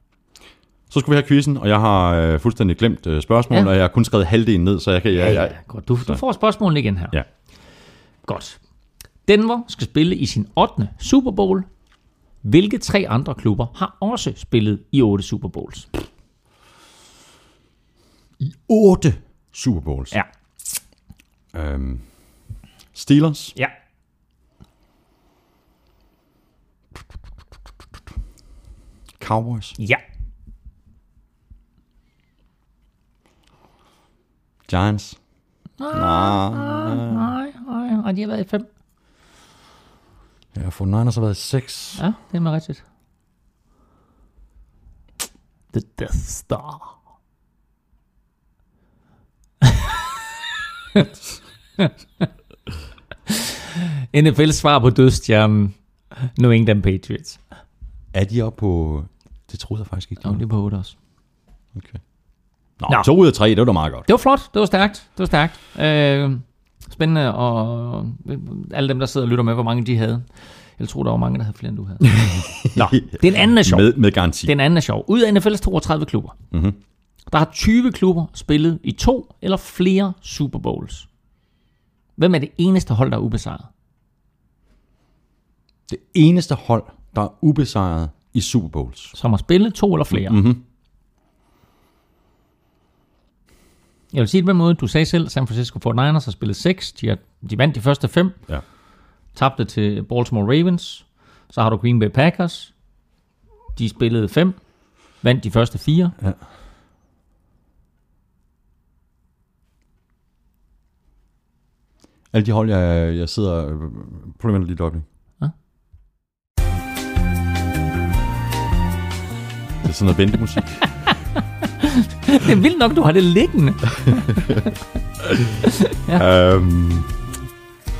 Så skal vi have quizzen, og jeg har øh, fuldstændig glemt øh, spørgsmål,
Ja.
og jeg har kun skrevet halvdelen ned, så jeg kan... Jeg, jeg,
Godt, du, du får spørgsmålet igen her.
ja.
Godt. Denver skal spille i sin 8. Super Bowl. Hvilke tre andre klubber har også spillet i 8 Super Bowls?
8 Super Bowls.
Ja.
Øhm, Steelers,
Ja.
Cowboys,
Ja.
Giants. Nej.
Nej, nej, nej, de har været i 5.
Ja, for Niners har været 6.
Ja, det er meget rigtigt. The Death Star. NFL's svar på dødstjernen New England Patriots.
Er de oppe på... Det troede jeg faktisk ikke. de var.
det er på 8 også.
Okay. Nå,
Nå.
To ud af tre, det var da meget godt.
Det var flot. Det var stærkt. Det var stærkt. Øh, spændende, og alle dem, der sidder og lytter med, hvor mange de havde. Jeg tror, der var mange, der havde flere, end du havde. Nå, den anden er sjov.
Med, med garanti.
Den anden er sjov. Ud af NFL's 32 klubber,
Mhm.
der har 20 klubber spillet i to eller flere Super Bowls. Hvem er det eneste hold, der er ubesejret?
Det eneste hold, der er ubesejret i Super Bowls.
Som har spillet to eller flere.
Mhm.
Jeg vil sige det på den måde, du sagde selv, San Francisco 49ers har spillet 6. De, har, de vandt de første fem.
Ja.
Tabte til Baltimore Ravens. Så har du Green Bay Packers. De spillede 5. Vandt de første fire.
Ja. Alle de hold, jeg, jeg sidder... Prøv lige et øjeblik.
Ja.
Det er sådan noget ventemusik.
Det er vildt nok, du har det liggende.
øhm,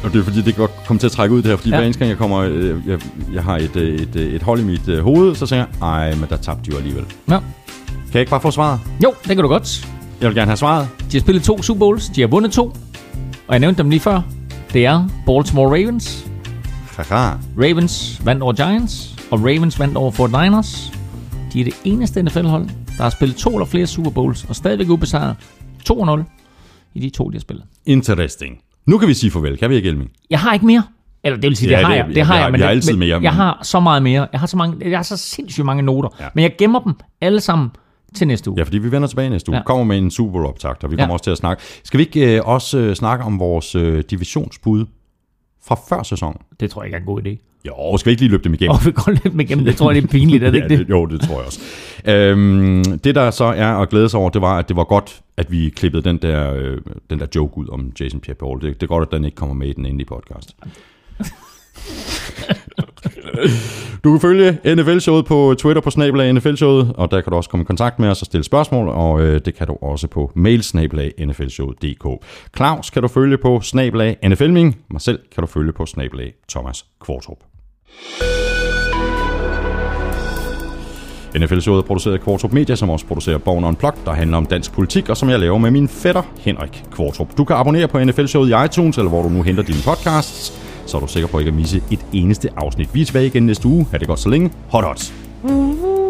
og det er fordi, det kan godt komme til at trække ud det her, fordi
Ja.
ja. hver eneste gang jeg kommer, øh, jeg, jeg har et, øh, et, øh, et hold i mit øh, hoved, så tænker jeg, ej, men der tabte de jo alligevel.
Nå.
Kan jeg ikke bare få svaret?
Jo, det kan du godt.
Jeg vil gerne have svaret.
De har spillet to Super Bowls. De har vundet to. Og jeg nævnte dem lige før. Det er Baltimore Ravens.
Haha.
Ravens vandt over Giants. Og Ravens vandt over 49ers. De er det eneste NFL-hold, der har spillet to eller flere Super Bowls. Og stadigvæk ubesejret 2-0 i de to, de har spillet.
Interesting. Nu kan vi sige farvel, kan vi ikke, Elming?
Jeg har ikke mere. Eller det vil sige,
Ja,
det har
det-
jeg. Det
ja,
har jeg,
har-
men det-
altid
men
mere,
Jeg
men-
har så meget mere. Jeg har så, mange, jeg har så sindssygt mange noter.
Ja.
Men jeg gemmer dem alle sammen til næste uge.
Ja, fordi vi vender tilbage næste uge.
Ja.
Ja. kommer med en Super Bowl optakt, og vi
Ja.
kommer også til at snakke. Skal vi ikke øh, også øh, snakke om vores øh, divisionsbud fra før sæsonen?
Det tror jeg ikke er en god idé.
Jo, skal vi ikke lige løbe dem igennem?
Og vi går lidt med igennem. Det tror jeg, det er pinligt, er det
ja,
ikke
det? Jo, det tror jeg også. Øhm, det der så er at glæde sig over, det var, at det var godt, at vi klippede den der, øh, den der joke ud om Jason Pierre-Paul. Det, det er godt, at den ikke kommer med i den endelige podcast. Du kan følge NFL-showet på Twitter på snabelag NFL-showet, og der kan du også komme i kontakt med os og stille spørgsmål, og øh, det kan du også på mail snabelag nflshowet.dk. Claus kan du følge på snabelag NFLming, mig selv kan du følge på snabelag Thomas Kvartrup. NFL-showet er produceret af Kvartrup Media, som også producerer Born Unplugged, der handler om dansk politik, og som jeg laver med min fætter Henrik Kvartrup. Du kan abonnere på NFL-showet i iTunes, eller hvor du nu henter dine podcasts, så er du sikker på ikke at misse et eneste afsnit. Vi er tilbage igen næste uge. Ha' det godt så længe. Hot hot.